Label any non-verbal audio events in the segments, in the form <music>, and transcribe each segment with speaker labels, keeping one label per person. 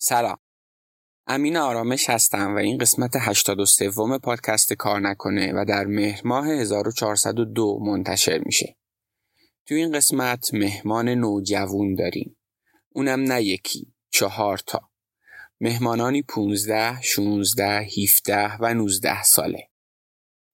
Speaker 1: سلام امین آرامش هستم و این قسمت 83 پادکست کار نکنه و در مهر ماه 1402 منتشر میشه. تو این قسمت مهمان نوجوون داریم. اونم نه یکی، چهار تا. مهمانانی 15, 16, 17 و 19 ساله.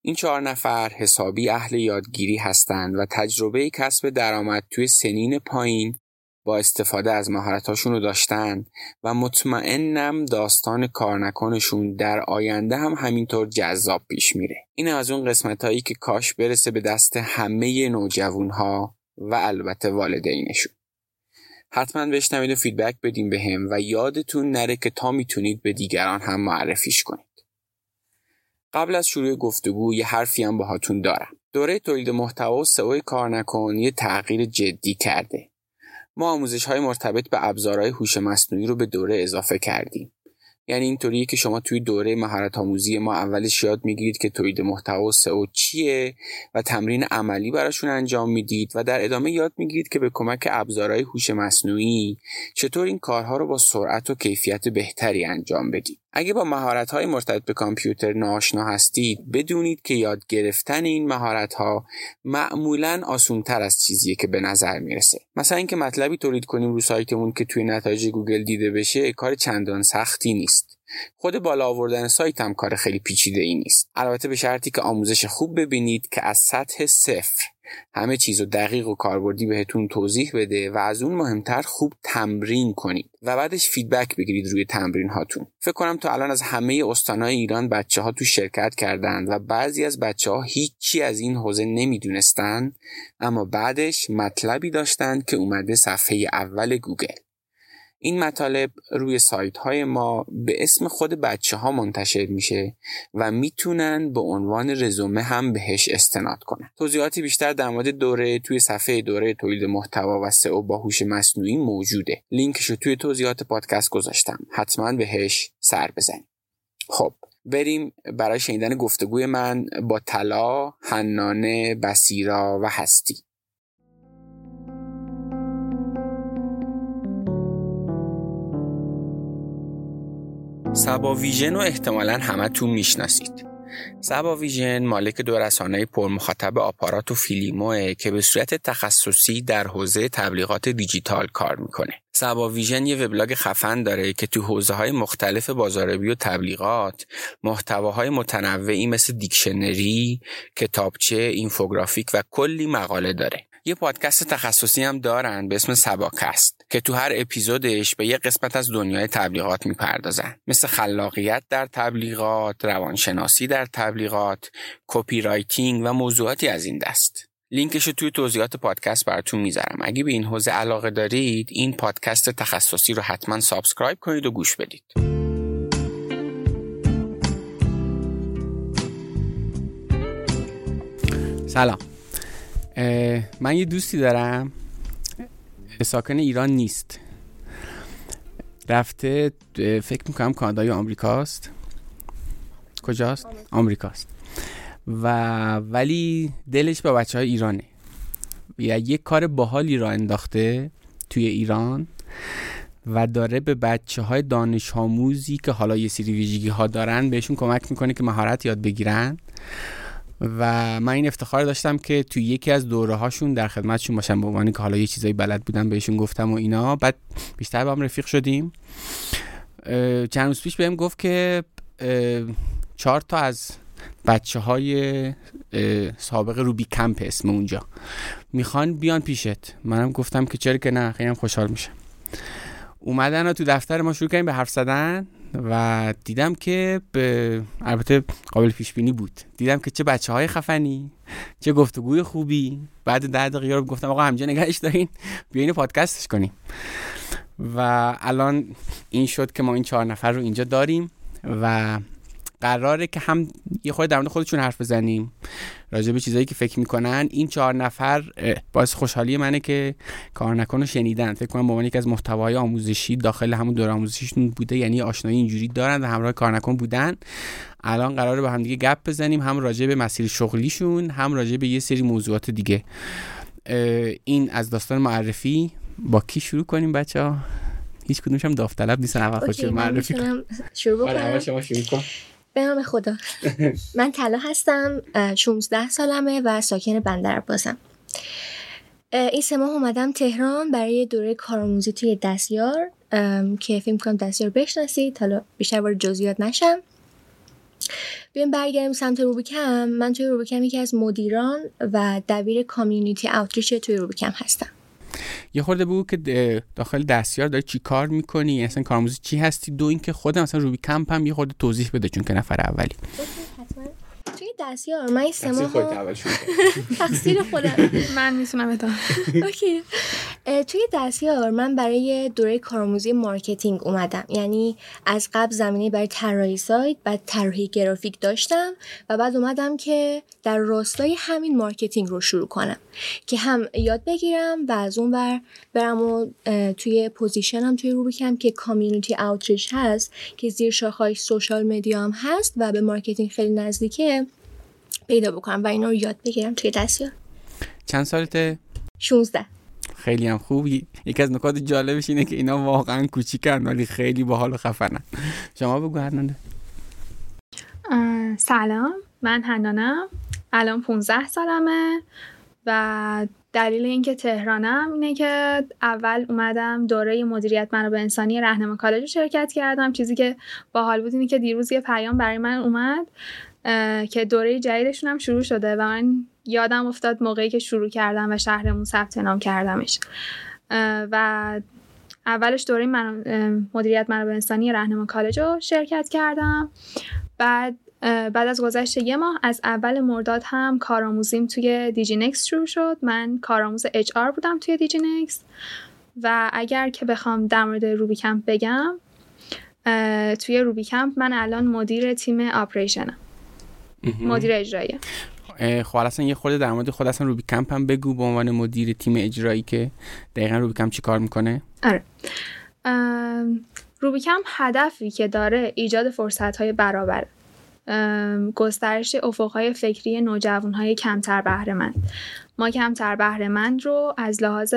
Speaker 1: این چهار نفر حسابی اهل یادگیری هستند و تجربه کسب درآمد توی سنین پایین با استفاده از مهارتاشون رو داشتن و مطمئنم داستان کار نکنشون در آینده هم همینطور جذاب پیش میره. این از اون قسمت هایی که کاش برسه به دست همه نوجوان ها و البته والدینشون. حتما بشنوید و فیدبک بدیم به هم و یادتون نره که تا می‌تونید به دیگران هم معرفیش کنید. قبل از شروع گفتگو یه حرفی هم باهاتون دارم. دوره تولید محتوا و سئو کار نکن یه تغییر جدی کرده. ما آموزش های مرتبط به ابزارهای هوش مصنوعی رو به دوره اضافه کردیم. یعنی اینطوریه که شما توی دوره مهارت آموزی ما اولش یاد می‌گیرید که تولید محتوا سئو چیه و تمرین عملی براشون انجام می‌دید و در ادامه یاد می‌گیرید که به کمک ابزارهای هوش مصنوعی چطور این کارها رو با سرعت و کیفیت بهتری انجام بدید. اگه با مهارت های مرتبط به کامپیوتر ناآشنا هستید بدونید که یاد گرفتن این مهارت ها معمولا آسون تر از چیزیه که به نظر می‌رسه. مثلا اینکه مطلبی تولید کنیم رو سایتمون که توی نتایج گوگل دیده بشه کار چندان سختی نیست. خود بالا آوردن سایت هم کار خیلی پیچیده ای نیست. البته به شرطی که آموزش خوب ببینید که از سطح صفر همه چیز رو دقیق و کاربردی بهتون توضیح بده و از اون مهمتر خوب تمرین کنید و بعدش feedback بگیرید روی تمرین هاتون. فکر کنم تا الان از همه استانهای ایران بچه ها تو شرکت کردند و بعضی از بچه ها هیچی از این حوزه نمی‌دونستند اما بعدش مطلبی داشتند که اومده صفحه اول گوگل. این مطالب روی سایت های ما به اسم خود بچه ها منتشر میشه و می‌تونن به عنوان رزومه هم بهش استناد کنن. توضیحاتی بیشتر در مورد دوره توی صفحه دوره تولید محتوا و سئو با هوش مصنوعی موجوده. لینکش رو توی توضیحات پادکست گذاشتم. حتما بهش سر بزنید خب بریم برای شنیدن گفتگوی من با طلا، حنانه، بسیرا و هستی. سبا ویژن رو احتمالا می‌شناسید. سبا ویژن مالک دو رسانه پرمخاطب آپارات و فیلیموه که به صورت تخصصی در حوزه تبلیغات دیجیتال کار می‌کنه. سبا ویژن یه وبلاگ خفن داره که تو حوزه های مختلف بازاریابی و تبلیغات محتواهای متنوعی مثل دیکشنری، کتابچه، اینفوگرافیک و کلی مقاله داره. یه پادکست تخصصی هم دارن به اسم سباکست که تو هر اپیزودش به یه قسمت از دنیای تبلیغات می‌پردازن مثل خلاقیت در تبلیغات، روانشناسی در تبلیغات، copywriting و موضوعاتی از این دست. لینکش رو توی توضیحات پادکست براتون می‌ذارم. اگه به این حوزه علاقه دارید این پادکست تخصصی رو حتما subscribe کنید و گوش بدید. سلام من یه دوستی دارم. ساکن ایران نیست. رفته فکر می‌کنم کانادا یا آمریکاست. کجاست؟ آمریکاست. و ولی دلش با بچه های ایرانه. یا یک کار باحالی را انداخته توی ایران و داره به بچه های دانش آموزی که حالا یه سری ویژگی ها دارن بهشون کمک می‌کنه که مهارت یاد بگیرن. و من این افتخار داشتم که توی یکی از دوره هاشون در خدمتشون باشم به عنوانی که حالا یه چیزایی بلد بودم بهشون گفتم و اینا. بعد بیشتر با هم رفیق شدیم. چند روز پیش بهم گفت که چهار تا از بچه های سابق روبی کمپ اسم اونجا. می‌خوان بیان پیشت. منم گفتم که چرا که نه خیلی خوشحال میشم. اومدن و تو دفتر ما شروع کردیم به حرف زدن. و دیدم که به البته قابل پیش بینی بود. دیدم که چه بچه های خفنی چه گفتگوی خوبی. بعد ده دقیقه رو گفتم آقا همجا نگهش دارین بیاین پادکستش کنیم. و الان این شد که ما این چهار نفر رو اینجا داریم و قراره که هم یه خورده در مورد خودشون حرف بزنیم. راجع به چیزایی که فکر می‌کنن. این چهار نفر باعث خوشحالی منه که کار نکن و شنیدن. فکر کنم به عنوان یکی از محتوای آموزشی داخل همون دور آموزشیشون بوده. یعنی آشنایی اینجوری دارن و همراه کار نکن بودن. الان قراره با هم دیگه گپ بزنیم. هم راجع به مسیر شغلیشون هم راجع به یه سری موضوعات دیگه. این از داستان معرفی با کی شروع کنیم بچه ها؟ هیچ کدومش هم داوطلب نیستن. اول خودش معرفی
Speaker 2: شروع
Speaker 1: آره،
Speaker 2: بکنم
Speaker 1: شما شروع کن.
Speaker 2: به نام خدا. من طلا هستم 16 سالمه و ساکن بندر بازم این سه ماه اومدم تهران برای دوره کارآموزی توی دستیار که فیلم کنم دستیار بشناسید. حالا بیشتر وارد جزئیات نشم. بیایم برگردیم سمت روبیکم من توی روبیکم یکی از مدیران و دبیر کامیونیتی اوتریچ توی روبیکم هستم.
Speaker 1: یه خورده بگو که داخل دستیار داری چی کار می‌کنی؟ اصلا کارآموزی چی هستی؟ دو اینکه خودم مثلا روبی کمپ هم یه خورده توضیح بده چون که نفر اولی.
Speaker 2: دستیار من سه ماه <laughs> تقصیر خودم. <laughs>
Speaker 3: من می‌تونم <laughs>
Speaker 2: okay. توی دستیار من برای دوره کارآموزی marketing اومدم. یعنی از قبل زمینه برای طراحی سایت بعد طراحی گرافیک داشتم و بعد اومدم که در راستای همین marketing رو شروع کنم. که هم یاد بگیرم و از اون بر برم و توی position م توی روبی کمپ که community outreach هست که زیر شاخه‌ی social media هم هست و به marketing خیلی نزدیکه. پیدا بکنم و اینا رو یاد بگیرم توی دستیار.
Speaker 1: چند سالته؟
Speaker 2: 16
Speaker 1: خیلی هم خوب. یکی از نکات جالبش اینه که اینا واقعا کوچیکن ولی خیلی باحال و خفنن. شما بگو حنانه
Speaker 3: سلام. من هنانم. الان 15 سالمه و دلیل اینکه تهرانم اینه که اول اومدم دوره مدیریت منابع انسانی رهنما کالج رو شرکت کردم. چیزی که باحال بود اینه که دیروز یه پیام برای من اومد. که دوره جدیدشون هم شروع شده و من یادم افتاد موقعی که شروع کردم و شهرمون ثبت نام کردمش. و اولش دوره من مدیریت منابع انسانی رهنما کالج رو شرکت کردم. بعد بعد از گذشت یه ماه از اول مرداد هم کارآموزیم توی دیجینکس شروع شد. من کارآموز HR بودم توی دیجینکس. و اگر که بخوام در مورد روبی کمپ بگم توی روبی کمپ من الان مدیر تیم operation م مدیر اجرایی
Speaker 1: خب اصلا یه خورده در مورد خود اصلا روبی کمپ هم بگو به عنوان مدیر تیم اجرایی که دقیقا روبی کمپ چی کار می‌کنه.
Speaker 3: آره. روبی کمپ هدفی که داره ایجاد فرصت های برابر گسترش افقهای فکری نوجوانهای کمتر بهرهمند. ما کمتر بهرهمند رو از لحاظ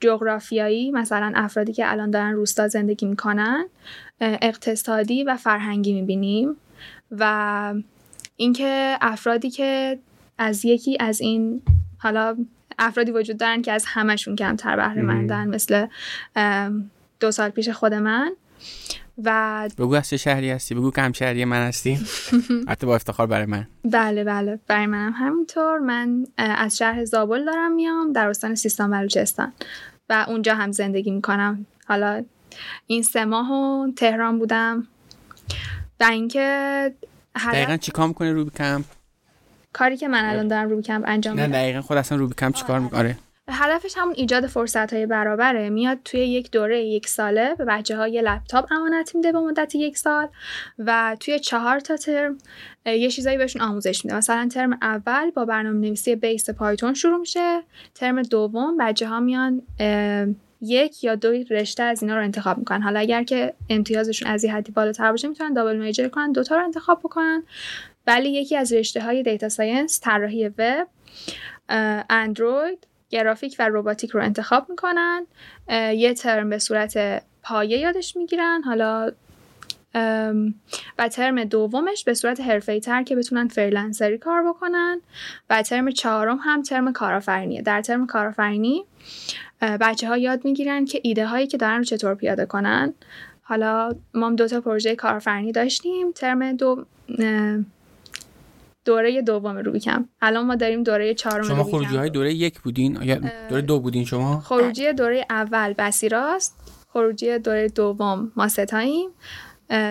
Speaker 3: جغرافیایی مثلا افرادی که الان دارن روستا زندگی می‌کنن اقتصادی و فرهنگی می‌بینیم و اینکه افرادی که از یکی از این حالا افرادی وجود دارن که از همشون کمتر بهره مندن مثل دو سال پیش خود من. و
Speaker 1: بگو از چه شهری هستی؟ بگو که شهری من هستی. <laughs> حتی با افتخار برای من.
Speaker 3: بله بله. برای منم همینطور. من از شهر زابل دارم میام در استان سیستان بلوچستان و اونجا هم زندگی می‌کنم. حالا این سه ماه و تهران بودم. و اینکه
Speaker 1: دقیقا چی کار می‌کنه روبی کمپ؟
Speaker 3: کاری که من الان دارم روبی کمپ انجام
Speaker 1: میدم. نه دقیقا خود اصلا روبی کمپ چی کار می‌کنه؟ آره.
Speaker 3: هدفش همون ایجاد فرصت های برابره. میاد توی یک دوره یک ساله به بچه ها یه لپتاپ امانت میده به مدت یک سال و توی چهار تا ترم یه چیزایی بهشون آموزش میده. مثلا ترم اول با برنامه نویسی بیس پایتون شروع میشه. ترم دوم بچه ها میان یک یا دو رشته از اینا رو انتخاب می‌کنن. حالا اگر که امتیازشون از این حدی بالاتر باشه می‌تونن دابل میجر کنن دوتا رو انتخاب بکنن. ولی یکی از رشته های data science طراحی وب اندروید گرافیک و روباتیک رو انتخاب می‌کنن. یه ترم به صورت پایه یادش می‌گیرن. حالا و ترم دومش به صورت حرفه‌ای تر که بتونن freelancer ی کار بکنن. و ترم چهارم هم ترم کارآفرینیه. در ترم کارآفرینی بچه ها یاد می‌گیرن که ایده هایی که دارن رو چطور پیاده کنن. حالا ما دو تا پروژه کارآفرینی داشتیم ترم دو دوره دوم رو کم الان ما داریم دوره چهارم
Speaker 1: شما خروجی های دوره یک بودین؟ یا دوره دو بودین شما؟
Speaker 3: خروجی دوره اول بسیراست خروجی دوره دوم ما ستاییم.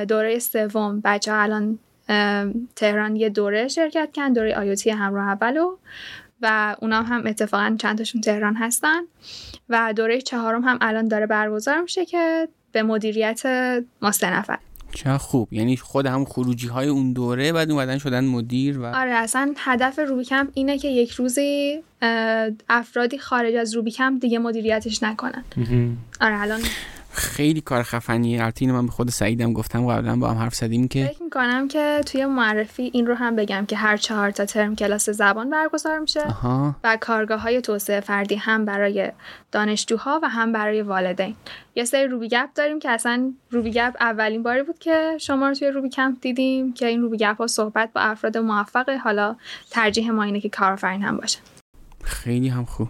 Speaker 3: دوره سوم بچه ها الان تهران یه دوره شرکت کردن دوره آیوتی همراه اولو. و اونا هم اتفاقا چند تاشون تهران هستن و دوره چهارم هم الان داره برگزار میشه که به مدیریت ما سه نفر.
Speaker 1: چه خوب. یعنی خود هم خروجی های اون دوره بعد اومدن شدن مدیر و
Speaker 3: آره اصلا هدف روبی کمپ اینه که یک روزی افرادی خارج از روبی کمپ دیگه مدیریتش نکنن. آره الان
Speaker 1: خیلی کار خفنیه. البته اینو من به خود سعیدم گفتم قبلا با هم حرف زدیم که
Speaker 3: فکر می‌کنم که توی معرفی این رو هم بگم که هر چهار تا ترم کلاس زبان برگزار میشه
Speaker 1: آها.
Speaker 3: و کارگاه های توسعه فردی هم برای دانشجوها و هم برای والدین. یه سری روبی گپ داریم که اصلا روبی گپ اولین باری بود که شما رو توی روبی کمپ دیدیم که این روبی گپ ها صحبت با افراد موفق حالا ترجیح ما اینه که کارآفرین هم باشه.
Speaker 1: خیلی هم خوب.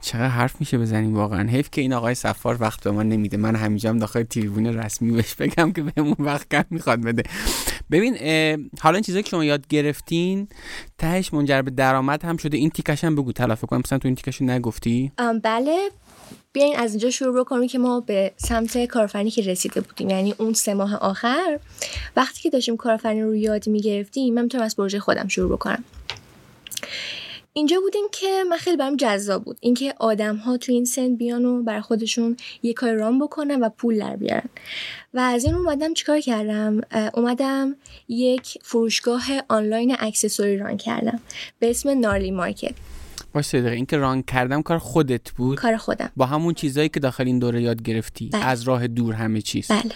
Speaker 1: چقدر حرف میشه بزنیم واقعا. حیف که این آقای سفار وقت به ما نمیده. من همینجا هم داخل تریبون رسمی بهش بگم که بهمون وقت کم می‌خواد بده. ببین حالا این چیزایی که شما یاد گرفتین تهش منجر به درآمد هم شده. این تیکش هم بگو تلافه کنم. مثلا تو این تیکش نگفتی؟
Speaker 2: بله. بیاین از اینجا شروع بکنیم که ما به سمت کارفنی که رسیده بودیم. یعنی اون سه ماه آخر. وقتی که داشتیم کارفنی رو یاد می‌گرفتیم من می‌تونم از پروژه خودم شروع بکنم. اینجا بودیم که من خیلی برام جذاب بود. اینکه آدم ها تو این سن بیان و بر خودشون یه کار رام بکنن و پول در بیارن. و از این اومدم چیکار کردم؟ اومدم یک فروشگاه آنلاین اکسسوری ران کردم. به اسم نارلی مارکت.
Speaker 1: باشه دقیقه این که ران کردم کار خودت بود؟
Speaker 2: کار خودم.
Speaker 1: با همون چیزایی که داخل این دوره یاد گرفتی
Speaker 2: بله.
Speaker 1: از راه دور همه چیز.
Speaker 2: بله.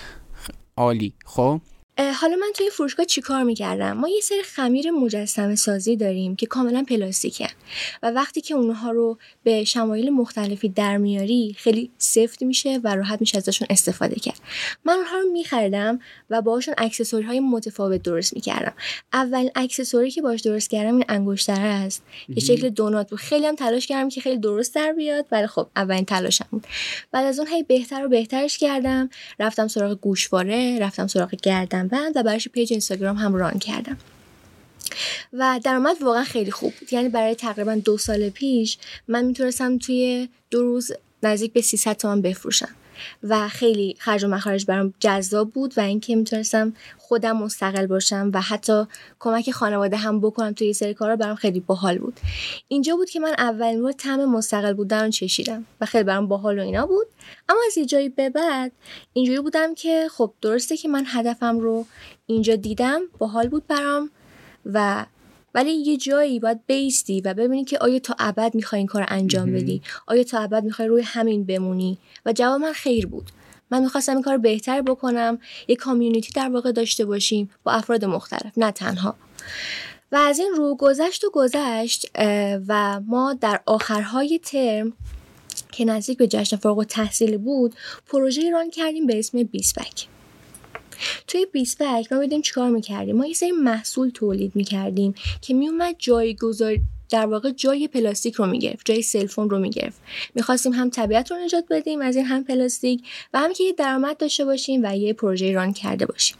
Speaker 1: عالی. خب؟
Speaker 2: حالا من توی فروشگاه چیکار می‌کردم؟ ما یه سری خمیر مجسمه سازی داریم که کاملا پلاستیکه و وقتی که اونها رو به شمایل مختلفی در میاری خیلی سفت میشه و راحت میشه ازشون استفاده کرد. من اونها رو میخریدم و باهاشون accessory های متفاوت درست می‌کردم. اولین accessory که باش درست کردم این انگشتره است. که شکل دونات بود. خیلی هم تلاش کردم که خیلی درست در بیاد ولی خب اولین تلاشم بود. بعد از اون هی بهتر و بهترش کردم. رفتم سراغ گوشواره رفتم سراغ گردن بند و براش page اینستاگرام هم run کردم. و درآمد واقعا خیلی خوب بود. یعنی برای تقریبا دو سال پیش من می‌تونستم توی دو روز نزدیک به 300 تومن بفروشم. و خیلی خرج و مخارج برام جذاب بود و اینکه می‌تونستم خودم مستقل باشم و حتی کمک خانواده هم بکنم توی سری کارا برام خیلی باحال بود. اینجا بود که من اولین بار طعم مستقل بودن رو چشیدم و خیلی برام باحال و اینا بود. اما از یه جایی به بعد اینجوری بودم که خب درسته که من هدفم رو اینجا دیدم باحال بود برام و ولی یه جایی باید بیستی و ببینی که آیا تا ابد می‌خوای این کار انجام بدی؟ آیا تا ابد می‌خوای روی همین بمونی؟ و جواب من خیر بود. من می‌خواستم این کار بهتر بکنم یه community در واقع داشته باشیم با افراد مختلف نه تنها. و از این رو گذشت و گذشت و ما در آخرهای ترم که نزدیک به جشن فارغ التحصیل بود پروژه run کردیم به اسم بیسبک. توی بیسبک ما بدیم چیکار می‌کردیم؟ ما یه سری محصول تولید می‌کردیم که میومد جایگذار در واقع جای پلاستیک رو می‌گرفت جای سلفون رو می‌گرفت. می‌خواستیم هم طبیعت رو نجات بدیم از این هم پلاستیک و هم که یه درآمد داشته باشیم و یه پروژه run کرده باشیم.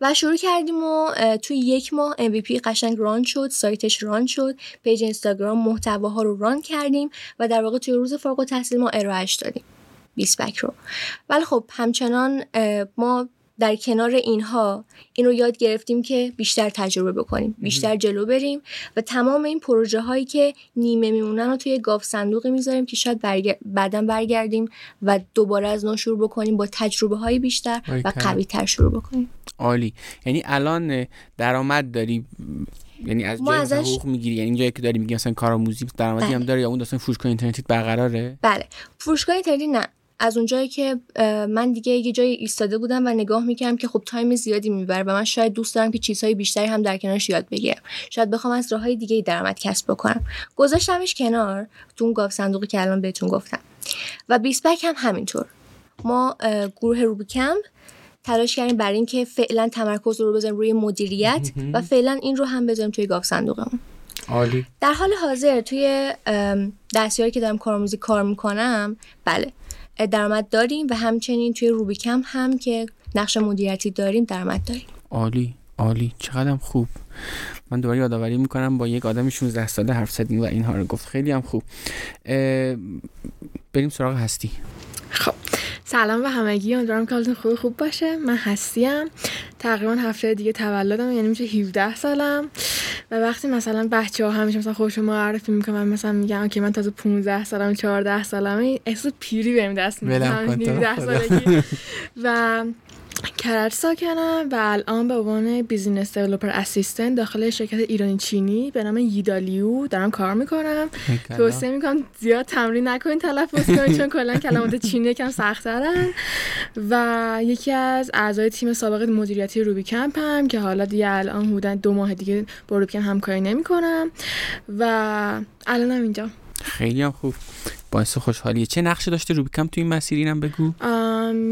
Speaker 2: و شروع کردیم و توی یک ماه MVP قشنگ run شد سایتش run شد پیج اینستاگرام محتواها رو run کردیم و در واقع توی روز فارغ التحصیل ما ارائهش دادیم. بیسبک رو. ولی خب همچنان ما در کنار اینها این رو یاد گرفتیم که بیشتر تجربه بکنیم بیشتر جلو بریم و تمام این پروژه هایی که نیمه میمونن رو توی گاف صندوقی می‌ذاریم که شاید برگر... بعدا برگردیم و دوباره از نو شروع بکنیم با تجربه های بیشتر و قوی تر شروع بکنیم.
Speaker 1: عالی. یعنی الان درآمد داری یعنی از جای ازش... حقوق می‌گیری یعنی جایی که داری میگی مثلا کارآموزی درآمدی بله. هم داره یا اون داستان فروشگاه اینترنتی برقراره؟
Speaker 2: بله. فروشگاه اینترنتی نه. از اونجایی که من دیگه یه جایی ایستاده بودم و نگاه می‌کردم که خب تایم زیادی می‌بره و من شاید دوست دارم که چیزهای بیشتری هم در کنارش یاد بگیرم. شاید بخوام از راههای دیگه درآمد کسب بکنم. گذاشتمش کنار تو اون گاف صندوقی که الان بهتون گفتم. و بیسپک هم همینطور. ما گروه روبیکم تلاش کردیم برای اینکه فعلا تمرکز رو بذاریم روی مدیریت و فعلا این رو هم بذاریم توی گاف صندوقمون.
Speaker 1: عالی.
Speaker 2: در حال حاضر توی دستیاری که دارم کارآموزی کار می‌کنم بله. درآمد داریم و همچنین توی روبیکم هم که نقش مدیریتی داریم درآمد داریم.
Speaker 1: عالی عالی. چقدر خوب. من دوباره یادآوری می‌کنم با یک آدم 16 ساله حرف زدیم و اینها رو گفت. خیلی هم خوب. بریم سراغ هستی.
Speaker 4: خب. سلام به همگی امیدوارم که حالتون خوب خوب باشه. من هستیم. تقریبا هفته دیگه تولدم یعنی میشه 17 سالم. و وقتی مثلا بچه ها همیشه مثلا خودشون معرفی می‌کنن مثلا میگن که من تازه 15 سالم 14 سالم احساس پیری بهم دست میده. 17 سالگی. و کرج ساکنم و الان به عنوان business developer assistant داخل شرکت ایرانی چینی به نام ییدالیو دارم کار می‌کنم. توصیه می‌کنم زیاد تمرین نکنین تلفظ کنین چون کلا کلمات چینی یکم سخت‌ترن. و یکی از اعضای تیم سابق مدیریتی روبی کمپ هم که حالا دیگه الان حدودا دو ماه دیگه با روبی کمپ همکاری نمی‌کنم. و الانم اینجا.
Speaker 1: خیلی هم خوب. باعث خوشحالیه. چه نقشی داشته روبی کمپ تو این مسیر؟ اینم بگو.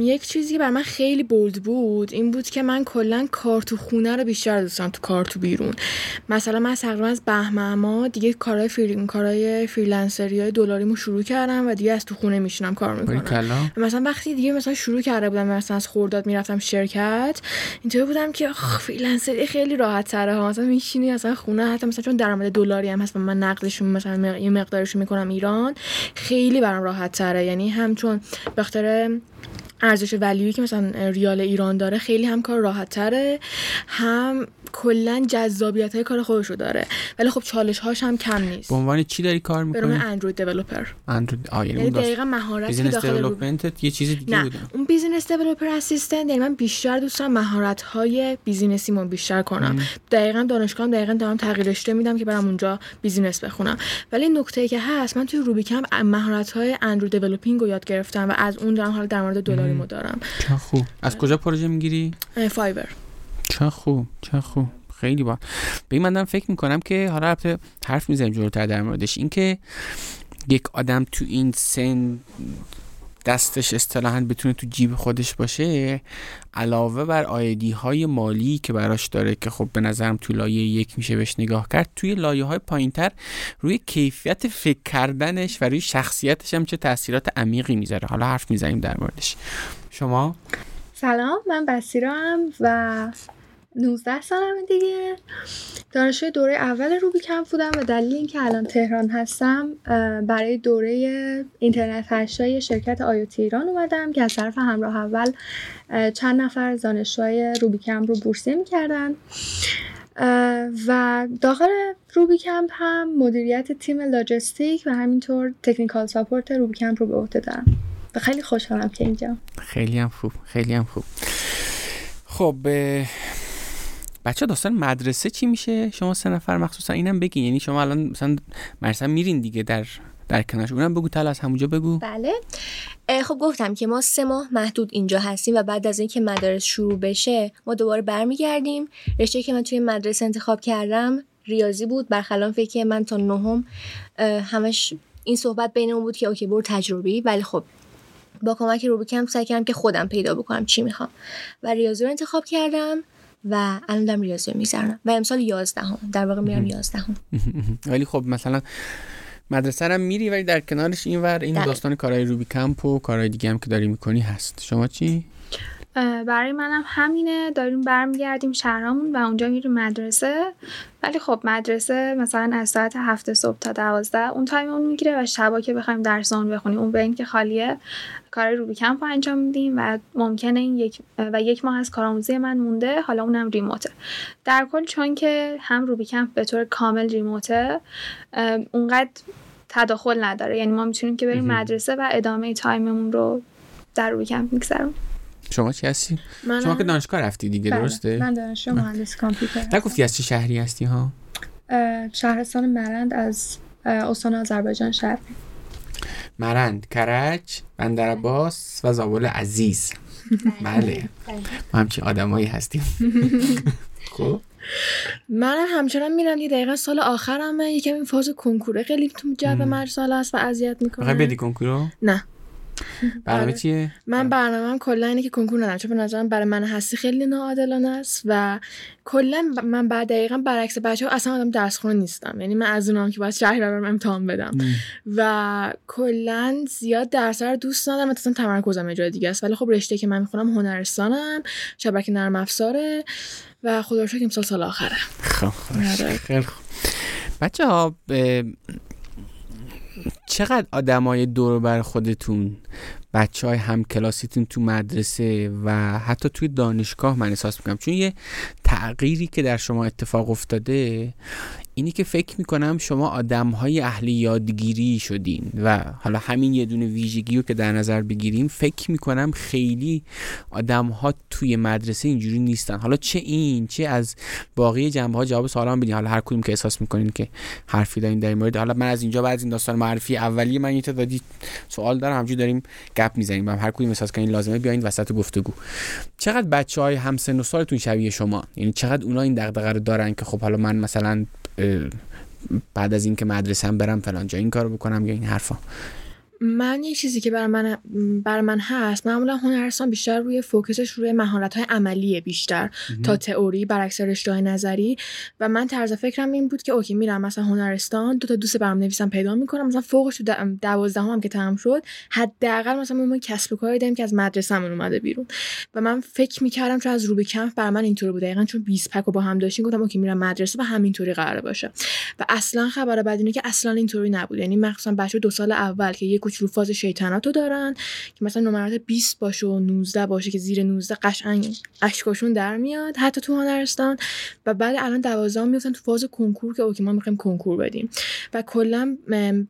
Speaker 4: یک چیزی که بر من خیلی bold بود این بود که من کلا کار تو خونه رو بیشتر دوست دارم تو کار تو بیرون. مثلا من تقریبا از بهمن دیگه کارهای فری کارهای freelancer ی های دلاریمو شروع کردم و دیگه از تو خونه میشینم کار می‌کنم. مثلا وقتی دیگه مثلا شروع کرده بودم مثلا از خورداد می‌رفتم شرکت اینطوری بودم که freelancer ی خیلی راحت تره ها. مثلا میشینی مثلا خونه حتی مثلا چون درآمد دلاری هم هست و من نقدشون مثلا یه مقدارشو می‌کنم ایران. خیلی برام راحت تره. یعنی هم چون به ارزش value ی که مثلا ریال ایران داره خیلی هم کار راحت تره. هم کلا جذابیت های کار خودشو داره. ولی خب چالش هاش هم کم نیست.
Speaker 1: به عنوان چی داری کار می‌کنی؟
Speaker 4: برام اندروید developer
Speaker 1: اندروید آ
Speaker 4: یعنی, یعنی دقیقاً مهارت
Speaker 1: که داخل یه چیز دیگه. بوده.
Speaker 4: اون business developer assistant یعنی من بیشتر دوست دارم مهارت های business ی بیشتر کنم. ام. دقیقاً دانشگاهم دقیقاً دارم تغییر رشته میدم که برم اونجا business بخونم. ولی نکته ای که هست من توی روبیکم مهارت های اندروید دیولپینگ رو یاد گرفتم و از اون دارم حالا در مورد دلاری مو دارم.
Speaker 1: چه خوب. از کجا پروژه می‌گیری؟
Speaker 4: فایبر
Speaker 1: چه خوب چه خوب. خیلی با به این من فکر می‌کنم که حالا البته حرف می‌زنیم جلوتر در موردش. اینکه یک آدم تو این سن دستش اصطلاحا بتونه تو جیب خودش باشه علاوه بر آیدی های مالی که براش داره که خب به نظرم تو لایه یک میشه بهش نگاه کرد توی لایه های پایین تر روی کیفیت فکر کردنش و روی شخصیتش هم چه تاثیرات عمیقی می‌ذاره. حالا حرف می‌زنیم در موردش. شما؟
Speaker 3: سلام من بسیرم و 19 سالم دیگه. دانشجوی دوره اول روبی کمپ بودم و دلیل اینکه الان تهران هستم برای دوره اینترنت هشتای شرکت آیوتی ایران اومدم که از طرف همراه اول چند نفر دانشجوی روبی کمپ رو بورسیه می‌کردن. و داخل روبی کمپ هم مدیریت تیم لاجستیک و همینطور تکنیکال ساپورت روبی کمپ رو به عهده دارم. و خیلی خوشحالم که اینجا.
Speaker 1: خیلی هم خوب خیلی هم خوب. خب بچه داستان مدرسه چی میشه؟ شما سه نفر مخصوصا اینم بگی یعنی شما الان مثلا مرسا میرین دیگه در در کنارش. اونم بگو تل از همونجا بگو.
Speaker 2: بله. خب گفتم که ما سه ماه محدود اینجا هستیم و بعد از اینکه مدارس شروع بشه ما دوباره برمیگردیم. رشته که من توی مدرسه انتخاب کردم ریاضی بود. برخلاف فکر من تا نهم همش این صحبت بینمون بود که اوکی برو تجربی. ولی خب با کمک روبیکم سعی کردم که خودم پیدا بکنم چی می‌خوام. و ریاضی رو انتخاب کردم. و الان دارم ریاضی می‌ذارم و امسال 11 هم. در واقع میرم 11 هم.
Speaker 1: ولی خب مثلا مدرسه هم میری ولی در کنارش این ور این داستان کارهای روبی کمپ و کارهای دیگه هم که داری می‌کنی هست. شما چی؟
Speaker 3: برای منم همینه. داریم برمیگردیم شهرامون و اونجا میریم مدرسه. ولی خب مدرسه مثلا از ساعت هفت صبح تا دوازده اون تایممون می‌گیره و شبا که بخوایم درسان بخونیم. اون به که خالیه. کار روبی کمپ انجام میدیم و ممکنه این یک و یک ماه از کارآموزی من مونده حالا اونم remote ه در کل چون که هم روبی کمپ به طور کامل remote ه اونقدر تداخل نداره یعنی ما می‌تونیم که بریم مدرسه و ادامه تایممون رو در روبی کمپ میگذرونیم
Speaker 1: شما چی هستی؟
Speaker 3: من
Speaker 1: شما که دانشگاه رفتی دیگه
Speaker 3: بله.
Speaker 1: درسته؟
Speaker 3: من دانشجو مهندس کامپیوتر
Speaker 1: نگفتی از چه شهری هستی ها؟
Speaker 3: شهرستان مرند از استان آذربایجان شهر
Speaker 1: مرند، کرج، بندر عباس و زابل عزیز. <laughs> بله. ما همچین آدمایی هستیم. <laughs> خب.
Speaker 4: من همچنان میرم یه دقیقا سال آخرمه. یکم این فاز کنکوره خیلی تو جو مرسال است و اذیت می‌کنه.
Speaker 1: بدی کنکورو؟
Speaker 4: نه.
Speaker 1: برنامه آره. چیه؟
Speaker 4: من برنامه کلا اینه که کنکور ندارم چون به نظرم برای من هستی خیلی ناعادلانه است و کلا من بعد دقیقا برعکس بچه ها اصلا آدم درس خونه نیستم. یعنی من از اونام که باید شهری برم امتحان بدم. و کلا زیاد درس رو دوست ندارم مثلا تمرکزم یه جای دیگه است. ولی خب رشته که من می‌خونم هنرستانم شبکه نرم افزاره و خدا رو شکر امسال سال آخره.
Speaker 1: خب خیلی خوب. بچه ها چقدر آدمای دور بر خودتون بچه های هم کلاسیتون تو مدرسه و حتی توی دانشگاه من احساس می‌کنم. چون یه تغییری که در شما اتفاق افتاده اینی که فکر می‌کنم شما آدم های اهل یادگیری شدین و حالا همین یه دونه ویژگی رو که در نظر بگیریم فکر می‌کنم خیلی آدم ها توی مدرسه اینجوری نیستن. حالا چه این چه از باقی جنبه ها جواب سوالا بدین. حالا هر کدوم که احساس می‌کنین که حرفی دارین در مورد. حالا من از اینجا بعد این داستان معرفی اولیه من یه تعدادی سوال دارم همجوری داریم گپ می‌زنیم. هم هر کدوم احساس کنین لازمه بیاین وسط گفتگو. چقدر بچه های همسن و سالتون شبیه شما؟ یعنی چقدر اونا این دغدغه رو دارن که خب حالا من مثلا بعد از اینکه مدرسه هم برم فلان جا این کارو بکنم یا این حرفا.
Speaker 4: من یه چیزی که بر من بر من هست معمولا هنرستان بیشتر روی فوکسش روی مهارت های عملیه بیشتر. تا تئوری برعکس رشته نظری. و من طرز فکرم این بود که okay میرم مثلا هنرستان دو تا دوست برنامه‌نویسم پیدا می‌کنم. مثلا فوقش تو دوازدهم هم که تمام شد حداقل مثلا ما کسب و کاری داریم که از مدرسه‌مون اومده بیرون. و من فکر می‌کردم چون از روبی کمپ بر من اینطوری بود. دقیقاً چون 20 پک با هم داشتیم گفتم okay میرم مدرسه و همینطوری قرار باشه. و اصلا خبر بد اینه که اصلا اینطوری نبود. یعنی مخصوصا بچه دو سال اول که یک کوچولو فاز شیطنتو دارن که مثلا نمرات 20 باشه و 19 باشه که زیر 19 قشنگ اشکاشون در میاد حتی تو هنرستان. و بعد الان 12 میفتن تو فاز کنکور که اوکی ما می‌خوایم کنکور بدیم. و کلا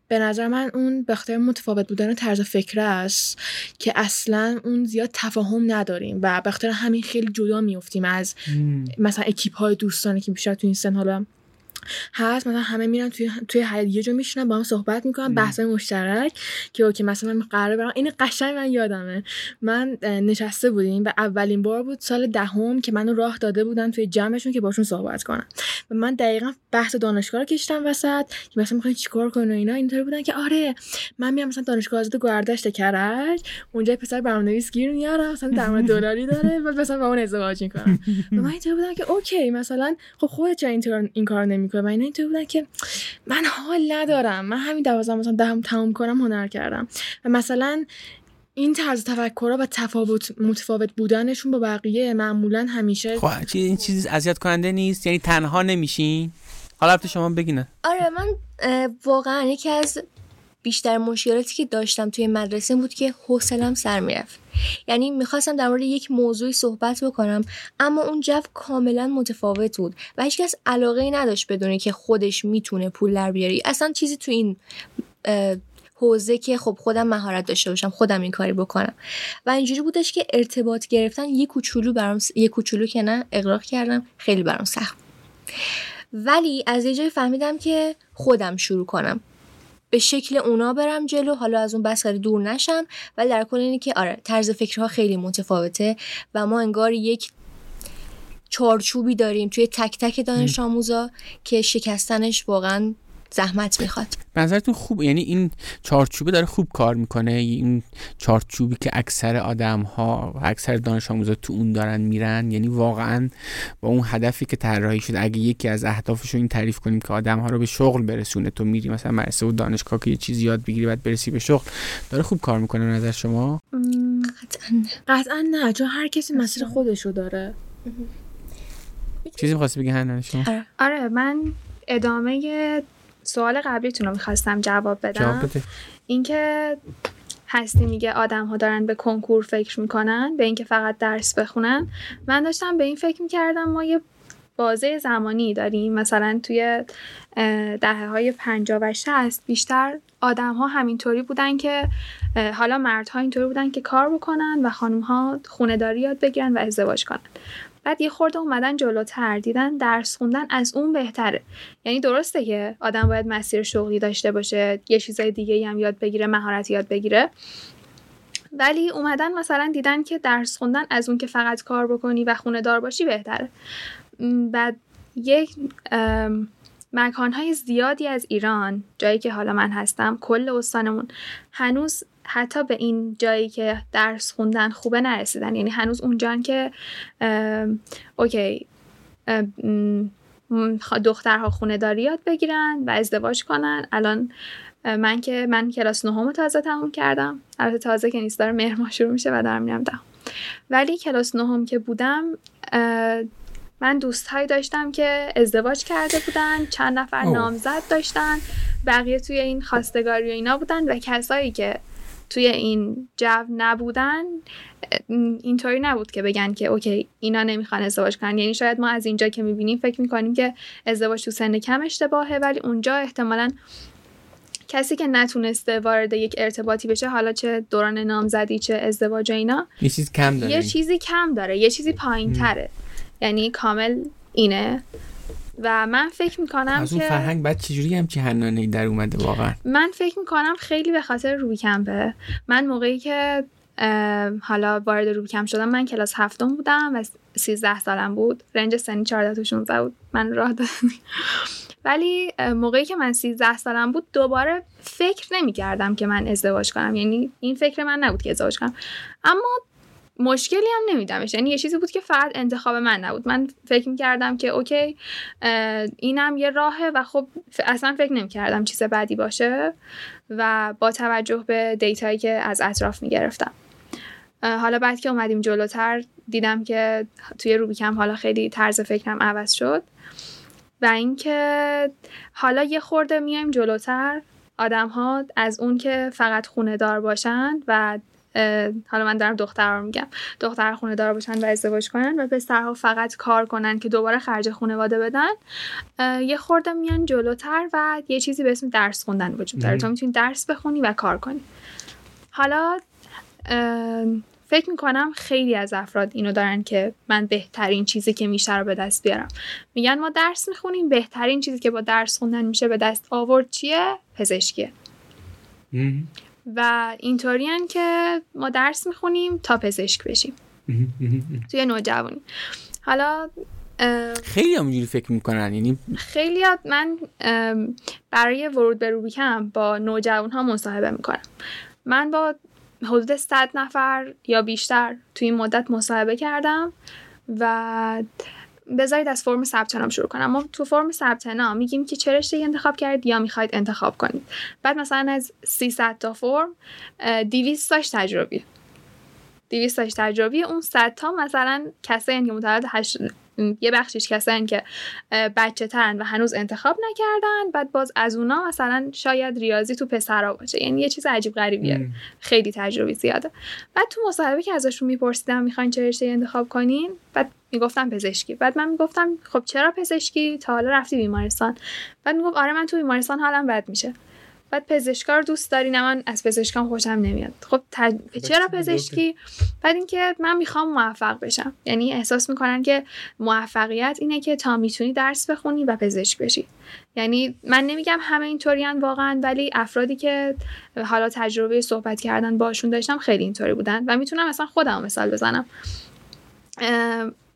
Speaker 4: به نظر من اون به متفاوت بودن طرز فکر است که اصلا اون زیاد تفاهم نداریم و به همین خیلی جدا میفتیم از مثلا اکیپ های دوستانی که بیشتر تو این سن حالا هست. مثلا همه میرن توی توی حیاط یه جا میشنن با هم صحبت می‌کنن بحث مشترک که okay مثلا من قرار برم. این قشنگ من یادمه. من نشسته بودیم و اولین بار بود سال دهم که منو راه داده بودن توی جمعشون که باشون صحبت کنم. و من دقیقا بحث دانشگاه رو کشیدم وسط که مثلا می‌خواین چیکار کنن و اینا. اینطوری بودن که آره من میام مثلا دانشگاه آزاد گردشت کرج. اونجا پسر برنامه‌نویس گیر میارم مثلا درآمد دلاری داره و مثلا با اون ازدواج می‌کنم و من اینطوری بودم که okay مثلا خب خودت چرا این کار نمی و اینا اینطور بودن که من حال ندارم. من همین دوازدهم مثلا دهم تموم کنم هنر کردم. و مثلا این طرز تفکرها و تفاوت متفاوت بودنشون با بقیه معمولا همیشه
Speaker 1: خب این چیز اذیت کننده نیست؟ یعنی تنها نمیشین؟ حالا شما بگینه
Speaker 2: آره من واقعا یکی از بیشتر مشکلاتی که داشتم توی مدرسه بود که حوصلم سر می‌رفت. یعنی می‌خواستم در مورد یک موضوعی صحبت بکنم اما اون جو کاملا متفاوت بود و هیچکس علاقه ای نداشت بدونه که خودش می‌تونه پول در بیاری. اصلا چیزی تو این حوزه که خب خودم مهارت داشته باشم خودم این کاری بکنم. و اینجوری بودش که ارتباط گرفتن یه کوچولو برام یه کوچولو که نه اقراق کردم خیلی برام سخت. ولی از یه جایی فهمیدم که خودم شروع کنم. به شکل اونا برم جلو. حالا از اون بس دور نشم. ولی در کل اینه که آره طرز فکرها خیلی متفاوته و ما انگار یک چارچوبی داریم توی تک تک دانش آموزا که شکستنش واقعا زحمت می‌خواد.
Speaker 1: نظرتون خوب یعنی این چارچوبه داره خوب کار می‌کنه؟ این چارچوبی که اکثر آدم ها اکثر دانش آموزا تو اون دارن میرن؟ یعنی واقعا با اون هدفی که طراحی شده اگه یکی از اهدافش رو این تعریف کنیم که آدم ها رو به شغل برسونه تو میری مثلا مدرسه و دانشگاه که یه چیزی یاد بگیری بعد برسی به شغل داره خوب کار می‌کنه به نظر شما؟
Speaker 2: قطعا نه.
Speaker 4: قطعا نه. چون هر کسی مسیر خودشو داره.
Speaker 1: چیزی می‌خواستی بگی شما؟
Speaker 3: آره. آره من ادامه سوال قبلیتون رو می‌خواستم جواب بدم. اینکه هستی میگه آدم ها دارن به کنکور فکر می‌کنن به اینکه فقط درس بخونن. من داشتم به این فکر می‌کردم ما یه بازه زمانی داریم. مثلا توی دهه های پنجا و شست بیشتر آدم ها همینطوری بودن که حالا مردها اینطوری بودن که کار بکنن و خانم ها خونه داری یاد بگیرن و ازدواج کنن. بعد یه خورده اومدن جلوتر دیدن درس خوندن از اون بهتره. یعنی درسته که آدم باید مسیر شغلی داشته باشه یه چیزای دیگه هم یاد بگیره مهارت یاد بگیره. ولی اومدن مثلا دیدن که درس خوندن از اون که فقط کار بکنی و خونه دار باشی بهتره. بعد یک مکانهای زیادی از ایران جایی که حالا من هستم کل استانمون هنوز حتی به این جایی که درس خوندن خوبه نرسیدن. یعنی هنوز اونجان که اوکی دخترها خونه داری یاد بگیرن و ازدواج کنن. الان من که من کلاس نهم تازه تموم کردم. البته تازه که نیست داره مهر شروع میشه و دارم میرم دهم ولی کلاس نهم که بودم من دوستهایی داشتم که ازدواج کرده بودن چند نفر نامزد داشتن. بقیه توی این خواستگاری و اینا بودن و کسایی که توی این جو نبودن اینطوری نبود که بگن که اوکی اینا نمی‌خوان ازدواج کنن. یعنی شاید ما از اینجا که می‌بینیم فکر می‌کنیم که ازدواج تو سن کم اشتباهه ولی اونجا احتمالا کسی که نتونسته وارد یک ارتباطی بشه حالا چه دوران نامزدی چه ازدواج اینا
Speaker 1: یه چیز کم داره
Speaker 3: یه چیزی کم داره یه چیزی پایین تره یعنی کامل اینه. و من فکر می‌کنم
Speaker 1: از اون
Speaker 3: که
Speaker 1: فرهنگ بعد چجوری هم چی هنانه در اومده واقعا؟
Speaker 3: من فکر می‌کنم خیلی به خاطر روبی کمپه من موقعی که حالا وارد روبی کمپ شدم من کلاس هفتم بودم و 13 سالم بود. رنج سنی 14 تا 16 بود. من راه دادم ولی موقعی که من 13 سالم بود دوباره فکر نمی کردم که من ازدواج کنم. یعنی این فکر من نبود که ازدواج کنم. اما مشکلی هم نمیدمش. یعنی یه چیزی بود که فقط انتخاب من نبود. من فکر می‌کردم که اوکی اینم یه راهه و خب اصلا فکر نمی‌کردم چیز بدی باشه و با توجه به دیتایی که از اطراف می‌گرفتم. حالا بعد که اومدیم جلوتر دیدم که توی روبیکم حالا خیلی طرز فکرم عوض شد. و اینکه حالا یه خورده میایم جلوتر آدم ها از اون که فقط خونه دار باشن و حالا من دارم دختر رو میگم. دختر خونه دار باشن و ازدواج کنن و پسرها فقط کار کنن که دوباره خرج خانواده بدن. یه خورده میان جلوتر و یه چیزی به اسم درس خوندن وجود داره. تو می‌تونی درس بخونی و کار کنی. حالا فکر می‌کنم خیلی از افراد اینو دارن که من بهترین چیزی که میشه رو به دست بیارم. میگن ما درس می‌خونیم بهترین چیزی که با درس خوندن میشه به دست آورد چیه؟ پزشکیه.
Speaker 1: مهم.
Speaker 3: و اینطوریان که ما درس می‌خونیم تا پزشک بشیم. توی نوجوانی حالا
Speaker 1: خیلی هم اینجوری فکر می‌کنن یعنی
Speaker 3: خیلی من ام، برای ورود به روبیکم با نوجوان ها مصاحبه می‌کنم من با حدود 100 نفر یا بیشتر توی این مدت مصاحبه کردم و بذارید از فرم ثبت نام شروع کنم. ما تو فرم ثبت نام میگیم که چه رشته انتخاب کردید یا می‌خواید انتخاب کنید. بعد مثلا از 300 تا فرم اه، 200 تاش تجربی. 200 تاش تجربی. اون 100 تا مثلا کسایی که متولد یه بخشش کسایی که بچه ترن و هنوز انتخاب نکردن بعد باز از اونا مثلا شاید ریاضی تو پسرا باشه. یعنی یه چیز عجیب غریبیه. خیلی تجربی زیاده. بعد تو مصاحبه که ازشون میپرسیدم می‌خواین چه رشته انتخاب کنین؟ بعد می‌گفتم پزشکی. بعد من می‌گفتم خب چرا پزشکی؟ تا حالا رفتی بیمارستان. بعد می‌گفت آره من تو بیمارستان حالم بد میشه. بعد پزشکا رو دوست داری نه من از پزشکام خوشم نمیاد. خب تج... چرا پزشکی؟ بعد اینکه من می‌خوام موفق بشم. یعنی احساس می‌کنن که موفقیت اینه که تا می‌تونی درس بخونی و پزشک بشی. یعنی من نمیگم همه اینطوریان واقعا ولی افرادی که حالا تجربه صحبت کردن باشون داشتم خیلی اینطوری بودن و می‌تونم مثلا خودم مثال بزنم.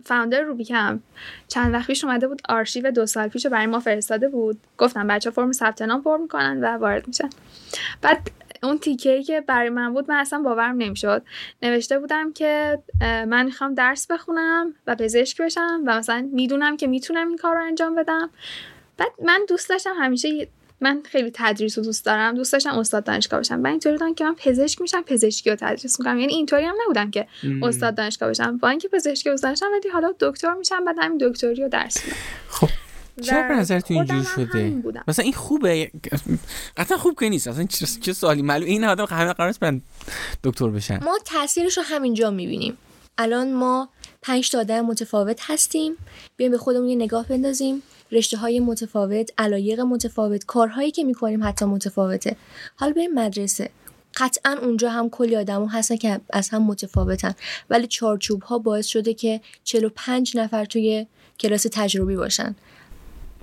Speaker 3: فاوندر روبیکم چند وقت پیش اومده بود آرشیو دو سال پیش برای ما فرستاده بود. گفتم بچه فرم ثبت نام پر می‌کنن و وارد میشن. بعد اون تیکه که برای من بود من اصلا باورم نمی‌شد. نوشته بودم که من می‌خوام درس بخونم و پزشک بشم و مثلا می‌دونم که می‌تونم این کار رو انجام بدم. بعد من دوست داشتم همیشه من خیلی تدریس رو دوست دارم. دوست داشتم استاد دانشگاه بشم. من اینطوری بودم که من پزشک میشم پزشکی رو تدریس می‌کنم. یعنی اینطوری هم نبودم که. استاد دانشگاه بشم. با اینکه پزشکی دوست داشتم ولی حالا دکتر میشم بعد همین دکتری رو درس میدم.
Speaker 1: خب چرا به نظرتون اینجوری
Speaker 3: خودم هم
Speaker 1: شده. مثلا این خوبه. قطعا خوب که نیست. اصلا چه چه سوالی معلوم این آدم همه قرار برن دکتر بشن
Speaker 2: ما تاثیرش رو همینجا می‌بینیم. الان ما پنج تا آدم متفاوت هستیم. بیایم به خودمون یه نگاه بندازیم. رشته های متفاوت علایق متفاوت کارهایی که می‌کنیم حتی متفاوته حالا بریم مدرسه قطعا اونجا هم کلی آدم هستن که از هم متفاوتن ولی چارچوب ها باعث شده که 45 نفر توی کلاس تجربی باشن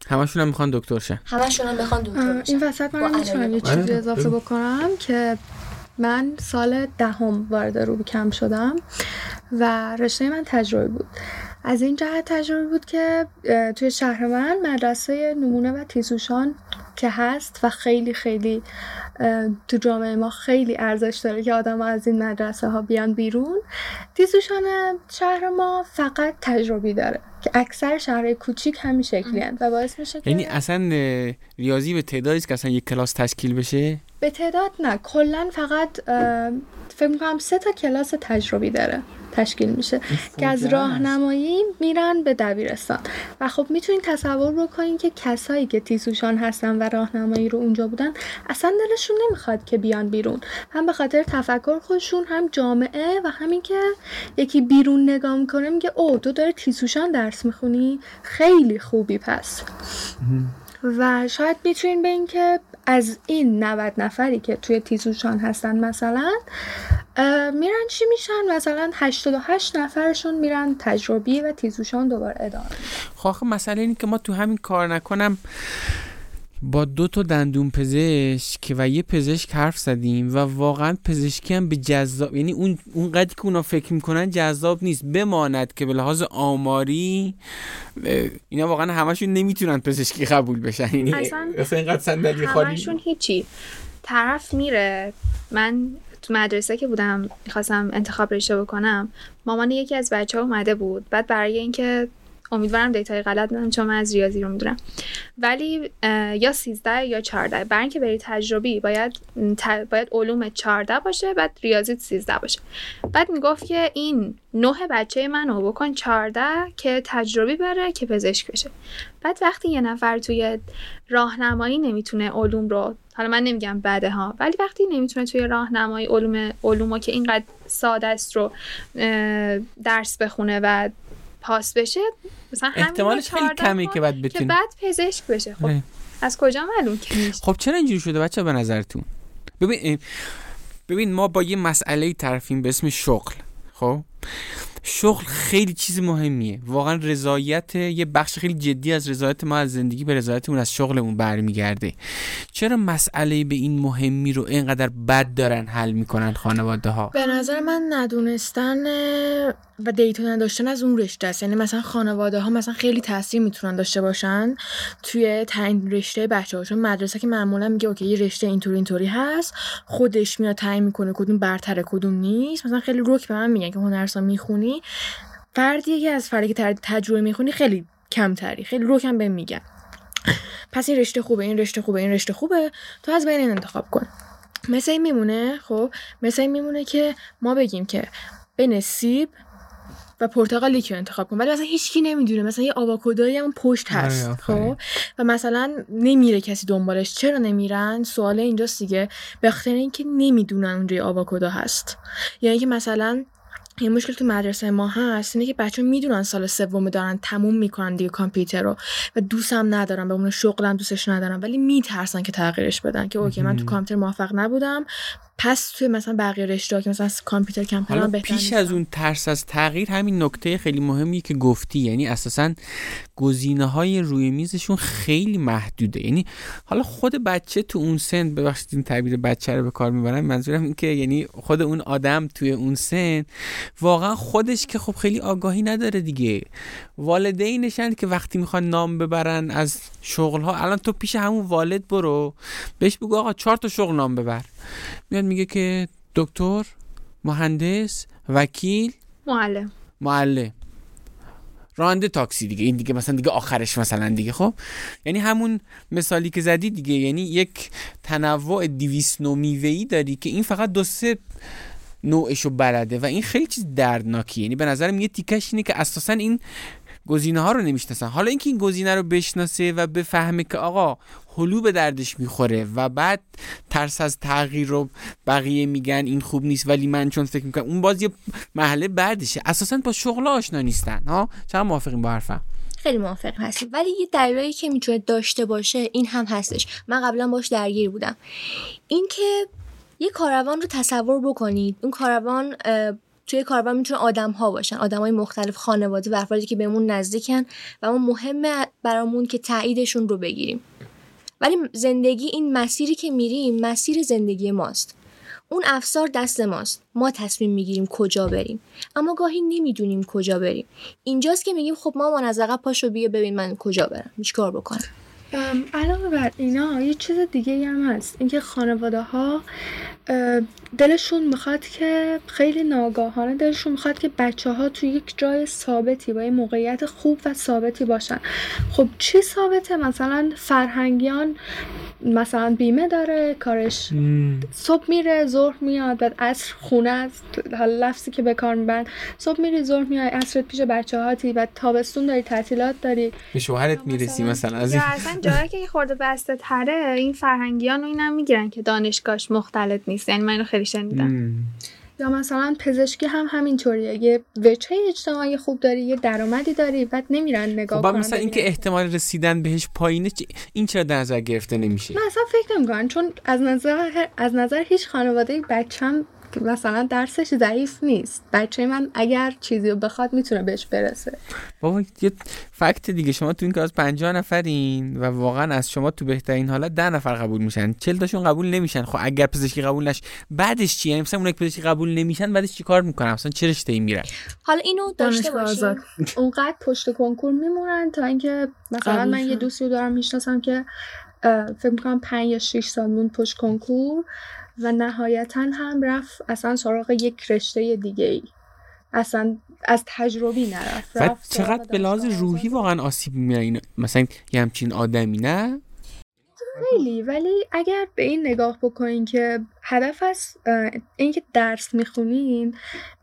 Speaker 1: همشون هم می‌خوان دکتر شن
Speaker 2: همشون هم بخوان دکتر بشن
Speaker 4: این وسط من می‌تونم یه. چیزی. اضافه. بکنم که من سال دهم وارد روبی کم شدم و رشته من تجربه بود از این جهت تجربه بود که توی شهر من مدرسه نمونه و تیزوشان که هست و خیلی خیلی تو جامعه ما خیلی ارزش داره که آدم از این مدرسه ها بیان بیرون. تیزوشان شهر ما فقط تجربی داره که اکثر شهرهای کوچیک همین شکلی هست و باعث میشه که
Speaker 1: یعنی اصلا ریاضی به تعدادی که اصلا یک کلاس تشکیل بشه؟
Speaker 4: به تعداد نه. کلا فقط فکر می‌کنم سه تا کلاس تجربی داره.
Speaker 3: تشکیل میشه. که از راهنمایی میرن به دبیرستان. و خب می‌تونین تصور بکنین که کسایی که تیسوشان هستن و راهنمایی رو اونجا بودن اصلا دلشون نمی‌خواد که بیان بیرون. هم به خاطر تفکر خودشون هم جامعه و همین که یکی بیرون نگاه می‌کنه میگه او تو داره تیسوشان درس می‌خونی؟ خیلی خوبی پس. و شاید می‌تونین به این که از این 90 نفری که توی تیزوشان هستن مثلا میرن چی میشن؟ مثلا 88 نفرشون میرن تجربی و تیزوشان دوباره ادامه
Speaker 1: خب مسئله اینه که ما تو همین کار نکنم با دو تا دندون پزشک و یه پزشک حرف زدیم و واقعا پزشکی هم به جذاب یعنی اون اون قدری که اونا فکر می‌کنن جذاب نیست. بماند که به لحاظ آماری اینا واقعا همشون نمی‌تونن پزشکی قبول بشن. یعنی
Speaker 3: اصلا اینقدر صندلی خالی. همشون هیچی. طرف میره. من تو مدرسه که بودم می‌خواستم انتخاب رشته بکنم مامان یکی از بچه ها اومده بود. بعد برای اینکه امیدوارم دیتای غلط ندم چون من از ریاضی رو می‌دونم. ولی یا 13 یا 14 برای اینکه بری تجربی باید باید علوم 14 باشه بعد ریاضی 13 باشه. بعد می‌گفت که این نه بچه منو بکن 14 که تجربی بره که پزشک بشه. بعد وقتی یه نفر توی راهنمایی نمی‌تونه علوم رو حالا من نمیگم بده ها ولی وقتی نمی‌تونه توی راهنمایی علوم علومو که اینقدر ساده است رو درس بخونه و پاس بشه مثلا
Speaker 1: احتمالش خیلی کمی که بعد بتونی.
Speaker 3: که بعد پزشک بشه. خب از کجا معلوم که نیست؟
Speaker 1: خب چرا اینجوری شده بچه به نظرتون؟ ببین ببین ما با یه مسئله طرفیم به اسم شغل. خب؟ شغل خیلی چیز مهمیه. واقعا رضایت یه بخش خیلی جدی از رضایت ما از زندگی به رضایتمون از شغلمون برمیگرده. چرا مسئله به این مهمی رو اینقدر بد دارن حل می‌کنن خانواده ها
Speaker 4: به نظر من ندونستن و دیتا نداشتن از اون رشته است. یعنی مثلا خانواده ها مثلا خیلی تاثیر می‌تونن داشته باشن توی تعیین رشته بچه ها چون مدرسه که معمولا میگه اوکی یه رشته اینطوری اینطوری هست خودش میاد تعیین می‌کنه کدوم برتر کدوم نیست. مثلا خیلی روک به من میگن که هنرسا می‌خونی فردیه که از فردی که تجربه می‌خونی خیلی کمتری خیلی روک هم به میگن. پس این رشته خوبه این رشته خوبه این رشته خوبه تو از بین این انتخاب کن. مثل این میمونه خب مثل این میمونه که ما بگیم که بین سیب و پرتقالی که انتخاب کن. ولی مثلا هیچکی نمی‌دونه مثلا یه آواکادویی هم پشت آره، هست خب؟ و مثلا نمیره کسی دنبالش. چرا نمیرن؟ سوال اینجاست دیگه. به خاطر اینکه نمی‌دونن اونجا آواکادو هست. یعنی که مثلا یه مشکل تو مدرسه ما هست اینه که بچه می‌دونن سال سوم دارن تموم می‌کنن دیگه کامپیوتر رو و دوستم ندارن به اون شغلم دوستش ندارن ولی میترسن که تغییرش بدن که اوکی من تو کامپیوتر موفق نبودم. پس توی مثلا بقیه رشته که مثلا کامپیوتر کم حالا
Speaker 1: پیش از اون ترس از تغییر همین نکته خیلی مهمی که گفتی. یعنی اساسا گزینه های روی میزشون خیلی محدوده. یعنی حالا خود بچه تو اون سن ببخشید این تعبیر بچه رو به کار می‌برم منظورم این که یعنی خود اون آدم توی اون سن واقعا خودش که خب خیلی آگاهی نداره دیگه. والدینشن که وقتی می‌خوان نام ببرن از شغل ها الان تو پیش همون والد برو. بهش بگو آقا چهار تا شغل نام ببر. میاد میگه که دکتر مهندس وکیل
Speaker 3: معلم.
Speaker 1: معلم. راننده تاکسی دیگه. این دیگه مثلا دیگه آخرش مثلا دیگه خب؟ یعنی همون مثالی که زدی دیگه. یعنی یک تنوع دیویس نومیوهی داری که این فقط دو سه نوعشو بلده و این خیلی چیز دردناکی یعنی به نظرم یه تیکش اینه که اساسا این گزینه ها رو نمی‌شناسن. حالا اینکه این گزینه رو بشناسه و بفهمه که آقا هلو به دردش می‌خوره و بعد ترس از تغییر رو بقیه میگن این خوب نیست ولی من چون فکر می‌کنم اون باز یه محله بعدشه. اساسا با شغل آشنا نیستن ها؟ چند موافقیم با حرفم؟
Speaker 2: خیلی موافق هستیم. ولی یه دلیلی که می‌تونه داشته باشه این هم هستش. من قبلا باش درگیر بودم. اینکه یه کاروان رو تصور بکنید. اون کاروان توی کاروان می‌تونه آدم ها باشن. آدم های مختلف خانواده و افرادی که بهمون نزدیکن و ما مهمه برامون که تاییدشون رو بگیریم. ولی زندگی این مسیری که میریم مسیر زندگی ماست. اون افسار دست ماست. ما تصمیم می‌گیریم کجا بریم. اما گاهی نمی‌دونیم کجا بریم. اینجاست که میگیم خب مامان از عقب پاشو بیا ببین من کجا برم. کار بکنم.
Speaker 5: علاوه بر اینا یه چیز دیگه هم هست. اینکه خانواده ها دلشون می‌خواد که خیلی ناگاهانه دلشون می‌خواد که بچه ها توی یک جای ثابتی با یه موقعیت خوب و ثابتی باشن. خب چی ثابته؟ مثلا فرهنگیان مثلا بیمه داره کارش صبح میره ظهر میاد بعد عصر خونه است حالا لفظی که به کار می‌برن. صبح میری ظهر میای عصرت پیش بچه هاتی و تابستون داری تعطیلات داری.
Speaker 1: به شوهرت می‌رسی مثلا از
Speaker 5: این اصلا جایی که خورده بسته تره این فرهنگیان و اینم می‌گیرن که دانشگاهش مختلط نیست یعنی من خیلی شنیدم یا مثلا پزشکی هم همینطوریه. یه وجهه اجتماعی خوب داری یه درآمدی داری بعد نمیرن نگاه
Speaker 1: خب مثلا اینکه احتمال رسیدن بهش پایینه این چرا در نظر گرفته نمیشه؟
Speaker 5: من اصلا فکر نمی‌کنم چون از نظر از نظر هیچ خانواده بچم مثلا درسش ضعیف نیست. بچه من اگر چیزی رو بخواد می‌تونه بهش برسه.
Speaker 1: بابا یه فکت دیگه. شما تو این کلاس 50 نفرین و واقعا از شما تو بهترین حالت 10 نفر قبول میشن. 40 تاشون قبول نمیشن. خب اگر پزشکی قبول نش بعدش چی یعنی مثلا اون پزشکی قبول نمیشن بعدش چیکار می‌کنن؟ مثلا چه رشته‌ای میرن؟
Speaker 2: حالا اینو داشته باشیم.
Speaker 5: اونقدر پشت کنکور میمونن تا اینکه مثلا من یه دوستی رو دارم می‌شناسم که فکر می‌کنم 5 یا 6 سال مون پشت کنکور. و نهایتا هم رفت اصلا سراغ یک رشته دیگه ای اصلا از تجربی نرفت.
Speaker 1: و چقدر به لحاظ روحی واقعا آسیب میره مثلا یه همچین آدمی نه؟
Speaker 5: خیلی ولی اگر به این نگاه بکنین که هدف از اینکه درس می‌خونین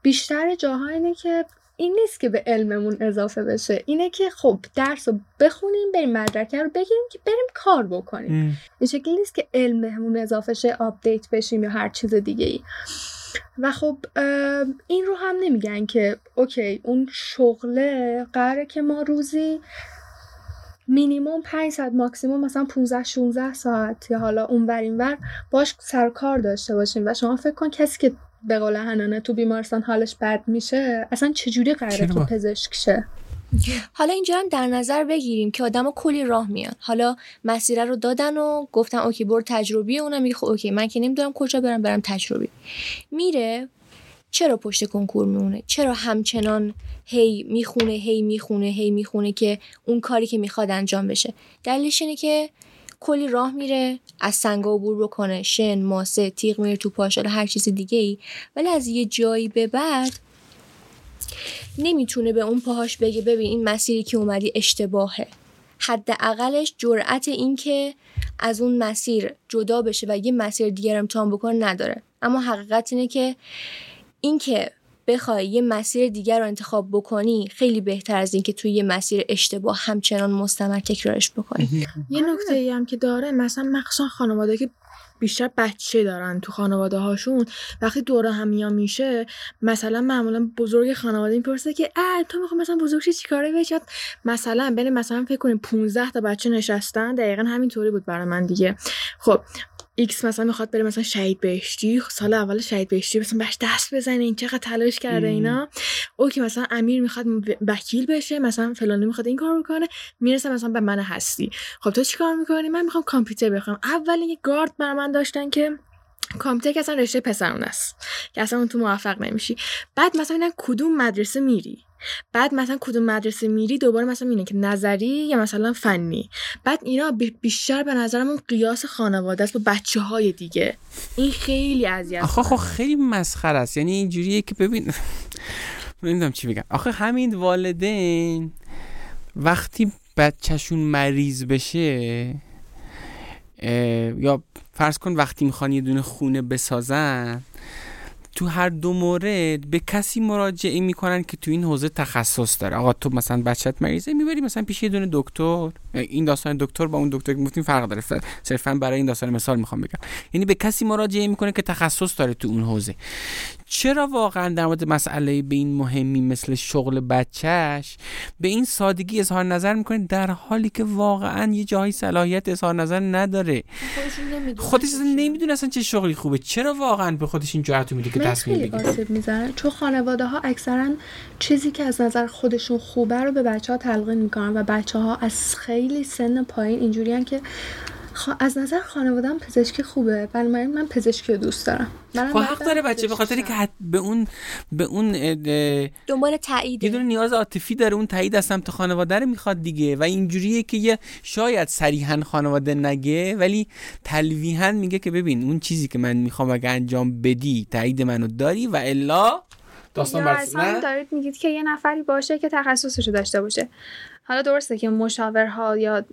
Speaker 5: بیشتر جاها اینه که این نیست که به علممون اضافه بشه. اینه که خب درس رو بخونیم بریم مدرکه رو بگیریم که بریم کار بکنیم. این شکلی نیست که علممون اضافه شه آپدیت بشیم یا هر چیز دیگه ای و خب این رو هم نمیگن که okay اون شغله قراره که ما روزی مینیموم 5 ساعت ماکسیموم مثلا 15 16 ساعت یا حالا اون ور باش سر کار داشته باشیم. و شما فکر کن کسی که به قول حنانه تو بیمارستان حالش بد میشه اصلا چجوری قراره تو پزشک شه؟
Speaker 2: حالا اینجا هم در نظر بگیریم که آدم کلی راه میان. حالا مسیره رو دادن و گفتن okay برو تجربی اونم میگه خب okay من که نمی‌دونم کجا برم برم تجربی. میره چرا پشت کنکور میمونه؟ چرا همچنان هی می‌خونه هی می‌خونه هی می‌خونه که اون کاری که می‌خواد انجام بشه؟ دلیلش اینه که کلی راه میره از سنگا عبور بکنه شن ماسه تیغ میره تو پاش هر چیز دیگه ای ولی از یه جایی به بعد نمی‌تونه به اون پاهاش بگه ببین این مسیری که اومدی اشتباهه. حداقلش جرأت این که از اون مسیر جدا بشه و یه مسیر دیگر امتحان بکنه نداره. اما حقیقت اینه که اینکه بخوای یه مسیر دیگر رو انتخاب بکنی خیلی بهتر از اینکه توی یه مسیر اشتباه همچنان مستمر تکرارش بکنی.
Speaker 4: یه نکته ای هم که داره مثلا مخصوصا خانواده که بیشتر بچه دارن تو خانواده هاشون وقتی دوره همیا میشه مثلا معمولا بزرگ خانواده می‌پرسه که اه تو می‌خوای مثلا بزرگش چیکاره بشه مثلا بین مثلا فکر کنیم 15 تا بچه نشستن دقیقا همینطوری بود برای من دیگه. خب X مثلا می‌خواد بره مثلا شهید بهشتی سال اول شهید بهشتی مثلا بهش دست بزنید این چقدر تلاش کرده اینا. اوکی مثلا امیر می‌خواد وکیل بشه مثلا فلانی می‌خواد این کار بکنه می‌رسه مثلا به من هستی. خب تو چیکار می‌کنی؟ من می‌خوام کامپیوتر بخونم. اول یه گارد بر من داشتن که کامپیوتر که اصلا رشته پسرون است که اصلا اون تو موفق نمیشی. بعد مثلا کدوم مدرسه میری؟ بعد مثلا کدوم مدرسه میری دوباره مثلا اینه که نظری یا مثلا فنی. بعد اینا بیشتر به نظرم اون قیاس خانواده است با بچه های دیگه. این خیلی اذیت
Speaker 1: آخه خب خیلی مسخره است. یعنی اینجوریه که ببین <laughs> نمی‌دونم چی بگم. آخه همین والدین وقتی بچهشون مریض بشه یا فرض کن وقتی می‌خوان یه دونه خونه بسازن تو هر دو مورد به کسی مراجعه می‌کنن که تو این حوزه تخصص داره. آقا تو مثلا بچت مریضه می‌بری مثلا پیش یه دونه دکتر. این داستان دکتر با اون دکتر که فرق داره. صرفا برای این داستان مثال می‌خوام بگم. یعنی به کسی مراجعه می‌کنه که تخصص داره تو اون حوزه. چرا واقعا در مورد مسئله به این مهمی مثل شغل بچهش به این سادگی اظهار نظر می‌کنه در حالی که واقعا یه جایی صلاحیت اظهار نظر نداره. خودش نمی‌دونه اصلا چه شغلی خوبه. چرا واقعا به خودش این جرأت میده که تصمیم
Speaker 5: بگیره؟ چون خانواده ها اکثرا چیزی که از نظر خودشون خوبه رو به بچه ها تلقین می‌کنن و بچه ها از خیلی سن پایین اینجوریان که
Speaker 3: از نظر خانوادم پزشکی خوبه بنابراین من پزشکی رو دوست دارم.
Speaker 1: خب حق داره بچه به خاطر که به اون به اون
Speaker 2: دنبال تایید
Speaker 1: یه دونه نیاز عاطفی داره اون تایید از سمت خانواده رو می‌خواد دیگه. و اینجوریه که یه شاید صریحا خانواده نگه ولی تلویحا میگه که ببین اون چیزی که من می‌خوام اگه انجام بدی تایید منو داری و الا
Speaker 3: داستان اصلا دارید میگید که یه نفری باشه که تخصصشو داشته باشه. حالا درسته که مشاورها یا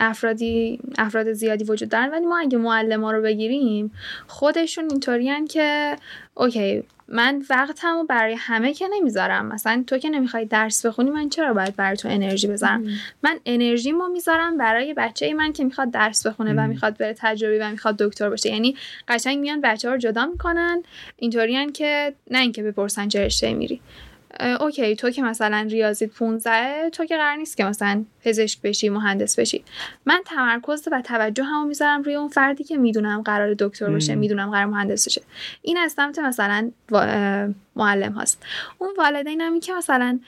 Speaker 3: افرادی افراد زیادی وجود دارن. ولی ما اگه معلم ها رو بگیریم خودشون اینطورین که اوکی من وقتمو برای همه که نمی‌ذارم. مثلا تو که نمی‌خوای درس بخونی من چرا باید برای تو انرژی بذارم؟ من انرژی ما می‌ذارم برای بچه من که می‌خواد درس بخونه و می‌خواد بره تجربی و می‌خواد دکتر باشه یعنی قشنگ میان بچه ها رو جدا می‌کنن. اینطوریان که نه اینکه بپرسن چه رشته میری اوکی تو که مثلا ریاضیت 15 تو که قرار نیست که مثلا پزشک بشی مهندس بشی. من تمرکز و توجه همو می‌ذارم روی اون فردی که می‌دونم قرار دکتر بشه می‌دونم قرار مهندس بشه. این از سمت مثلا معلم هاست. اون والدین هم که مثلا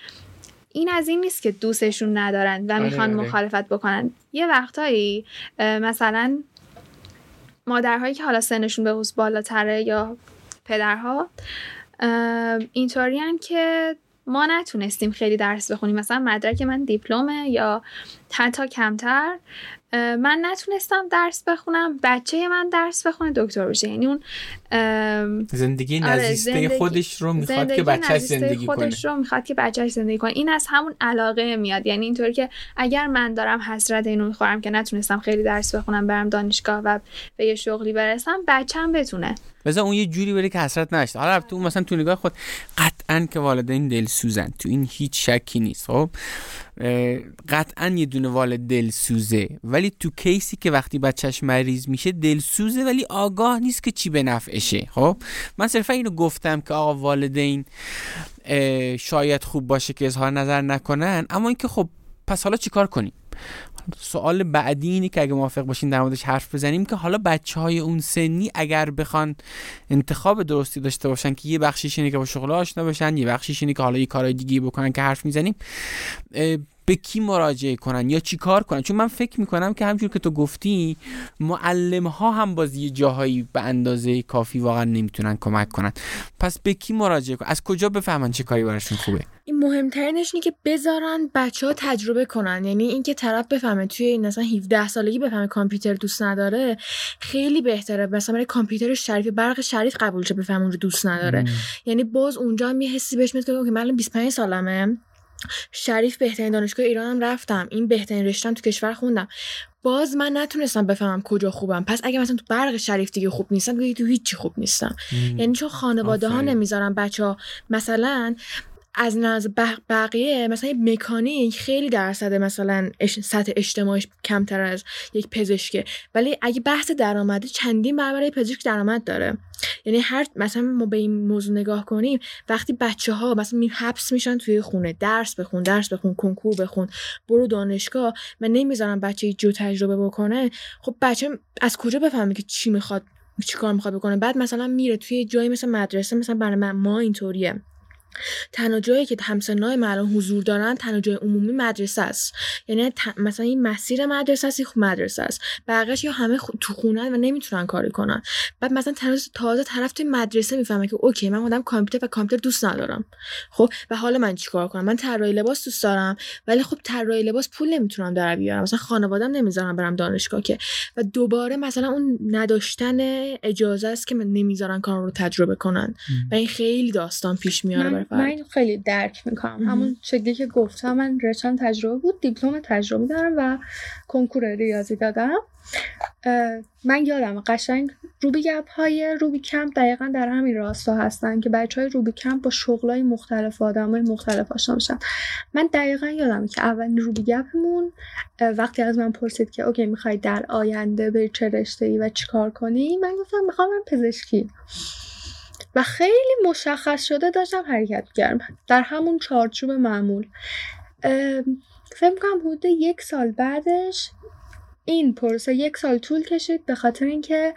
Speaker 3: این از این نیست که دوستشون ندارن و آره، می‌خوان آره. مخالفت بکنن. یه وقتایی مثلا مادرهایی که حالا سنشون به بالاتره یا پدرها اینطوری که ما نتونستیم خیلی درس بخونیم. مثلا مدرک من دیپلمه یا حتی کمتر. من نتونستم درس بخونم بچه من درس بخونه دکتر بشه یعنی اون
Speaker 1: زندگی آره، نزیسته خودش رو می‌خواد که بچه زندگی
Speaker 3: خودش رو می‌خواد که بچه زندگی کنه. این از همون علاقه میاد. یعنی اینطوری که اگر من دارم حسرت اینو می‌خورم که نتونستم خیلی درس بخونم برم دانشگاه و به یه شغلی برسم بچم بتونه.
Speaker 1: بذار اون یه جوری بره که حسرت نشته. حالا تو مثلا تو نگاه خود که والدین دلسوزن. تو این هیچ شکی نیست خب؟ قطعا یه دونه والد دلسوزه. ولی تو کیسی که وقتی بچهش مریض میشه دلسوزه ولی آگاه نیست که چی به نفعشه. خب؟ من صرفا اینو گفتم که آقا والدین شاید خوب باشه که اظهار نظر نکنن اما اینکه خب پس حالا چیکار کنیم؟ سوال بعدی اینه که اگه موافق باشین در موردش حرف بزنیم که حالا بچه های اون سنی اگر بخوان انتخاب درستی داشته باشن که یه بخشیش اینه که با شغل آشنا بشن یه بخشیش اینه که حالا یه کارهای دیگه بکنن که حرف می‌زنیم به کی مراجعه کنن یا چی کار کنن؟ چون من فکر می‌کنم که همجور که تو گفتی معلم ها هم باز یه جاهایی به اندازه کافی واقعا نمی‌تونن کمک کنن. پس به کی مراجعه کنن از کجا بفهمن چه کاری براشون خوبه؟
Speaker 4: این مهمترینش اینه که بذارن بچه ها تجربه کنن. یعنی اینکه طرف بفهمه توی این مثلا 17 سالگی بفهمه کامپیوتر دوست نداره خیلی بهتره. مثلا برای کامپیوتر شریف برق شریف قبول شه بفهمه اون رو دوست نداره. یعنی باز اونجا می حسی بهش میاد که من 25 سالمه. شریف بهترین دانشگاه ایرانم رفتم. این بهترین رشتم تو کشور خوندم. باز من نتونستم بفهمم کجا خوبم. پس اگه مثلا تو برق شریف دیگه خوب نیستم دیگه تو هیچی خوب نیستم. یعنی چون خانواده ها نمی‌ذارن بچه ها مثلا از نظر بقیه مثلا مکانیک خیلی درصد مثلا سطح اجتماعیش کمتر از یک پزشکه. ولی اگه بحث درآمده چندین برابر پزشک درآمد داره. یعنی هر مثلا ما به این موضوع نگاه کنیم وقتی بچه ها مثلا می حبس میشن توی خونه درس بخون درس بخون کنکور بخون برو دانشگاه من نمی‌ذارم بچه جو تجربه بکنه. خب بچه از کجا بفهمه که چی می‌خواد چی کار می‌خواد بکنه؟ بعد مثلا میره توی جایی مثل مدرسه مثلا برای من ما اینطوریه. تنها جایی که همسنای ما الان حضور دارن تنها جای عمومی مدرسه است. یعنی مثلا این مسیر مدرسه است خوب مدرسه است. بقیه‌اش یا همه تو خونه و نمی‌تونن کاری کنن. بعد مثلا تازه تازه طرف توی مدرسه می‌فهمه که اوکی من آدم کامپیوتر و کامپیوتر دوست ندارم. خب و حالا من چیکار کنم؟ من طراحی لباس دوست دارم ولی خب طراحی لباس پول نمی‌تونم در بیارم. مثلا خانواده‌ام نمی‌ذارم برم دانشگاه که. و دوباره مثلا اون نداشتن اجازه است که من نمی‌ذارن کار رو تجربه کنن. و این خیلی داستان پیش میاره
Speaker 3: من خیلی درک می‌کنم. همون شکلی که گفتم من رشتم تجربه بود دیپلم تجربه دارم و کنکور ریاضی دادم. من یادم قشنگ روبی گپ های روبی کمپ دقیقا در همین راستا هستن که بچه های روبی کمپ با شغلای مختلف و آدم های مختلف آشنا میشن. من دقیقا یادم که اولین روبی گپمون وقتی از من پرسید که اوکی می‌خوای در آینده به چه رشته ای و چیکار کنی؟ من گفتم می‌خوام من پزشکی. و خیلی مشخص شده داشتم حرکت کردم در همون چارچوب معمول. فکر کنم حدود یک سال بعدش این پروسه یک سال طول کشید به خاطر اینکه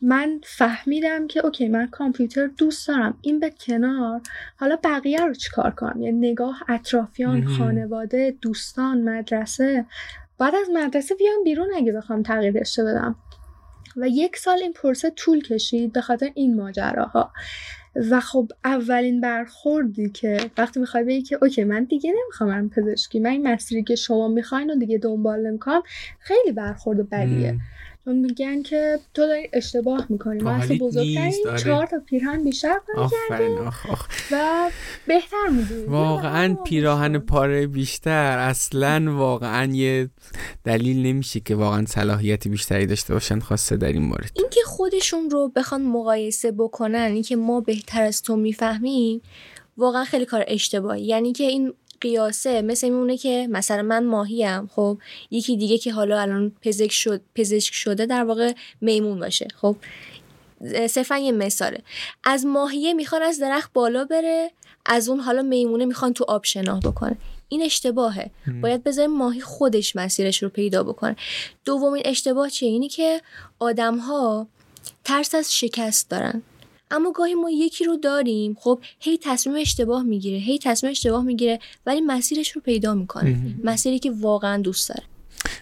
Speaker 3: من فهمیدم که اوکی من کامپیوتر دوست دارم. این به کنار حالا بقیه رو چیکار کنم؟ یعنی نگاه اطرافیان خانواده دوستان مدرسه. بعد از مدرسه بیام بیرون اگه بخوام تغییر رشته بدم. و یک سال این پرسه طول کشید به خاطر این ماجراها. و خب اولین برخوردی که وقتی می‌خوای بگی که اوکی من دیگه نمی‌خوام برم پزشکی من این مسیری که شما می‌خواین و دیگه دنبال نمی‌کنم خیلی برخورد بدیه. میگن که تو داری اشتباه می‌کنی. ما اصلا بزرگترین
Speaker 1: آره.
Speaker 3: چهار تا پیرهن بیشتر
Speaker 1: آفرین آخ آخ.
Speaker 3: و بهتر می‌دونی.
Speaker 1: واقعا پیراهن پاره بیشتر. اصلا واقعا یه دلیل نمیشه که واقعا صلاحیت بیشتری داشته باشن خواسته در این مورد.
Speaker 2: اینکه خودشون رو بخوان مقایسه بکنن اینکه ما بهتر از تو می‌فهمیم واقعا خیلی کار اشتباهی. یعنی که این قیاسه مثل میمونه که مثلا من ماهیم خب یکی دیگه که حالا الان پزشک شد پزشک شده در واقع میمون باشه خب. صرفا یه مثاله. از ماهیه می‌خوان از درخت بالا بره از اون حالا میمونه می‌خوان تو آب شناه بکنه. این اشتباهه. باید بذاریم ماهی خودش مسیرش رو پیدا بکنه. دومین اشتباه چیه؟ اینی که آدم ها ترس از شکست دارن. اما گاهی ما یکی رو داریم خب هی تصمیم اشتباه می‌گیره هی تصمیم اشتباه می‌گیره ولی مسیرش رو پیدا می‌کنه. مسیری که واقعا دوست داره.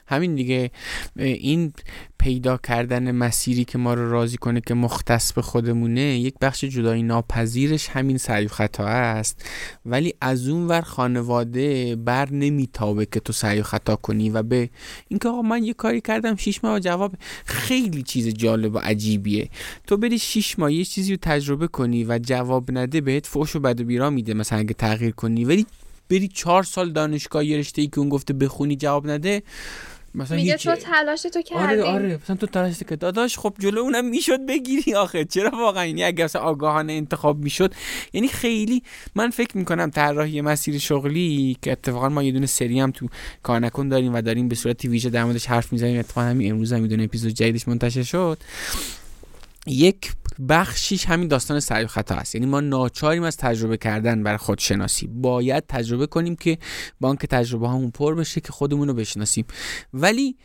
Speaker 1: همین دیگه این پیدا کردن مسیری که ما رو راضی کنه که مختص به خودمونه یک بخش جدایی ناپذیرش همین سعی و خطا است. ولی از اون ور خانواده بر نمیتابه که تو سعی و خطا کنی و به اینکه آقا من یه کاری کردم شیش ماه جواب خیلی چیز جالب و عجیبیه. تو بری شیش ماه یه چیزی رو تجربه کنی و جواب نده بهت فوش و بد و بیرا میده مثلا اگه تغییر کنی. ولی بری چهار سال دانشگاه یه رشته ای که اون گفته بخونی جواب نده مثلا
Speaker 3: میگه تو تلاش تو کردی
Speaker 1: آره آره مثلا تو تلاش که داداش خب جلو اونم می‌شد بگیری آخه چرا واقعا؟ یعنی اگه مثلا آگاهانه انتخاب می‌شد یعنی خیلی من فکر می‌کنم طراحی مسیر شغلی که اتفاقا ما یه دونه سری هم تو کار نکن داریم و داریم به صورت ویژه در موردش حرف می‌زنیم اتفاقا همین امروز هم یه دونه اپیزود جدیدش منتشر شد. یک بخشیش همین داستان سعی و خطا است. یعنی ما ناچاریم از تجربه کردن برای خودشناسی. باید تجربه کنیم که بانک تجربه همون پر بشه که خودمون رو بشناسیم. ولی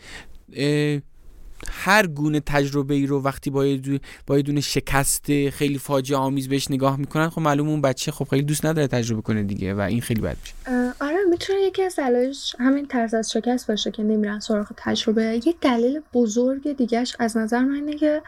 Speaker 1: هر گونه تجربه ای رو وقتی با یه دونه شکست خیلی فاجعه آمیز بهش نگاه می‌کنن خب معلوم اون بچه خب خیلی دوست نداره تجربه کنه دیگه و این خیلی بد میشه.
Speaker 3: آره می‌تونه یکی از دلایلش همین ترس از شکست باشه که نمیرن سراغ تجربه. یک دلیل بزرگ دیگهش از نظر من اینه که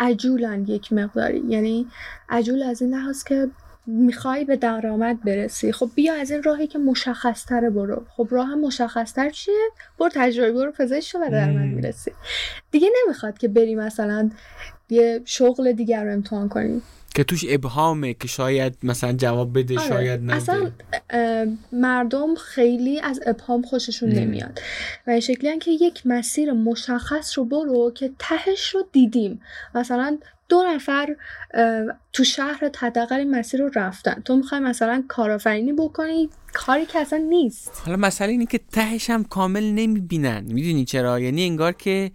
Speaker 3: عجولن یک مقداری. یعنی عجول از این لحاظ که می‌خوای به درآمد برسی. خب بیا از این راهی که مشخص تره برو. خب راه مشخص تر چیه؟ برو تجربه برو پزشک و درآمد. می‌رسی دیگه نمی‌خواد که بری مثلا یه شغل دیگر رو امتحان کنی.
Speaker 1: که توش ابهامه که شاید مثلا جواب بده
Speaker 3: آره.
Speaker 1: شاید نده.
Speaker 3: اصلا مردم خیلی از ابهام خوششون
Speaker 1: مم.
Speaker 3: نمیاد. و این شکلی که یک مسیر مشخص رو برو که تهش رو دیدیم. مثلا دو نفر تو شهر حداقل مسیر رو رفتن. تو می‌خوای مثلا کارآفرینی بکنی؟ کاری که اصلا نیست.
Speaker 1: حالا مسئله اینه که تهش هم کامل نمی‌بینن. می‌دونی چرا؟ یعنی انگار که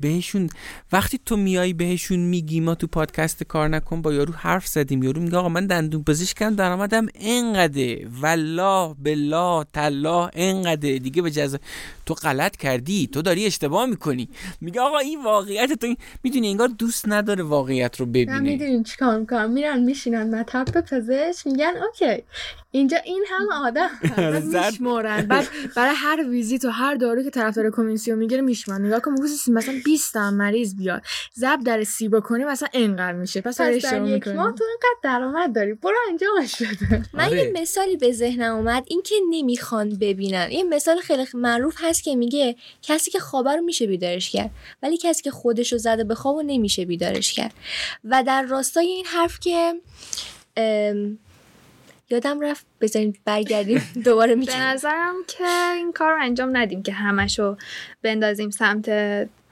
Speaker 1: بهشون وقتی تو میای بهشون میگی ما تو پادکست کار نکن با یارو حرف زدیم. یارو میگه آقا من دندون پزشکم درآمدم انقدره والله بالله تالله انقدره دیگه به جز تو غلط کردی تو داری اشتباه می‌کنی. میگه آقا این واقعیت تو این... می‌دونی انگار دوست نداره واقعیت رو
Speaker 3: نه
Speaker 1: ببینه.
Speaker 3: می‌دونین چیکار می‌کنن میرن میشینن مطب پزشک میگن اوکی. اینجا این هم آدم. <laughs>
Speaker 4: میشمارن بعد برای هر ویزیت و هر دارو که طرفدار کمیسیون می‌گیره میشمارن نگاه کن بگوز مثلا 20 تا مریض بیاد. زب در سی بکنی مثلا انقدر میشه. پس
Speaker 3: در
Speaker 4: اشتباه
Speaker 3: یک ماه تو اینقدر درآمد داری. برو انجامش بده
Speaker 2: من
Speaker 1: آره.
Speaker 2: یه مثالی به ذهنم اومد. این که نمی‌خوان ببینن. یه مثال خیلی معروف هست که میگه کسی که خوابه رو میشه بیدارش کرد ولی کسی که خودش رو زده به خواب رو نمیشه بیدارش کرد. و در راستای این حرف که یادم رفت بذارین برگردیم <laughs> دوباره
Speaker 3: به
Speaker 2: میگم
Speaker 3: نظرم که این کار رو انجام ندیم که همشو بندازیم سمت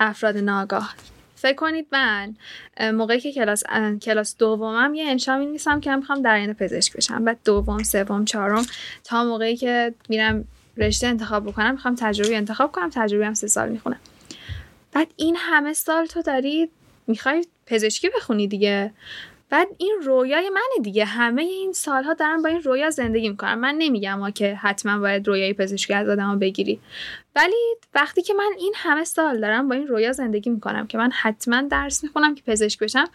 Speaker 3: افراد ناگاه. فکر کنید من موقعی که کلاس کلاس دومم یه انشا می‌نویسم که من می‌خوام در آینده پزشک بشم. بعد دوم سوم چهارم تا موقعی که میرم رشته انتخاب بکنم می‌خوام تجربی انتخاب کنم تجربی هم سه سال می‌خونم. بعد این همه سال تو داری می‌خوای پزشکی بخونی دیگه. بعد این رویای منه دیگه. همه این سالها دارم با این رویا زندگی می‌کنم. من نمیگم ها که حتما باید رویای پزشکی از آدم بگیری. ولی وقتی که من این همه سال دارم با این رویا زندگی می‌کنم که من حتما درس می‌خونم که پزشک بشم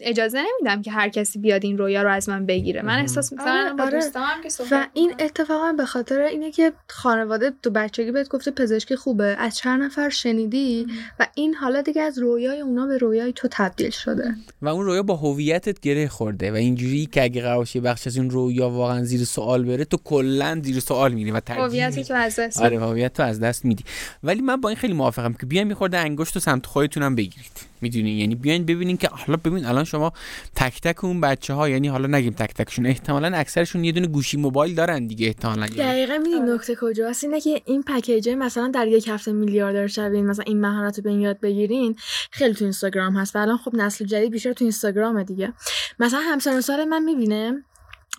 Speaker 3: اجازه نمیدم که هر کسی بیاد این رویا رو از من بگیره. من احساس می‌کنم
Speaker 5: آره،
Speaker 3: با
Speaker 5: آره.
Speaker 3: که
Speaker 5: و این اتفاقا به خاطر اینه که خانواده تو بچگی بهت گفته پزشکی خوبه. از چند نفر شنیدی و این حالا دیگه از رویای اونا به رویای تو تبدیل شده.
Speaker 1: و اون رویا با هویتت گره خورده و اینجوری که اگه قرار بخش از این رویا واقعا زیر سوال بره تو کلا زیر سوال میری و
Speaker 3: هویت تو از دست
Speaker 1: آره هویت تو از دست میدی. ولی من با این خیلی موافقم که بیاین میخورده انگشت و سمت خودتونم بگیرید. می‌دونی؟ یعنی بیاین ببینین که حالا ببین الان شما تک تک اون بچه ها یعنی حالا نگیم تک تکشون احتمالا اکثرشون یه دونه گوشی موبایل دارن دیگه احتمالا
Speaker 4: دقیقا می‌دونی نکته کجاست؟ اینه که این پکیجه مثلا در یک هفته میلیاردر شوین مثلا این مهارت رو به یاد بگیرین خیلی تو اینستاگرام هست و الان خب نسل جدید بیشتر تو اینستاگرامه دیگه. مثلا همسر سال من می‌بینه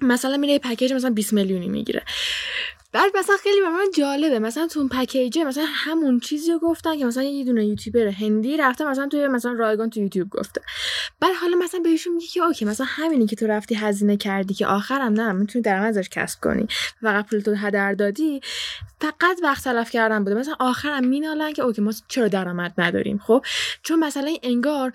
Speaker 4: مثلا میره پکیج مثلا 20 میلیونی می‌گیره. بعد مثلا خیلی به من جالبه. مثلا تو اون پکیجه مثلا همون چیزی رو گفتن که مثلا یه دونه یوتیوبر هندی رفته مثلا توی مثلا رایگان تو یوتیوب گفته. بعد حالا مثلا بهشون میگه که okay مثلا همینی که تو رفتی هزینه کردی که آخرم نه می‌تونی درآمد ازش کسب کنی. فقط پول تو هدر دادی. فقط وقت تلف کردن بوده. مثلا آخرم مینالن که okay ما چرا درآمد نداریم خب؟ چون مثلا این انگار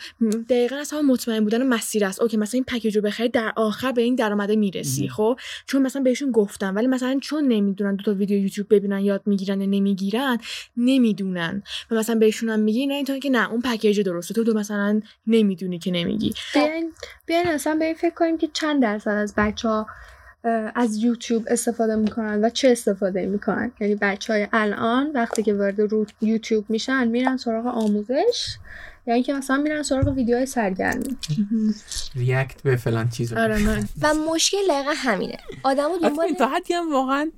Speaker 4: دقیقا از همون مطمئن بودن مسیر است. okay مثلا این package رو بخری در آخر به این درآمد می‌رسی خب؟ چون مثلا بهشون گفتم ولی مثلا چون نمی‌دونن دو تا ویدیو یوتیوب ببینن یاد می‌گیرن یا نمی‌گیرن نمی‌دونن. و مثلا بهشون هم میگی نه اینطور که نه اون پکیج درسته. تو, تو مثلا نمی‌دونی که نمیگی.
Speaker 5: بیاین بیاین اصلا به این فکر کنیم که چند درصد از بچه ها از یوتیوب استفاده می‌کنن و چه استفاده می‌کنن؟ یعنی بچه های الان وقتی که وارد رو یوتیوب میشن میرن سراغ آموزش؟ یعنی که مثلا میرن سراغ ویدیوهای سرگرمی؟ <laughs>
Speaker 1: ریاکت به فلان چیز
Speaker 4: آره
Speaker 5: و مشکل دقیقا همینه. آدمو دنبال
Speaker 1: تا حدی هم واقعا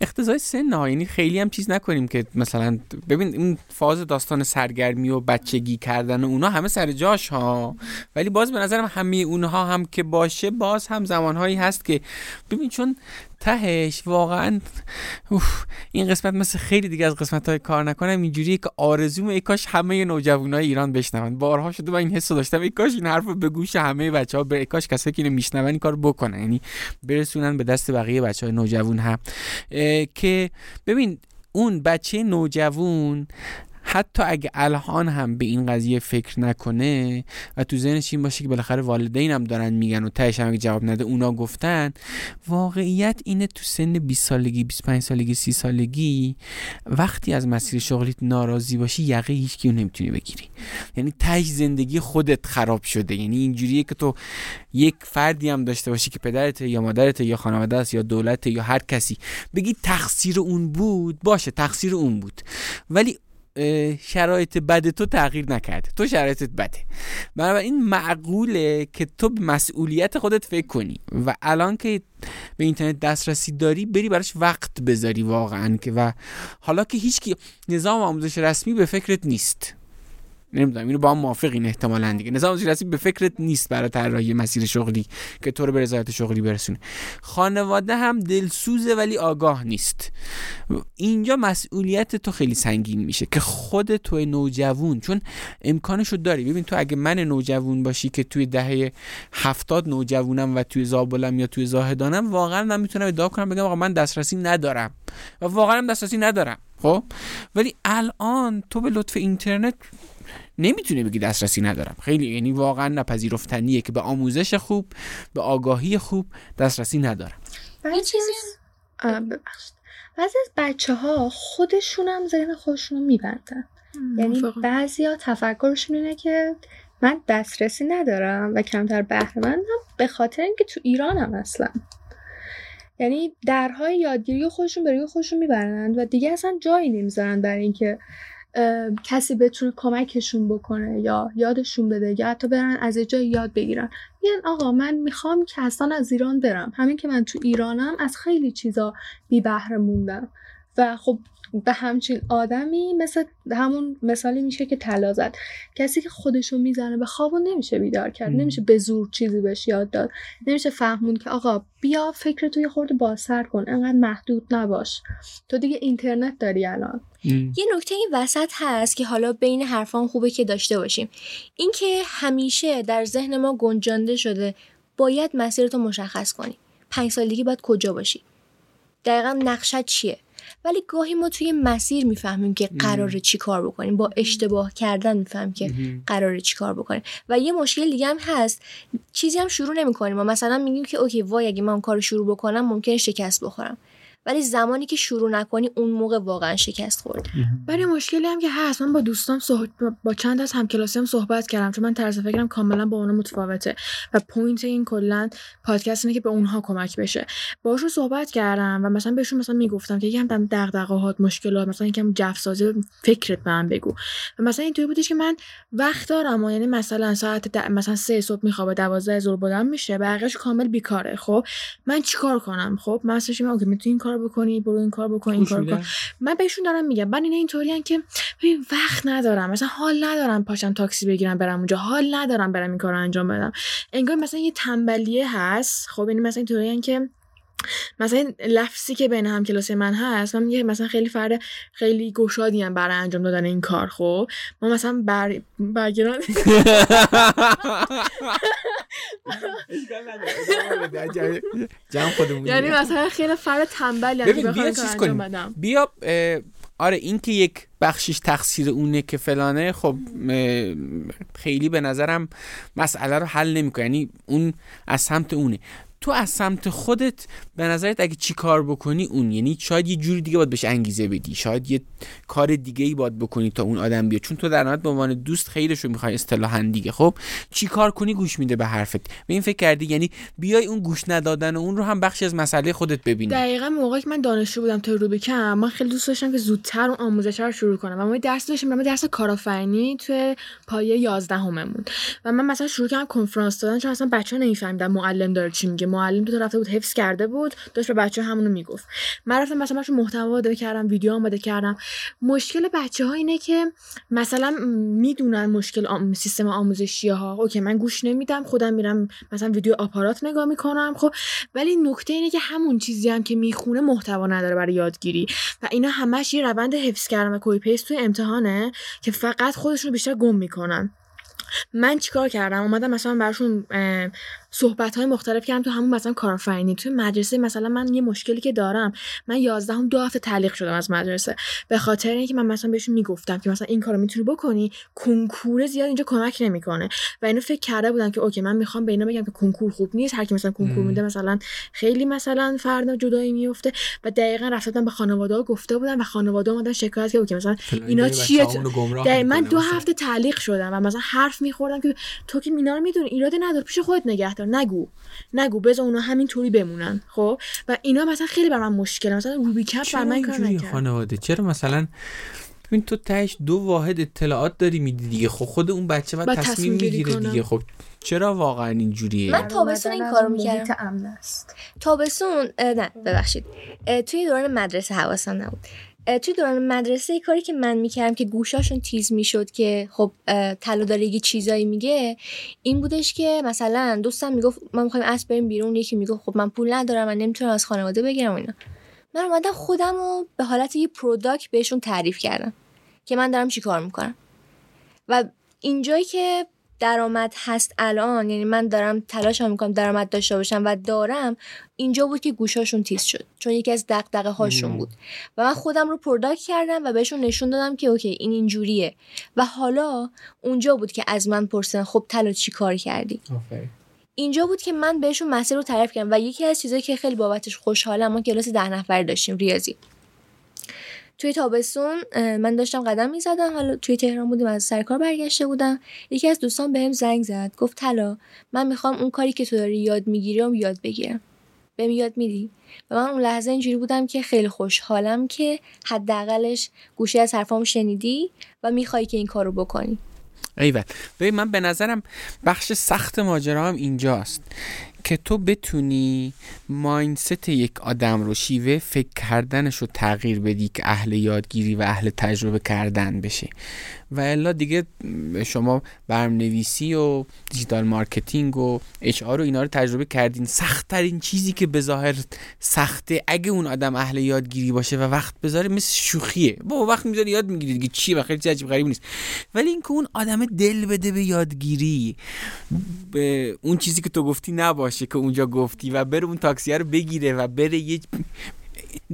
Speaker 1: اقتضای سن ها یعنی خیلی هم چیز نکنیم که مثلا ببین این فاز داستان سرگرمی و بچگی کردن و اونا همه سر جاش ها. ولی باز به نظرم همه اونها هم که باشه باز هم زمانهایی هست که ببین چون تهش واقعا. این قسمت مثل خیلی دیگه از قسمت های کار نکنم. اینجوریه که آرزوم ای کاش همه نوجوان های ایران بشنون. بارها شده من این حس داشتم. ای کاش این حرف به گوش همه بچه ها ای کاش کسایی که اینو میشنون این کار بکنن. یعنی برسونن به دست بقیه بچه های نوجوان هم که ببین اون بچه نوجوان حتی اگه الان هم به این قضیه فکر نکنه و تو ذهنش این باشه که بالاخره والدین هم دارن میگن و تهش هم اگه جواب نده اونا گفتن واقعیت اینه تو سن 20 سالگی 25 سالگی 30 سالگی وقتی از مسیر شغلیت ناراضی باشی یقه هیچ کیو نمی‌تونی بگیری. یعنی تهش زندگی خودت خراب شده. یعنی اینجوریه که تو یک فردی هم داشته باشی که پدرت یا مادرت یا خانواده است یا دولت یا هر کسی. بگی تقصیر اون بود باشه تقصیر اون بود. ولی شرایط بد تو تغییر نکرده. تو شرایطت بده. بنابراین معقوله که تو به مسئولیت خودت فکر کنی و الان که به اینترنت دسترسی داری بری براش وقت بذاری واقعا که و حالا که هیچ نظام آموزش رسمی به فکرت نیست. نمی‌دونم اینو با هم موافقین احتمالا دیگه. نظام رسمی به فکرت نیست برای طراحی مسیر شغلی که تو رو به رضایت شغلی برسونه. خانواده هم دلسوزه ولی آگاه نیست. اینجا مسئولیت تو خیلی سنگین میشه که خود تو نوجوون چون امکانشو داری. ببین تو اگه من نوجوون باشی که توی دهه هفتاد نوجوونم و توی زابلم یا توی زاهدانم واقعا من می‌تونم ادعا کنم بگم آقا من دسترسی ندارم. و واقعا دسترسی ندارم خب؟ ولی الان تو به لطف اینترنت نمی‌تونه بگی دسترسی ندارم. خیلی یعنی واقعا نپذیرفتنیه که به آموزش خوب به آگاهی خوب دسترسی ندارم.
Speaker 5: یه چیزی ببخشید. بعضی از بچه ها خودشون هم ذهن خودشون رو میبندن یعنی بعضی ها تفکرشون اینه که من دسترسی ندارم و کمتر بهره به خاطر اینکه تو ایرانم اصلا. یعنی درهای یادگیری خودشون به روی خودشون می‌برند و دیگه اصلا جایی نمی‌ذارن برای اینکه کسی بتونه کمکشون بکنه یا یادشون بده یا حتی برن از جای یاد بگیرن. میگن آقا من می‌خوام که اصلا از ایران برم. همین که من تو ایرانم از خیلی چیزا بی بهره موندم. و خب به همچین آدمی مثل همون مثالی میشه که طلا زد. کسی که خودشو می‌زنه به خواب نمیشه بیدار کرد. نمیشه به زور چیزی بهش یاد داد. نمیشه فهمون که آقا بیا فکر تو یه خورده بازسر کن. انقدر محدود نباش. تو دیگه اینترنت داری الان. یه نکته این وسط هست که حالا بین حرفان خوبه که داشته باشیم. اینکه همیشه در ذهن ما گنجانده شده باید مسیرتو مشخص کنی. پنج سالگی باید کجا باشی؟ دقیقا نقشت چیه؟
Speaker 2: ولی گاهی ما توی مسیر می‌فهمیم که قراره چی کار بکنیم. با اشتباه کردن می‌فهمیم که قراره چی کار بکنیم. و یه مشکل دیگه هم هست. چیزی هم شروع نمی‌کنیم. ما مثلا میگیم که okay وای اگه من کار شروع بکنم ممکن شکست بخورم. ولی زمانی که شروع نکنی اون موقع واقعا شکست خورد.
Speaker 4: برای مشکلی هم که هست. من با دوستام صحبت با چند از همکلاسی هم صحبت کردم چون من طرز فکرم کاملا با اونا متفاوته و point این کلا پادکست اینه که به اونها کمک بشه. باشون صحبت کردم و مثلا بهشون مثلا می‌گفتم که یکم دم دغدغه‌هات مشکلات مثلا یکم جفسازی فکرت به من بگو. و مثلا اینطوری بودش که من وقت دارم و یعنی مثلا ساعت مثلا سه صبح میخوابه 12 ظهر بودم میشه بقیش کامل بیکاره خب؟ من چیکار کنم؟ خب؟ من اصلا اوکی می‌تونی این کار بکنی برو این کار بکن این کار بکن. من بهشون دارم میگم من اینا اینطوریان که ببین وقت ندارم مثلا حال ندارم پاشم تاکسی بگیرم برم اونجا. حال ندارم برم این کار انجام بدم. انگار مثلا یه تنبلیه هست. خب یعنی مثلا اینطوریان که مثلا لفظی که بین هم کلاسی من هست من میگه مثلا خیلی فرد خیلی گشادی هم برای انجام دادن این کار خب؟ ما مثلا بر برگران <laughs> یعنی مثلا خیلی فرد تنبلی
Speaker 1: ببین بیا چیز کنیم. بیا آره این که یک بخشش تقصیر اونه که فلانه خب خیلی به نظرم مسئله رو حل نمی‌کنه. یعنی اون از سمت اونه. تو از سمت خودت به نظرت اگه چی کار بکنی اون؟ یعنی شاید یه جوری دیگه باید بهش انگیزه بدی. شاید یه کار دیگه ای باید بکنی تا اون آدم بیاد. چون تو در نهایت به عنوان دوست خیلیشو می‌خوای اصطلاحا دیگه. خب چی کار کنی گوش میده به حرفت. به این فکر کردی یعنی بیای اون گوش ندادن و اون رو هم بخشی از مسئله خودت ببینی.
Speaker 4: دقیقا موقعی که من دانشجو بودم تو روبیکم من خیلی دوست داشتم که زودتر اون آموزش رو شروع کنم. و ما درس داشتیم من درس کارآفرینی تو پایه 11 هممون و من مثلا شروع کردم کنفرانس دادن چون اصلا بچه‌ها نمیفهمیدن معلم داره چی میگه. معلم تو رفته بود حفظ کرده بود داشت به بچه همونو می‌گفت. من رفتم مثلا براشون محتوا آماده کردم ویدیو آماده کردم. مشکل بچه ها اینه که مثلا می‌دونن مشکل آم... سیستم آموزشی ها OK من گوش نمیدم خودم میرم مثلا ویدیو آپارات نگاه می‌کنم خب. ولی نکته اینه که همون چیزی هم که می‌خونه محتوا نداره برای یادگیری. و اینا همش یه روند حفظ کردن و copy paste توی امتحانه که فقط خودشون بیشتر گم می‌کنن. من چیکار کردم؟ اومدم مثلا براشون صحبت های مختلف کردم تو همون مثلا کارآفرینی تو مدرسه مثلا من یه مشکلی که دارم من 11 هم دو هفته تعلیق شدم از مدرسه. به خاطر اینکه من مثلا بهشون می‌گفتم که مثلا این کارو می‌تونی بکنی کنکور زیاد اینجا کمک نمی‌کنه. و اینو فکر کرده بودم که OK من می‌خوام به اینا بگم که کنکور خوب نیست هر کی مثلا کنکور میده مثلا خیلی مثلا فرد جدایی میفته و دقیقا رفتم به خانواده ها گفته بودم و خانواده اومدن شکایت که OK مثلا اینا چیه؟ من دو هفته تعلیق شدم و مثلا حرف میخوردم که تو که اینا رو می‌دونی ایراد نداره پیش خودت نگه نگو. نگو. بذار اونا همینطوری بمونن. خب؟ و اینا مثلا خیلی بر من مشکله. مثلا روبی کپ بر من کار
Speaker 1: خانواده؟ چرا مثلا ببین تو تهش دو واحد اطلاعات داری میدی دیگه. خب خود اون بچه باید تصمیم می‌گیره دیگه. خب چرا واقعا اینجوریه؟
Speaker 2: من تابستون این کارو می‌کردم. تابستون نه ببخشید. توی دوران مدرسه حواسم نبود. توی دوران مدرسه کاری که من می‌کردم که گوشاشون تیز می‌شد که خب طلا داره یه چیزایی میگه این بودش که مثلا دوستم می‌گفت ما می‌خوایم امشب بریم بیرون یکی می‌گفت خب من پول ندارم من نمی‌تونم از خانواده بگیرم اینا. من اومدم خودم رو به حالت یه product بهشون تعریف کردم که من دارم چی کار می‌کنم. و اینجایی که درآمد هست الان یعنی من دارم تلاش می‌کنم درآمد داشته باشم و دارم اینجا بود که گوشاشون تیز شد چون یکی از دغدغه هاشون بود. و من خودم رو product کردم و بهشون نشون دادم که OK این اینجوریه. و حالا اونجا بود که از من پرسیدن خب تلا چی کار کردی؟ اینجا بود که من بهشون مسیر رو تعریف کردم و یکی از چیزایی که خیلی بابتش خوشحالم ما کلاس ده نفر داشتیم ریاضی. توی تابستون من داشتم قدم می‌زدم حالا توی تهران بودیم از سرکار برگشته بودم. یکی از دوستان بهم زنگ زد گفت طلا من می‌خوام اون کاری که تو داری یاد می‌گیری یاد بگیرم. بهم یاد میدی. و من اون لحظه اینجوری بودم که خیلی خوشحالم که حداقلش گوشه از حرفامو شنیدی و می‌خوای که این کارو بکنی.
Speaker 1: ایول. ببین من به نظرم بخش سخت ماجرا هم اینجاست. که تو بتونی mindset یک آدم رو شیوه فکر کردنش رو تغییر بدی که اهل یادگیری و اهل تجربه کردن بشه. و الا دیگه شما برنامه‌نویسی و digital marketing و HR و اینا رو تجربه کردین سخت ترین چیزی که به ظاهر سخته اگه اون آدم اهل یادگیری باشه و وقت بذاره مثل شوخیه. با وقت می‌ذاره یاد می‌گیری دیگه چی و خیلی عجیب غریب نیست. ولی اینکه اون آدم دل بده به یادگیری به اون چیزی که تو گفتی نباشه که اونجا گفتی و بره اون تاکسی رو بگیره و بره یه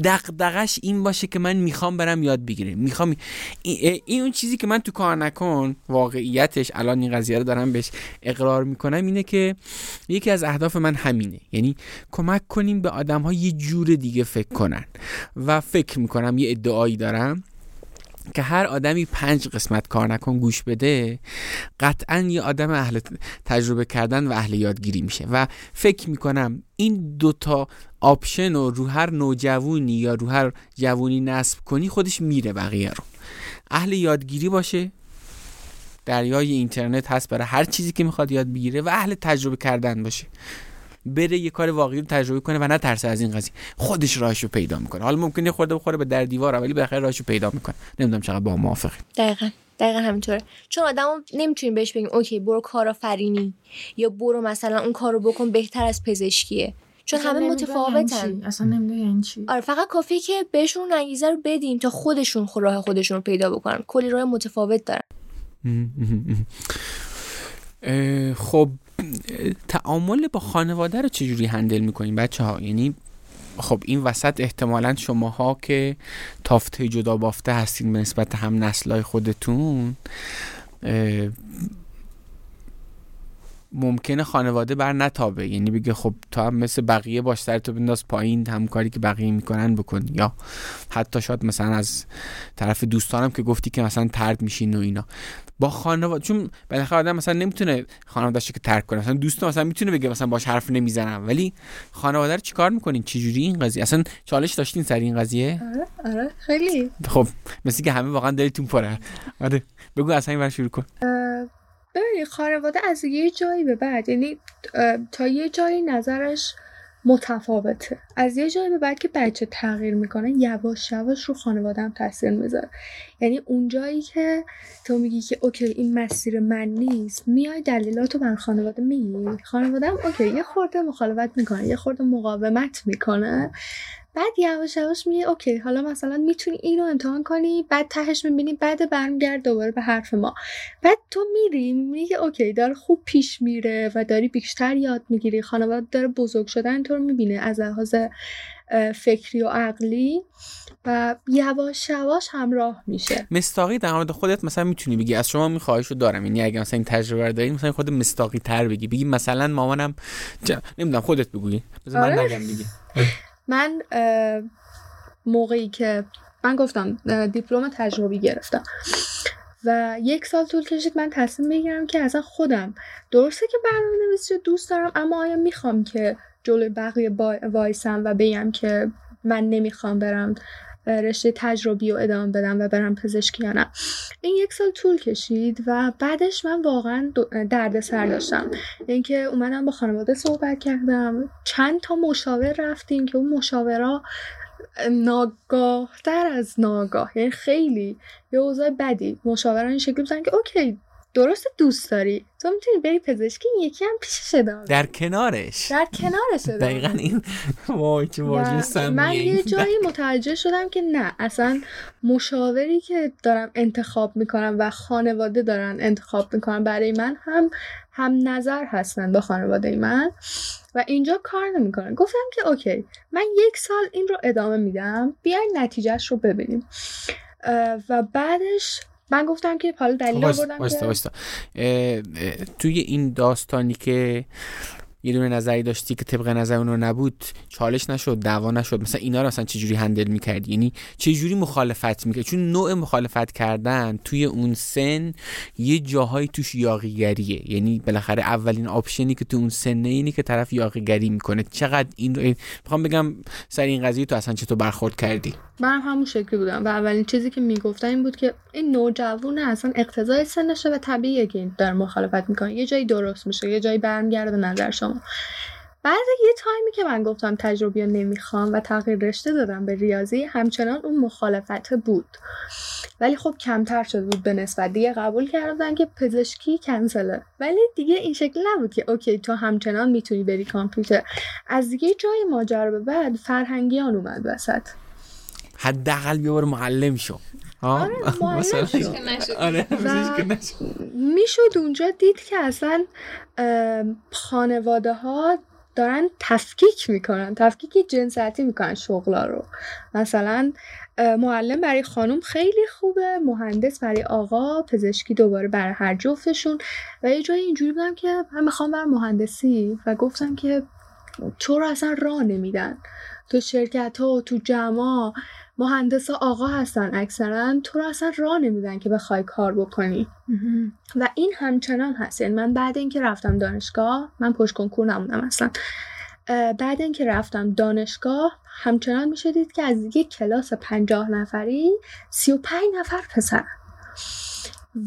Speaker 1: دغدغش این باشه که من می‌خوام برم یاد بگیرم. می‌خوام این, اون چیزی که من تو کار نکن واقعیتش الان این قضیه رو دارم بهش اقرار می‌کنم اینه که یکی از اهداف من همینه. یعنی کمک کنیم به آدم ها یه جور دیگه فکر کنن. و فکر می‌کنم یه ادعایی دارم که هر آدمی پنج قسمت کار نکن گوش بده قطعا یه آدم اهل تجربه کردن و اهل یادگیری میشه. و فکر می‌کنم این دوتا آپشن رو رو هر نوجوونی یا رو هر جوونی نصب کنی خودش میره بقیه رو. اهل یادگیری باشه. دریای اینترنت هست برای هر چیزی که می‌خواد یاد بگیره و اهل تجربه کردن باشه. بره یه کار واقعی رو تجربه کنه و نه ترسه از این قضیه. خودش راهشو پیدا می‌کنه. حالا ممکنه خورده بخوره به در دیوار ولی بالاخره راهشو پیدا می‌کنه. نمی‌دونم چقدر با موافقی
Speaker 2: دقیقا. دقیقا همینطوره. چون آدمو نمی‌تونیم بهش بگیم اوکی برو کارآفرینی یا برو مثلا اون کارو بکن بهتر از پزشکیه. چون همه متفاوتن.
Speaker 4: اصلا نمی‌دونم یعنی چی.
Speaker 2: آره فقط کافیه که بهشون انگیزه رو بدیم تا خودشون راه خودشون رو پیدا بکنن. کلی راه متفاوت دارن.
Speaker 1: خب تعامل با خانواده رو چجوری هندل می‌کنین بچه ها یعنی خب این وسط احتمالا شماها که تافته جدا بافته هستین به نسبت هم نسلای خودتون ممکنه خانواده بر نتابه. یعنی بگه خب تو هم مثل بقیه باش سر تو بنداز پایین هم کاری که بقیه می‌کنن بکن. یا حتی شاید مثلا از طرف دوستانم که گفتی که مثلا ترد میشین و اینا. با خانواده چون بالاخره آدم مثلا نمی‌تونه خانواده‌اش که ترک کنه. مثلا دوست مثلا می‌تونه بگه مثلا باش حرف نمی‌زنم. ولی خانواده رو چیکار می‌کنین؟ چجوری این قضیه؟ اصلا چالش داشتین سر این قضیه؟
Speaker 2: آره آره خیلی.
Speaker 1: خب مثل که همه واقعا دلتون پره. آره بگو اصلا این شروع کن.
Speaker 5: ببین خانواده از یه جایی به بعد یعنی تا یه جایی نظرش متفاوته. از یه جایی به بعد که بچه تغییر می‌کنه یواش یواش رو خانواده هم تاثیر می‌ذاره. یعنی اون جایی که تو میگی که OK این مسیر من نیست میای دلیلاتو برا خانواده میگی. خانواده هم OK یه خورده مخالفت می‌کنه یه خورده مقاومت می‌کنه. بعد یواش یواش میگه OK حالا مثلا می‌تونی اینو امتحان کنی بعد تهش می‌بینی بعد برمیگرد دوباره به حرف ما. بعد تو میری میگه OK داره خوب پیش میره و داری بیشتر یاد می‌گیری خانواده داره بزرگ شدن تو رو می‌بینه از لحاظ فکری و عقلی. و یواش یواش همراه میشه.
Speaker 1: مستاقی در مورد خودت مثلا می‌تونی بگی از شما میخواهشو دارم. یعنی اگه مثلا این تجربه رو داری مثلا خود مستاقی تر بگی. بگی مثلا مامانم جا... نمی‌دونم خودت بگویی. من آره. نگم دیگه <laughs>
Speaker 5: من موقعی که من گفتم دیپلم تجربی گرفتم. و یک سال طول کشید من تصمیم بگیرم که اصلا خودم درسته که برنامه نویسی رو دوست دارم اما آیا می‌خوام که جلوی بقیه وایسم و بگم که من نمی‌خوام برم رشته تجربی رو ادامه بدم و برم پزشکی یا نه. این یک سال طول کشید و بعدش من واقعا درد سر داشتم. اینکه اومدم با خانواده صحبت کردم. چند تا مشاور رفتیم که اون مشاورا ناگاه در از ناگاه. یعنی خیلی یه اوضاع بدی. مشاوران این شکلی بودن که اوکی درست دوست داری؟ تو می‌تونی بری پزشکی یکی هم پیشش ادامه
Speaker 1: در کنارش.
Speaker 5: در کنارش
Speaker 1: دقیقا این <laughs> وای چه
Speaker 5: من یه <laughs> جایی متوجه شدم که نه اصلا مشاوری که دارم انتخاب می‌کنم و خانواده دارن انتخاب می‌کنم برای من هم هم نظر هستن با خانواده من و اینجا کار نمی‌کنن. گفتم که اوکی من یک سال این رو ادامه میدم بیاین نتیجهش رو ببینیم. و بعدش من گفتم که حالا دلیل آوردم
Speaker 1: که توی این داستانی که یه دونه نظری داشتی که طبق نظر اون نبود چالش نشد دعوا نشد. مثلا اینا رو مثلا چجوری هندل می‌کردی؟ یعنی چجوری مخالفت می‌کرد چون نوع مخالفت کردن توی اون سن یه جاهایی توش یاقیگریه. یعنی بالاخره اولین آپشنی که تو اون سنه اینی که طرف یاقیگری می‌کنه. چقدر این رو می‌خوام بگم سر این قضیه تو اصلا چطور برخورد کردی؟
Speaker 5: من همون شکلی بودم و اولین چیزی که می‌گفتن این بود که این نوجوانه اصلا اقتضای سنشه و طبیعیه که در مخالفت می‌کنه. یه جایی درست میشه یه جایی برمیگرده به نظر بعد یه تایمی که من گفتم تجربی نمی‌خوام و تغییر رشته دادم به ریاضی همچنان اون مخالفت بود. ولی خب کمتر شده بود به نسبت دیگه قبول کردن که پزشکی کنسله. ولی دیگه این شکل نبود که اوکی تو همچنان می‌تونی بری کامپیوتر. از دیگه جای ماجرا به بعد فرهنگیان اومد وسط.
Speaker 1: حداقل بیا معلم شو. <laughs>
Speaker 5: آره
Speaker 1: آره
Speaker 5: می‌شد اونجا دید که اصلا خانواده ها دارن تفکیک می‌کنن تفکیک جنسیتی می‌کنن شغلا رو. مثلا معلم برای خانم خیلی خوبه مهندس برای آقا پزشکی دوباره برای هر جفتشون. و یه جایی اینجوری بودم که من می‌خوام بر مهندسی و گفتم که تو رو اصلا راه نمیدن. تو شرکت ها و تو جمع مهندس آقا هستن اکثرا. تو رو اصلا راه نمیدن که بخوای کار بکنی. و این همچنان هست. یعنی من بعد اینکه رفتم دانشگاه من پشت کنکور نموندم اصلا بعد اینکه رفتم دانشگاه همچنان میشه دید که از یک کلاس پنجاه نفری سی و پنج نفر پسر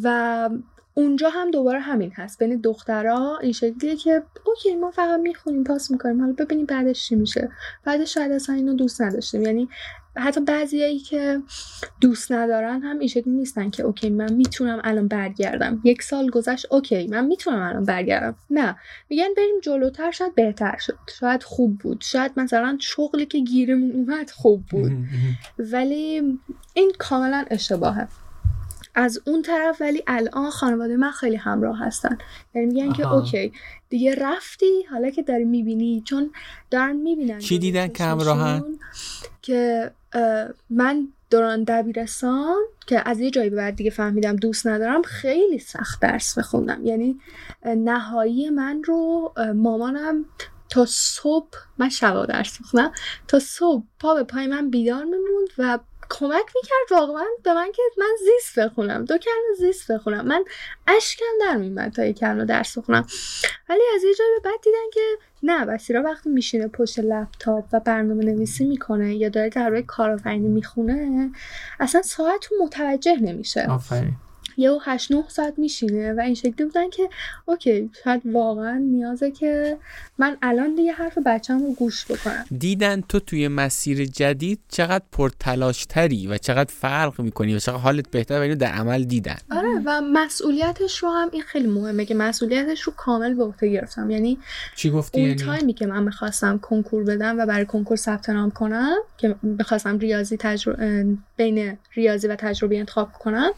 Speaker 5: و اونجا هم دوباره همین هست. بین دخترها این شکلیه که اوکی ما فقط می‌خونیم پاس می‌کنیم. حالا ببینیم بعدش چی میشه. بعدش شاید اصلا اینو دوست نداشتیم. یعنی حتی بعضیایی که دوست ندارن هم این شکلی نیستن که OK من می‌تونم الان برگردم. یک سال گذشت OK من می‌تونم الان برگردم. نه. میگن بریم جلوتر شاید بهتر شد. شاید خوب بود. شاید مثلا شغلی که گیرمون اومد خوب بود. ولی این کاملا اشتباهه. از اون طرف ولی الان خانواده من خیلی همراه هستن. یعنی میگن که OK دیگه رفتی حالا که داری می‌بینی چون دارن می‌بینن
Speaker 1: چی دیدن که همراهن
Speaker 5: که من دوران دبیرستان که از یه جایی به بعد دیگه فهمیدم دوست ندارم خیلی سخت درس بخوندم. یعنی نهایی من رو مامانم تا صبح من شبا درس می‌خونم تا صبح پا به پای من بیدار میموند و کمک می‌کرد واقعا به من که من زیست بخونم. دو کلمه زیست بخونم. من اشکم در میمد تا یک کلمه درس بخونم. ولی از یه جایی به بعد دیدن که نه بسیرا وقتی میشینه پشت لپتاپ و برنامه نویسی می‌کنه یا داره در روی کارآفرینی می‌خونه اصلا ساعت متوجه نمیشه.
Speaker 1: آفرین.
Speaker 5: یه و هشت نه ساعت میشینه و این شکلی بودن که اوکی شاید واقعا نیازه که من الان دیگه حرف بچم رو گوش بکنم.
Speaker 1: دیدن تو توی مسیر جدید چقدر پرتلاشتری و چقدر فرق می‌کنی و چقدر حالت بهتر و اینو در عمل دیدن.
Speaker 5: آره و مسئولیتش رو هم این خیلی مهمه که مسئولیتش رو کامل به عهده گرفتم. یعنی
Speaker 1: چی گفتی؟
Speaker 5: اون
Speaker 1: یعنی؟
Speaker 5: تایمی که من می‌خواستم کنکور بدم و برای کنکور ثبت نام کنم که می‌خواستم ریاضی تجربه بین ریاضی و تجربی انتخاب کنم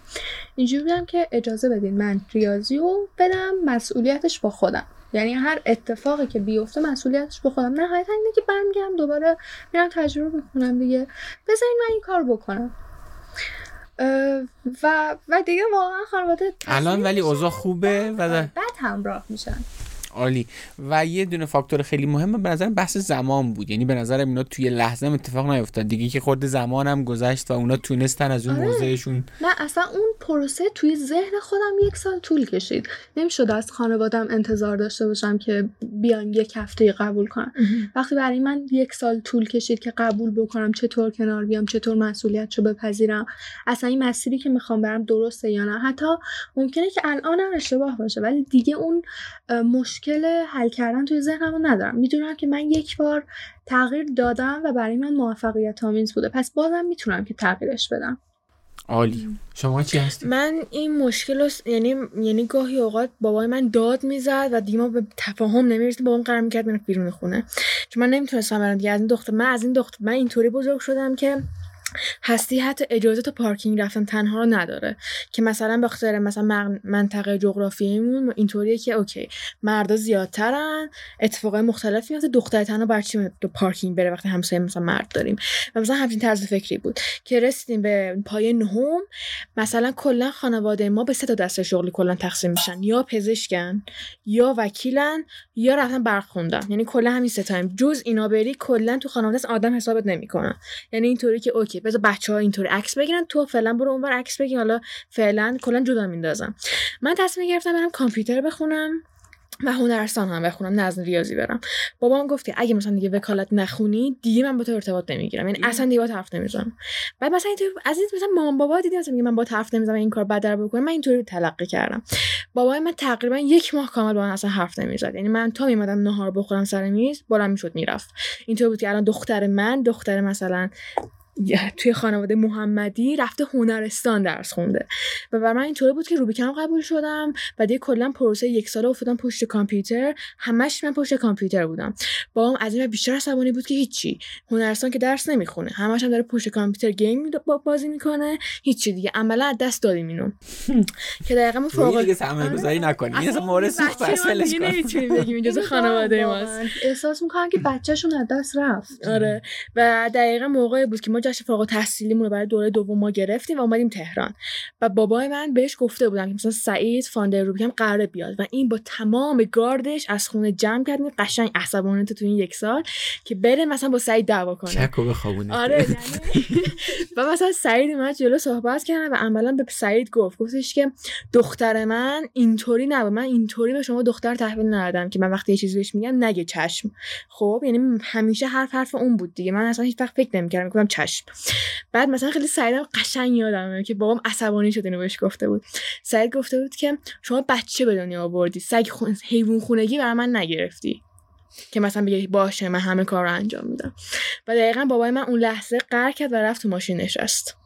Speaker 5: اینجوری بودم که اجازه بدین من ریاضی رو بدم مسئولیتش با خودم. یعنی هر اتفاقی که بیفته مسئولیتش با خودم. نهایتا اینه که برمیگردم دوباره میرم تجربه می‌کنم دیگه. بذارین من این کار بکنم. و و دیگه واقعا خانواده
Speaker 1: الان ولی اوضاع خوبه و
Speaker 5: بعد همراه میشن.
Speaker 1: عالی. و یه دونه فاکتور خیلی مهمه به نظر بحث زمان بود. یعنی به نظر اینا توی لحظه هم اتفاق نیفتاد. دیگه که خورده زمان هم گذشت و اونا تونستن از اون
Speaker 5: آره.
Speaker 1: موضعشون
Speaker 5: نه اصلا اون پروسه توی ذهن خودم یک سال طول کشید. نمی‌شد از خانوادم انتظار داشته باشم که بیان یک هفته قبول کنم وقتی برای من یک سال طول کشید که قبول بکنم چطور کنار بیام چطور مسئولیت رو بپذیرم اصلا این مسیری که می‌خوام برم درسته یا نه؟ حتی ممکنه که الانم اشتباه باشه ولی دیگه اون مشکل حل کردن توی ذهنمو ندارم. می‌دونم که من یک بار تغییر دادم و برای من موفقیت آمیز بوده. پس بازم می‌تونم که تغییرش بدم.
Speaker 1: عالی. شما چی هستی؟
Speaker 4: من این مشکل رو یعنی یعنی گاهی اوقات بابای من داد می‌زد و دیما به تفاهم نمی‌رسیم بابام قرار می‌کرد من بیرون خونه. چون من نمی‌تونستم برم دیگه. از این دختر من از این دختر من اینطوری بزرگ شدم که هستی حتی اجازه تا پارکینگ رفتن تنها رو نداره. که مثلا به خاطر مثلا منطقه جغرافیاییمون اینطوریه که اوکی مردا زیادترن اتفاقای مختلفی میفته دختر تنها بر چی پارکینگ بره وقتی همسایه مثلا مرد داریم؟ و مثلا همچین طرز فکری بود که رسیدیم به پای نهم مثلا کلا خانواده ما به سه تا دسته شغلی کلا تقسیم میشن. یا پزشکن یا وکیلن یا رفتن برق خوندن. یعنی کلا همین سه تایم. جز اینا بری کلا تو خانواده آدم حسابت نمی‌کنن. یعنی اینطوری که OK بذار بچه ها اینطوری عکس بگیرن. تو فعلا برو اونور عکس بگیر. حالا فعلا کلا جدا میندازم. من تصمیم گرفتم برم کامپیوتر بخونم و هنرستان هم بخونم از ریاضی برم. بابام گفت که اگه مثلا دیگه وکالت نخونی دیگه من با تو ارتباط نمی‌گیرم. یعنی اصلا دیگه باهات حرف نمی‌زنم. بعد مثلا اینطوری از این مثلا مامان بابا دیدم مثلا من باهات حرف نمی‌زنم این کار بد بکنم من اینطوری تلقی کردم. بابای من تقریبا یک ماه کامل با من اصلا حرف نمی‌زد. یعنی من تا میمدم نهار بخورم سر میز بالا می‌شد می‌رفت. اینطوری بود که الان دختر من دختر مثلا توی خانواده محمدی رفته هنرستان درس خونده. و برای من اینطوری بود که روبیکم قبول شدم. و دیگه کلا پروسه یک ساله افتادم پشت کامپیوتر. همش من پشت کامپیوتر بودم. با هم از این بیشتر عصبانی بود که هیچی. هنرستان که درس نمی‌خونه. همش هم داره پشت کامپیوتر گیم بازی می‌کنه. هیچی دیگه. عملا از دست دادیم اینو. <laughs> که دقیقا ما
Speaker 1: فوق دیگه سرمایه گذاری نکنیم. این مورد سوخت اصلش
Speaker 4: نمی‌تونیم بگیم اینجا <laughs> خانواده ماست.
Speaker 2: احساس می‌کنن که بچه‌شون از دست رفت.
Speaker 4: آره. و دقیقا موقعی بود که ما جشن فوق تحصیلیمون رو برای دوره دوم ما گرفتیم و اومدیم تهران. و بابای من بهش گفته بودن که مثلا سعید فاندر رو هم قراره بیاد و این با تمام گاردش از خونه جمع کردیم قشنگ عصبانیت تو این یک سال که بره مثلا با سعید دعوا کنه.
Speaker 1: چکو بخوابونه.
Speaker 4: آره یعنی <laughs> و مثلا سعید اومد جلو صحبت کردن و عملا به سعید گفت. گفتش که دختر من اینطوری نبود. من اینطوری به شما دختر تحویل ندادم که من وقتی یه چیزی بهش میگم نگه چشم. خب یعنی همیشه حرف حرف اون بود دیگه. من اصلا هیچ وقت فکر نمی‌کردم می‌گفتم چشم. بعد مثلا خیلی سعیدم قشنگ یادمه که بابام عصبانی شد اینو بهش گفته بود. سعید گفته بود که شما بچه به دنیا آوردی. سگ خون... حیوان خونگی برای من نگرفتی. که مثلا بگه باشه من همه کار رو انجام میدم. و دقیقا بابای من اون لحظه قهر کرد و رفت تو ماشین نشست.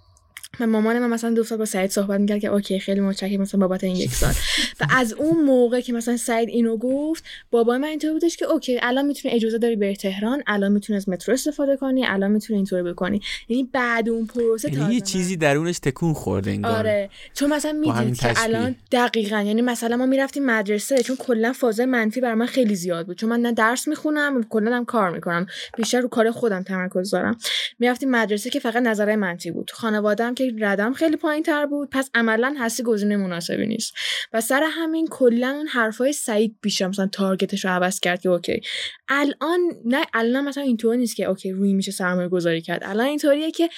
Speaker 4: و مامان من مثلا دو سال با سعید صحبت می‌کرد که OK خیلی متشکرم مثلا بابت این یک سال. و از اون موقع که مثلا سعید اینو گفت بابای من اینطور بودش که OK الان می‌تونی اجازه داری بری تهران الان می‌تونی از مترو استفاده کنی الان می‌تونی اینطوری بکنی. یعنی بعد اون پروسه
Speaker 1: یعنی یه چیزی درونش تکون خورده انگار.
Speaker 4: آره. چون مثلا می‌دید که الان دقیقا یعنی مثلا ما می‌رفتیم مدرسه چون کلا فاز منفی برای من خیلی زیاد بود. چون من نه درس می‌خونم کلا هم کار می‌کنم. بیشتر رو کار خودم تمرکز دارم. می‌رفتیم مدرسه که فقط نظرهای منفی بود. خانواده‌ام که ردم خیلی پایین تر بود. پس عملا هستی گزینه مناسبی نیست. و سر همین کلا اون حرفای سعید بیشتر مثلا target ش رو عوض کرد که OK. الان نه الان مثلا اینطور نیست که OK روی میشه سرمایه گذاری کرد. الان اینطوریه که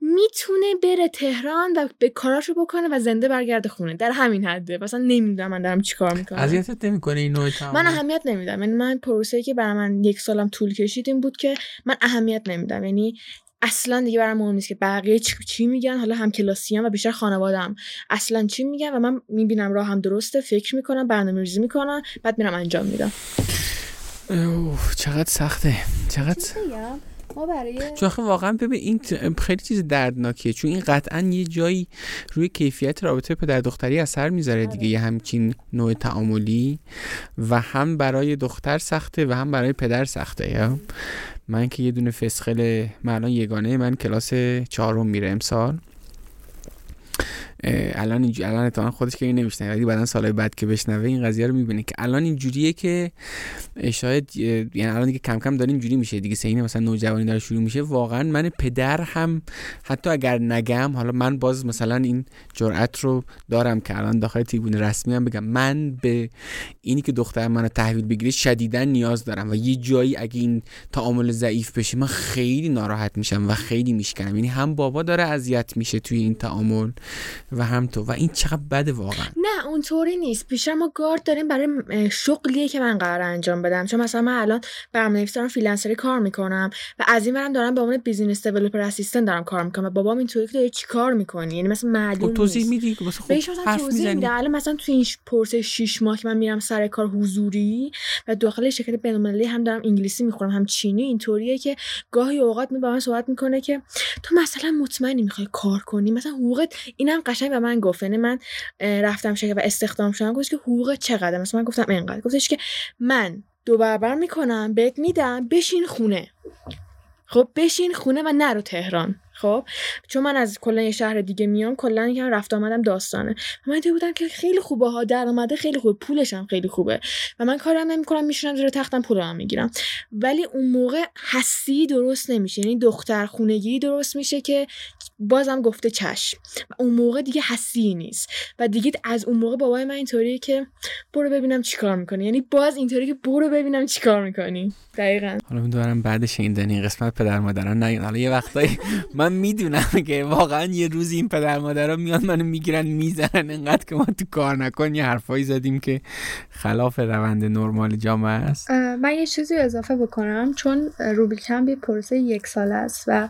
Speaker 4: می‌تونه بره تهران و به کاراشو بکنه و زنده برگرده خونه. در همین حده. مثلا نمی‌دونم من دارم چیکار می‌کنم.
Speaker 1: اذیتت نمی‌کنه این نوع
Speaker 4: من اهمیت نمیدم. یعنی من پروسه که برای من یک سالم طول کشید این بود که من اهمیت نمیدم. یعنی اصلا دیگه برام مهم نیست که بقیه چی, میگن. حالا هم کلاسی و بیشتر خانوادم اصلا چی میگن و من می‌بینم راه هم درسته فکر می‌کنم برنامه ریزی می‌کنم بعد میرم انجام میدم.
Speaker 1: چقدر سخته. چقدر
Speaker 2: ما برای
Speaker 1: چون واقعا ببین این خیلی چیز دردناکیه. چون این قطعا یه جایی روی کیفیت رابطه پدر دختری اثر می‌ذاره دیگه. آره. یه همچین نوع تعاملی و هم برای دختر سخته و هم برای پدر سخته یا؟ من که یه دونه فسخل من یگانه من کلاس چهارم میره امسال. الان اینجوری الان اتفاقا خودش که این نمیشنه ولی بعدا سالهای بعد که بشنوه این قضیه رو می‌بینه که الان اینجوریه که شاید یعنی الان دیگه کم کم داره اینجوری میشه. دیگه سین مثلا نوجوانی داره شروع میشه. واقعا من پدر هم حتی اگر نگم حالا من باز مثلا این جرأت رو دارم که الان داخل تیبون رسمی هم بگم من به اینی که دختر منو تحویل بگیره شدیدا نیاز دارم و یه جایی اگه این تعامل ضعیف بشه من خیلی ناراحت میشم و خیلی میشکنم. یعنی هم بابا داره اذیت میشه توی این تعامل و هم تو و این چقدر بده واقعا.
Speaker 4: نه اونطوری نیست. بیشتر ما گارد داریم برای شغلیه که من قرار انجام بدم. چون مثلا من الان برنامه دارم freelancer ی کار می‌کنم و از این ورم دارم به عنوان business developer assistant دارم کار می‌کنم و بابام اینطوری که داره چیکار می‌کنی؟ یعنی مثلا معلوم
Speaker 1: خب توضیح میدی که
Speaker 4: خب مثلا توضیح میده الان مثلا تو این پروسه 6 ماه که من میرم سر کار حضوری و داخل شرکت بین‌المللی هم دارم انگلیسی می‌خورم هم چینی اینطوریه که گاهی اوقات میاد با من صحبت می‌کنه که تو مثلا مطمئنی می‌خوای کار کنی؟ مثلا حقوقت اینم قشنگ به من گفت. یعنی من رفتم شرکت و استخدام شدم. گفت که حقوق چقدر مثلا من گفتم اینقدر. گفتش که من دو برابر می‌کنم بهت میدم بشین خونه. خب بشین خونه و نرو تهران. خب چون من از کلا یه شهر دیگه میام کلا یکم رفت آمدم داستانه. من دیده بودم که خیلی خوبه ها درآمده خیلی خوبه پولش هم خیلی خوبه. و من کارم نمی‌کنم میشونم زیر تختم پولم می‌گیرم. ولی اون موقع حسی درست نمیشه. یعنی دختر خونگی درست میشه که بازم گفته چشم. و اون موقع دیگه حسی نیست. و دیگه از اون موقع بابای من اینطوریه که برو ببینم چیکار می‌کنی. یعنی باز اینطوری که برو ببینم چیکار می‌کنی. دقیقا.
Speaker 1: حالا دارم بعد شنیدن قسمت پدر مادران نه حالا یه وقتایی <laughs> من می‌دونم که واقعا یه روزی این پدر مادرها میان منو می‌گیرن می‌زنن انقدر که ما تو کار نکن یه حرفایی زدیم که خلاف روند نرمال جامعه است.
Speaker 3: من یه چیزی اضافه بکنم. چون روبیکم یه پروسه یک سال است و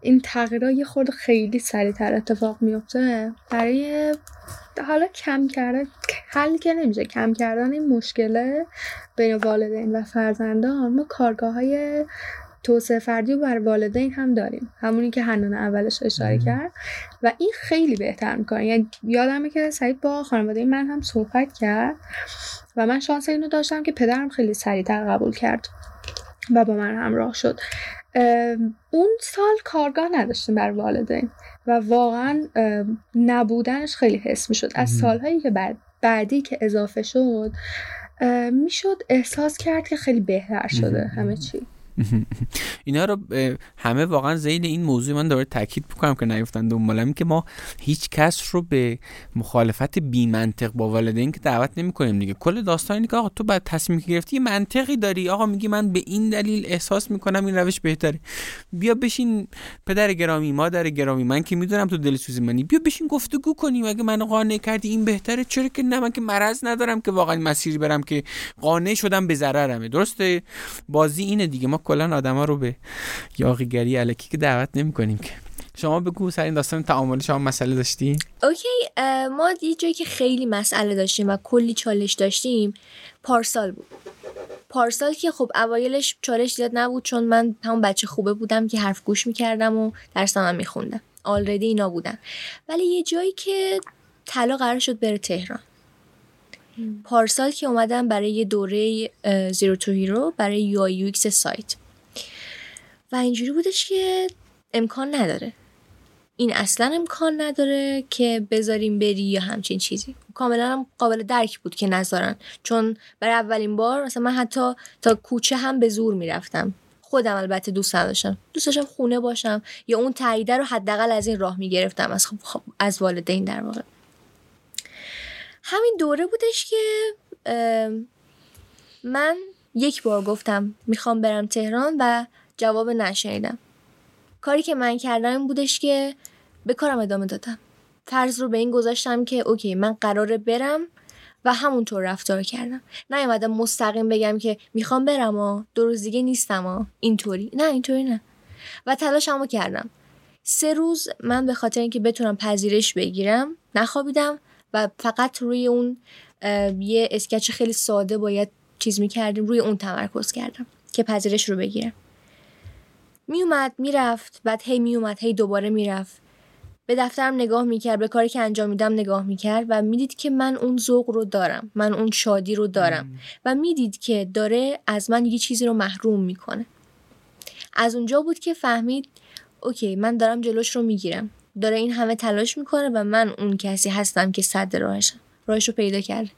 Speaker 3: این تغییرها یه خورده خیلی سریعتر اتفاق میفته برای حالا کم کردن حل که نمیشه. کم کردن این مشکله بین والدین و فرزندان. ما کارگاه های توسعه فردی و بر والدین هم داریم. همونی که هنون اولش اشاره کرد. و این خیلی بهتر می‌کنه. یعنی یادمه که سعید با خانواده من هم صحبت کرد و من شانس اینو داشتم که پدرم خیلی سریعتر قبول کرد و با من همراه شد. اون سال کارگاه نداشتیم بر والدین و واقعا نبودنش خیلی حس می‌شد. از سالهایی که بعد بعدی که اضافه شد می‌شد احساس کرد که خیلی بهتر شده همه چی. <laughs>
Speaker 1: اینا رو همه واقعا زیل این موضوع من داره تاکید بکنم که نیفتن دنبالم که ما هیچ کس رو به مخالفت بی منطق با والدین که دعوت نمی کنیم دیگه. کل داستان اینه که آقا تو بعد تصمیم گرفتی یه منطقی داری. آقا میگی من به این دلیل احساس می‌کنم این روش بهتره. بیا بشین پدر گرامی مادر گرامی. من که می‌دونم تو دلسوزی منی. بیا بشین گفتگو کنیم. اگه منو قانع کردی این بهتره. چرا که نه؟ من که مرض ندارم که واقعا مسیری برم که قانع شدم به ضررمه. درسته؟ بازی اینه دیگه. ما کلا آدما رو به یاقیگری الکی که دعوت نمی‌کنیم که. شما بگو سر این داستان تعامل شما مسئله داشتی؟
Speaker 2: اوکی ما یه جایی که خیلی مسئله داشتیم و کلی چالش داشتیم پارسال بود. پارسال که خب اوایلش چالش زیاد نبود چون من همون بچه خوبه بودم که حرف گوش می‌کردم و درسم هم میخوندم. already اینا بودن. ولی یه جایی که طلا قرار شد بره تهران. پارسال که اومدم برای یه دوره zero to hero برای UI UX. و اینجوری بودش که امکان نداره. این اصلا امکان نداره که بذاریم بری یا همچین چیزی. کاملا هم قابل درک بود که نذارن. چون برای اولین بار مثلا من حتی تا کوچه هم به زور می‌رفتم. خودم البته دوست نداشتم. دوست داشتم خونه باشم یا اون تاییده رو حداقل از این راه می‌گرفتم. از خب از والدین در واقع. همین دوره بودش که من یک بار گفتم می‌خوام برم تهران و جواب نشنیدم. کاری که من کردم این بودش که به کارم ادامه دادم. فرض رو به این گذاشتم که اوکی من قراره برم و همونطور رفتار کردم. نیومدم مستقیم بگم که می‌خوام برم و دو روز دیگه نیستم و اینطوری. نه اینطوری نه. و تلاشمو کردم. سه روز من به خاطر اینکه بتونم پذیرش بگیرم نخوابیدم. و فقط روی اون یه اسکچ خیلی ساده باید چیز می‌کردیم روی اون تمرکز کردم که پذیرش رو بگیرم. میومد می‌رفت بعد هی میومد هی دوباره می‌رفت. به دفترم نگاه می‌کرد به کاری که انجام میدم نگاه می‌کرد و می‌دید که من اون ذوق رو دارم من اون شادی رو دارم و می‌دید که داره از من یه چیزی رو محروم می‌کنه. از اونجا بود که فهمید اوکی من دارم جلوش رو می‌گیرم. داره این همه تلاش می‌کنه و من اون کسی هستم که صد راهشم راهش رو پیدا کرد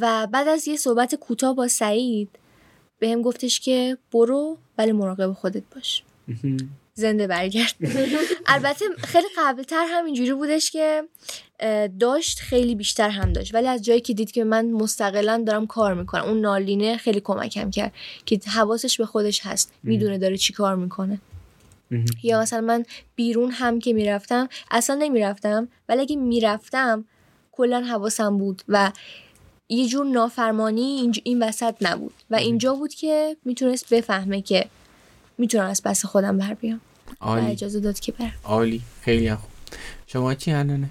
Speaker 2: و بعد از یه صحبت کوتاه با سعید به هم گفتش که برو ولی مراقب خودت باش. زنده برگرد. <laughs> البته خیلی قبلتر هم اینجوری بودش که داشت خیلی بیشتر هم داشت. ولی از جایی که دید که من مستقلا دارم کار می‌کنم اون نالینه خیلی کمکم کرد که حواسش به خودش هست. می‌دونه داره چی کار می‌کنه. یا مثلا من بیرون هم که می‌رفتم اصلا نمی‌رفتم ولی اگه می‌رفتم کلا حواسم بود و یه جور نافرمانی این وسط نبود. و اینجا بود که می‌تونست بفهمه که می‌تونم از پس خودم بر بیام و اجازه داد که برم.
Speaker 1: عالی. خیلی خوب. شما چی هنانه؟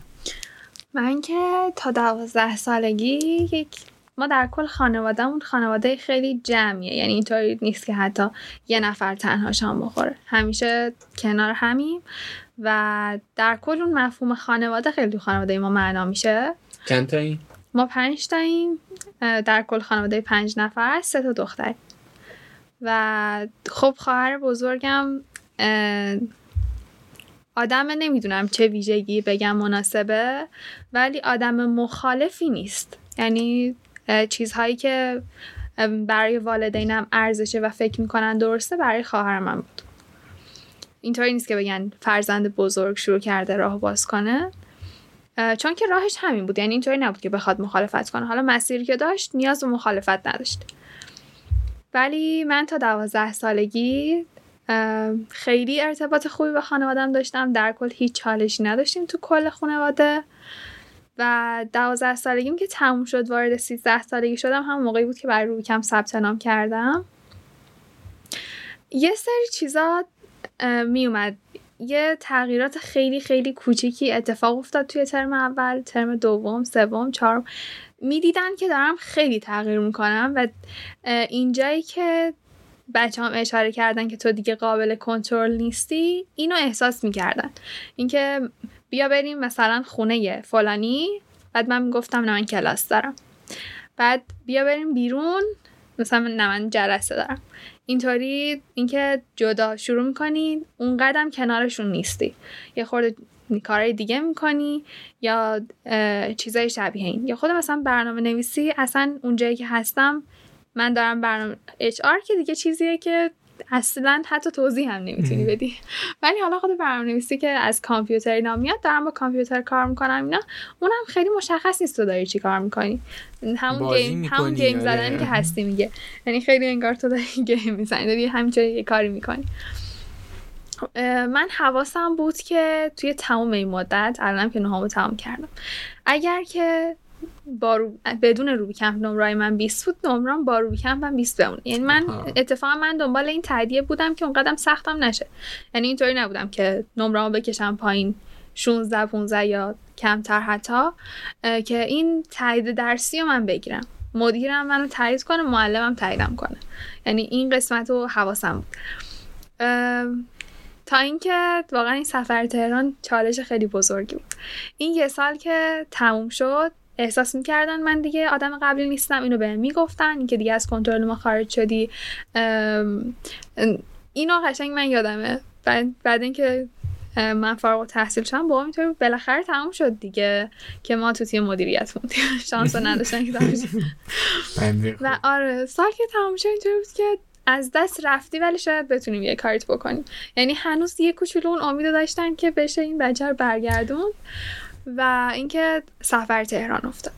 Speaker 3: من که تا دوازده سالگی یک ما در کل خانوادهمون خانواده خیلی جمعیه. یعنی اینطوری نیست که حتی یه نفر تنها شام بخوره. همیشه کنار همیم و در کل اون مفهوم خانواده خیلی تو خانواده ما معنا میشه.
Speaker 1: چند تایی؟
Speaker 3: ما پنج تاییم. در کل خانواده پنج نفر سه تا دختر. و خب خواهر بزرگم آدم نمی‌دونم چه ویژگی بگم مناسبه ولی آدم مخالفی نیست. یعنی چیزهایی که برای والدینم ارزشه و فکر می‌کنن درسته برای خواهر من بود. اینطوری نیست که بگن فرزند بزرگ شروع کرده راه باز کنه. چون که راهش همین بود. یعنی اینطوری نبود که بخواد مخالفت کنه. حالا مسیری که داشت نیاز به مخالفت نداشت. ولی من تا دوازده سالگی خیلی ارتباط خوبی با خانوادم داشتم. در کل هیچ چالشی نداشتیم تو کل خانواده. و دوازده سالگیم که تموم شد وارد سیزده سالگی شدم. هم موقعی بود که برای روی کم ثبت نام کردم. یه سری چیزا می اومد یه تغییرات خیلی خیلی کوچیکی اتفاق افتاد توی ترم اول ترم دوم سوم چهارم. می‌دیدن که دارم خیلی تغییر می‌کنم و اینجایی که بچه هم اشاره کردن که تو دیگه قابل کنترل نیستی اینو احساس می‌کردن. اینکه بیا بریم مثلا خونه فلانی. بعد من می‌گفتم نه من کلاس دارم. بعد بیا بریم بیرون. مثلا نه من جلسه دارم. اینطوری اینکه جدا شروع می‌کنی اون قدم کنارشون نیستی. یه خورده کارهای دیگه می‌کنی یا چیزای شبیه این. یا خود مثلا برنامه نویسی اصلا اونجایی که هستم من دارم برنامه اچ آر که دیگه چیزیه که اصلا حتی توضیح هم نمی‌تونی بدی. ولی حالا خود برنامه نویسی که از کامپیوتر اینا میاد دارم با کامپیوتر کار می‌کنم اینا. اونم خیلی مشخص نیست تو داری چی کار می‌کنی. همون گیم همون گیم آره. زدنی که هستی میگه. یعنی خیلی انگار تو داری <laughs> گیم می‌زنی داری همینجوری یه کاری می‌کنی. من حواسم بود که توی تمام این مدت الانم که نهامو تمام کردم. اگر که با رو... بدون روبی کمپ نمرای من 20 بود نمرام با روبی کمپ هم 20 بمونه. یعنی من اتفاقا من دنبال این تعدیه بودم که اونقدر سختم نشه. یعنی اینطوری نبودم که نمرامو بکشم پایین 16 15 یا کمتر حتی که این تایید درسی رو من بگیرم. مدیرم منو تایید کنه معلمم تاییدم کنه. یعنی این قسمت رو حواسم بود. تا اینکه واقعا این سفر تهران چالش خیلی بزرگی بود. این یه سال که تموم شد احساس می‌کردن من دیگه آدم قبلی نیستم اینو بهم می‌گفتن اینکه دیگه از کنترل ما خارج شدی. اینو قشنگ من یادمه. بعد, بعد اینکه من فارغ تحصیل شدم با اینطور بالاخره تموم شد دیگه که ما تو تیم مدیریت موندیم. <laughs> شانس نداشتن که و آره سال که تموم شد اینطور بود که از دست رفتی ولی شاید بتونیم یه کاریت بکنیم. یعنی هنوز یه کوچولو اون امید داشتن که بشه این بچه رو برگردون و اینکه سفر تهران افتاد.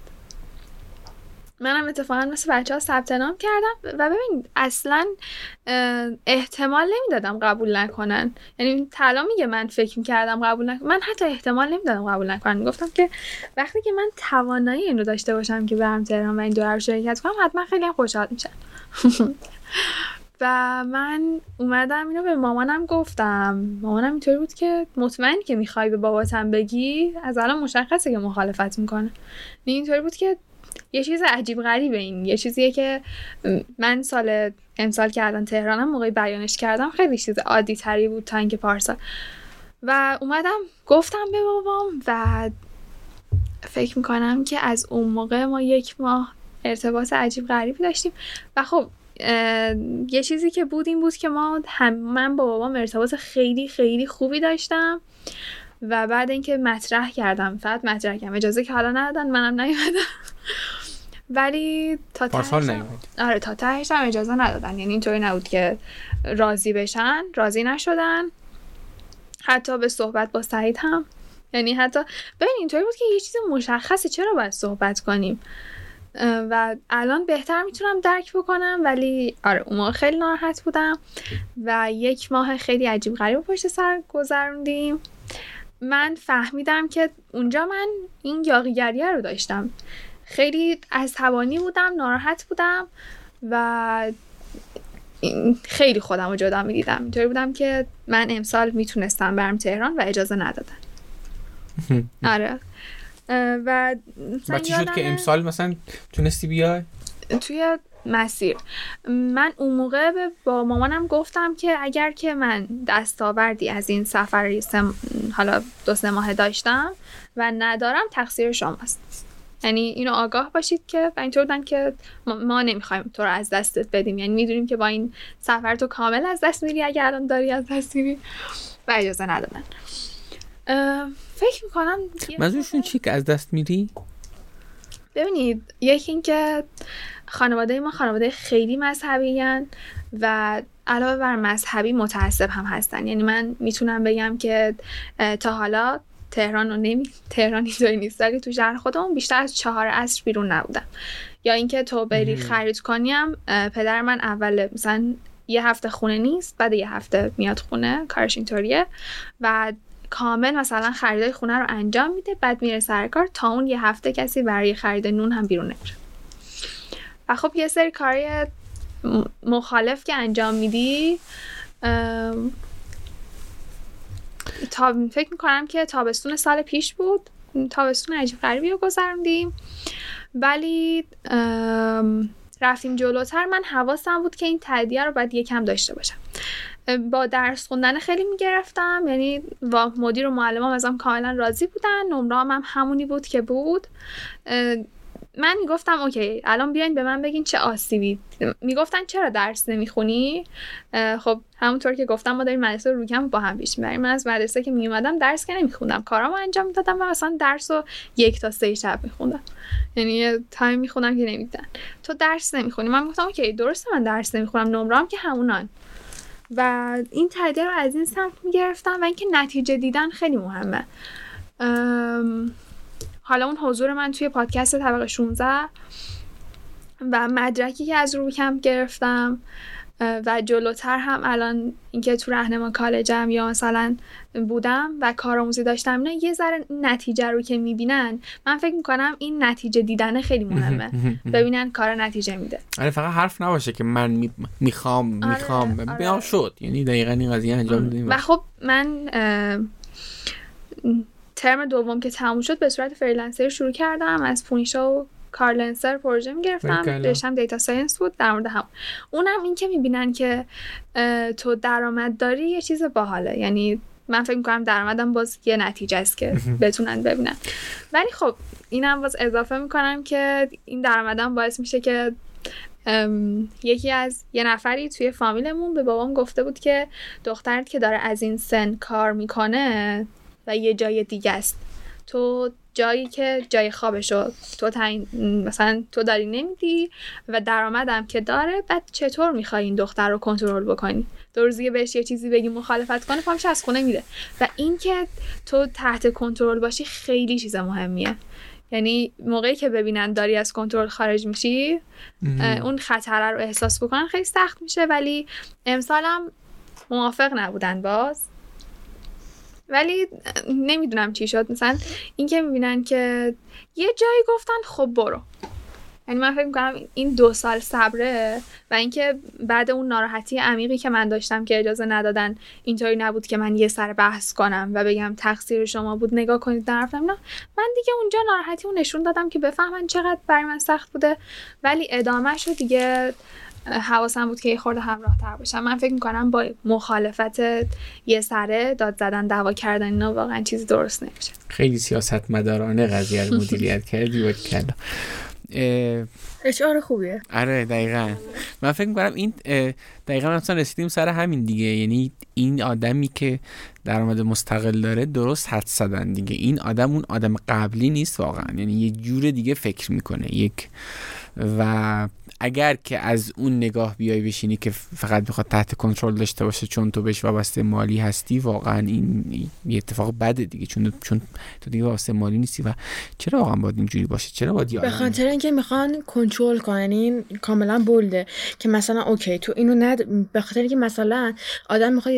Speaker 3: منم اتفاقا مثل بچه ها ثبت نام کردم و ببین اصلا احتمال نمی‌دادم قبول نکنن. یعنی طلا میگه من فکر می‌کردم قبول نکنم من حتی احتمال نمی‌دادم قبول نکنن. می‌گفتم که وقتی که من توانایی اینو داشته باشم که برم تهران و این دوره رو شرکت کنم حتما خیلی خوشحال میشم <laughs> و من اومدم اینو به مامانم گفتم. مامانم اینطوری بود که مطمئن که می‌خوای به باباتم بگی از الان مشخصه که مخالفت می‌کنه. اینطوری بود که یه چیز عجیب غریبه این. یه چیزیه که من سال امسال که الان تهرانم موقعی بیانش کردم خیلی چیز عادی تری بود تا اینکه پارسال. و اومدم گفتم به بابام و فکر می‌کنم که از اون موقع ما یک ماه ارتباط عجیب غریبی داشتیم. و خب یه چیزی که بود این بود که ما هم من با بابام ارتباط خیلی خیلی خوبی داشتم و بعد اینکه مطرح کردم فقط مطرح کردم. اجازه که حالا ندادن منم نیومدم. <laughs> ولی تا تهش آره تا تهش هم اجازه ندادن. یعنی اینطوری نبود که راضی بشن. راضی نشدن. حتی به صحبت با سعید هم. یعنی حتی ببین اینطوری بود که یه چیز مشخصه. چرا باید صحبت کنیم؟ و الان بهتر می‌تونم درک بکنم ولی آره اون موقع خیلی ناراحت بودم و یک ماه خیلی عجیب غریب پشت سر گذروندیم. من فهمیدم که اونجا من این یاقیگریه رو داشتم. خیلی عصبانی بودم ناراحت بودم و خیلی خودم رو جدا می‌دیدم. اینطوری بودم که من امسال می‌تونستم برم تهران و اجازه ندادن. <laughs> آره. و
Speaker 1: و چی شد که امسال مثلا تونستی بیای؟
Speaker 3: توی مسیر. من اون موقع با مامانم گفتم که اگر که من دستاوردی از این سفر سم... حالا دو سه ماه داشتم و ندارم تقصیر شماست. یعنی اینو آگاه باشید که و اینطور بودن که ما, نمی‌خوایم تو رو از دستت بدیم. یعنی می‌دونیم که با این سفر تو کامل از دست میری اگر الان داری از دست میری و اجازه ندادن. فکر می‌کنم
Speaker 1: منظورشون چی که از دست میری؟
Speaker 3: ببینید یکی اینکه خانواده ما خانواده خیلی مذهبی و علاوه بر مذهبی متعصب هم هستن. یعنی من می‌تونم بگم که تا حالا تهران رو نمی تهران اینطوری نیست ولی تو شهر خودمون بیشتر از چهار عصر بیرون نبودم. یا اینکه تو بری خرید کنیم پدر من اول مثلا یه هفته خونه نیست بعد یه هفته میاد خونه کارش اینطوریه. و کامل مثلا خریدای خونه رو انجام میده بعد میره سر کار تا اون یه هفته کسی برای خرید نون هم بیرون نمیره. و خب یه سری کاری مخالف که انجام میدی تا فکر می‌کنم که تابستون سال پیش بود تابستون عجیب غریبی رو گذروندیم. ولی رفتیم جلوتر. من حواسم بود که این تاییدیه رو باید یکم داشته باشم. با درس خوندن خیلی می‌گرفتم. یعنی با مدیر و معلمام ازم کاملا راضی بودن. نمره هم همونی بود که بود. من می‌گفتم OK الان بیاین به من بگین چه آسیبی. می‌گفتن چرا درس نمی‌خونی؟ خب همونطور که گفتم ما داریم مدرسه رو هم با هم پیش می‌بریم. من از مدرسه که میومدم درس که نمیخوندم. کارامو انجام می‌دادم و اصلا درس رو یک تا سه شب میخوندم. یعنی یه time میخوندم که نمیدن تو درس نمی‌خونی. من گفتم OK درسته من درس نمی‌خونم. نمره‌هام که همونان. و این تاییده رو از این سمت می‌گرفتم و اینکه نتیجه دیدن خیلی مهمه. حالا اون حضور من توی پادکست طبقه 16 و مدرکی که از روکم گرفتم و جلوتر هم الان اینکه تو رهنما کالجم یا مثلا بودم و کارآموزی داشتم اینا یه ذره نتیجه رو که می‌بینن من فکر می‌کنم این نتیجه دیدن خیلی مهمه. <laughs> ببینن کار نتیجه میده.
Speaker 1: آره فقط حرف نباشه که من می‌خوام می‌خوام. آره، آره. شد. یعنی دقیقا این قضیه انجام دادیم.
Speaker 3: و خب من ترم دوم که تموم شد به صورت freelancer شروع کردم. از پونیشا و کارلنسر پروژه می‌گرفتم. رشتم data science بود. در مورد هم. اونم این که می‌بینن که تو درآمد داری یه چیز باحاله. یعنی من فکر می‌کنم درآمدم باز یه نتیجه است که بتونن ببینن. ولی خب اینم باز اضافه می‌کنم که این درآمدم باعث میشه که یکی از یه نفری توی فامیلمون به بابام گفته بود که دخترت که داره از این سن کار می‌کنه و یه جای دیگه است. تو جایی که جای خوابشو تو مثلا تو داری نمیدی و درآمدم که داره بعد چطور می‌خوای این دختر رو کنترل بکنی؟ دو روزیه بهش یه چیزی بگی مخالفت کنه پامش از خونه میره. و اینکه تو تحت کنترل باشی خیلی چیز مهمیه. یعنی موقعی که ببینن داری از کنترل خارج میشی اون خطر رو احساس بکنن خیلی سخت میشه. ولی امسالم موافق نبودن باز. ولی نمی‌دونم چی شد. مثلا اینکه می‌بینن که یه جایی گفتن خب برو. یعنی من فکر می‌کنم این دو سال صبره و اینکه بعد اون ناراحتی عمیقی که من داشتم که اجازه ندادن اینطوری نبود که من یه سر بحث کنم و بگم تقصیر شما بود نگاه کنید نرفتم نه من دیگه اونجا ناراحتی اون نشون دادم که بفهمن چقدر برای من سخت بوده. ولی ادامه شد دیگه حواسم بود که یه خورده همراه تر باشم. من فکر می‌کنم با مخالفت یه سره داد زدن دعوا کردن اینا واقعا چیزی درست نمیشه.
Speaker 1: خیلی سیاست مدارانه قضیه رو مدیریت کردی و کلا.
Speaker 2: اشعار خوبیه.
Speaker 1: آره دقیقا. من فکر می‌کنم این دقیقا مثلا رسیدیم سر همین دیگه. یعنی این آدمی که درآمد مستقل داره درست حد زدن دیگه. این آدم اون آدم قبلی نیست واقعا. یعنی یه جور دیگه فکر می‌کنه. یک و اگر که از اون نگاه بیای بشینی که فقط بخواد تحت کنترل داشته باشه چون تو بهش وابسته مالی هستی واقعا این یه اتفاق بده دیگه. چون چون تو دیگه وابسته مالی نیستی و چرا واقعا باید اینجوری باشه؟ چرا باید
Speaker 2: به خاطر اینکه می‌خوان کنترل کنن. این کاملا بولده که مثلا اوکی تو اینو ند به خاطر اینکه مثلا آدم می‌خواد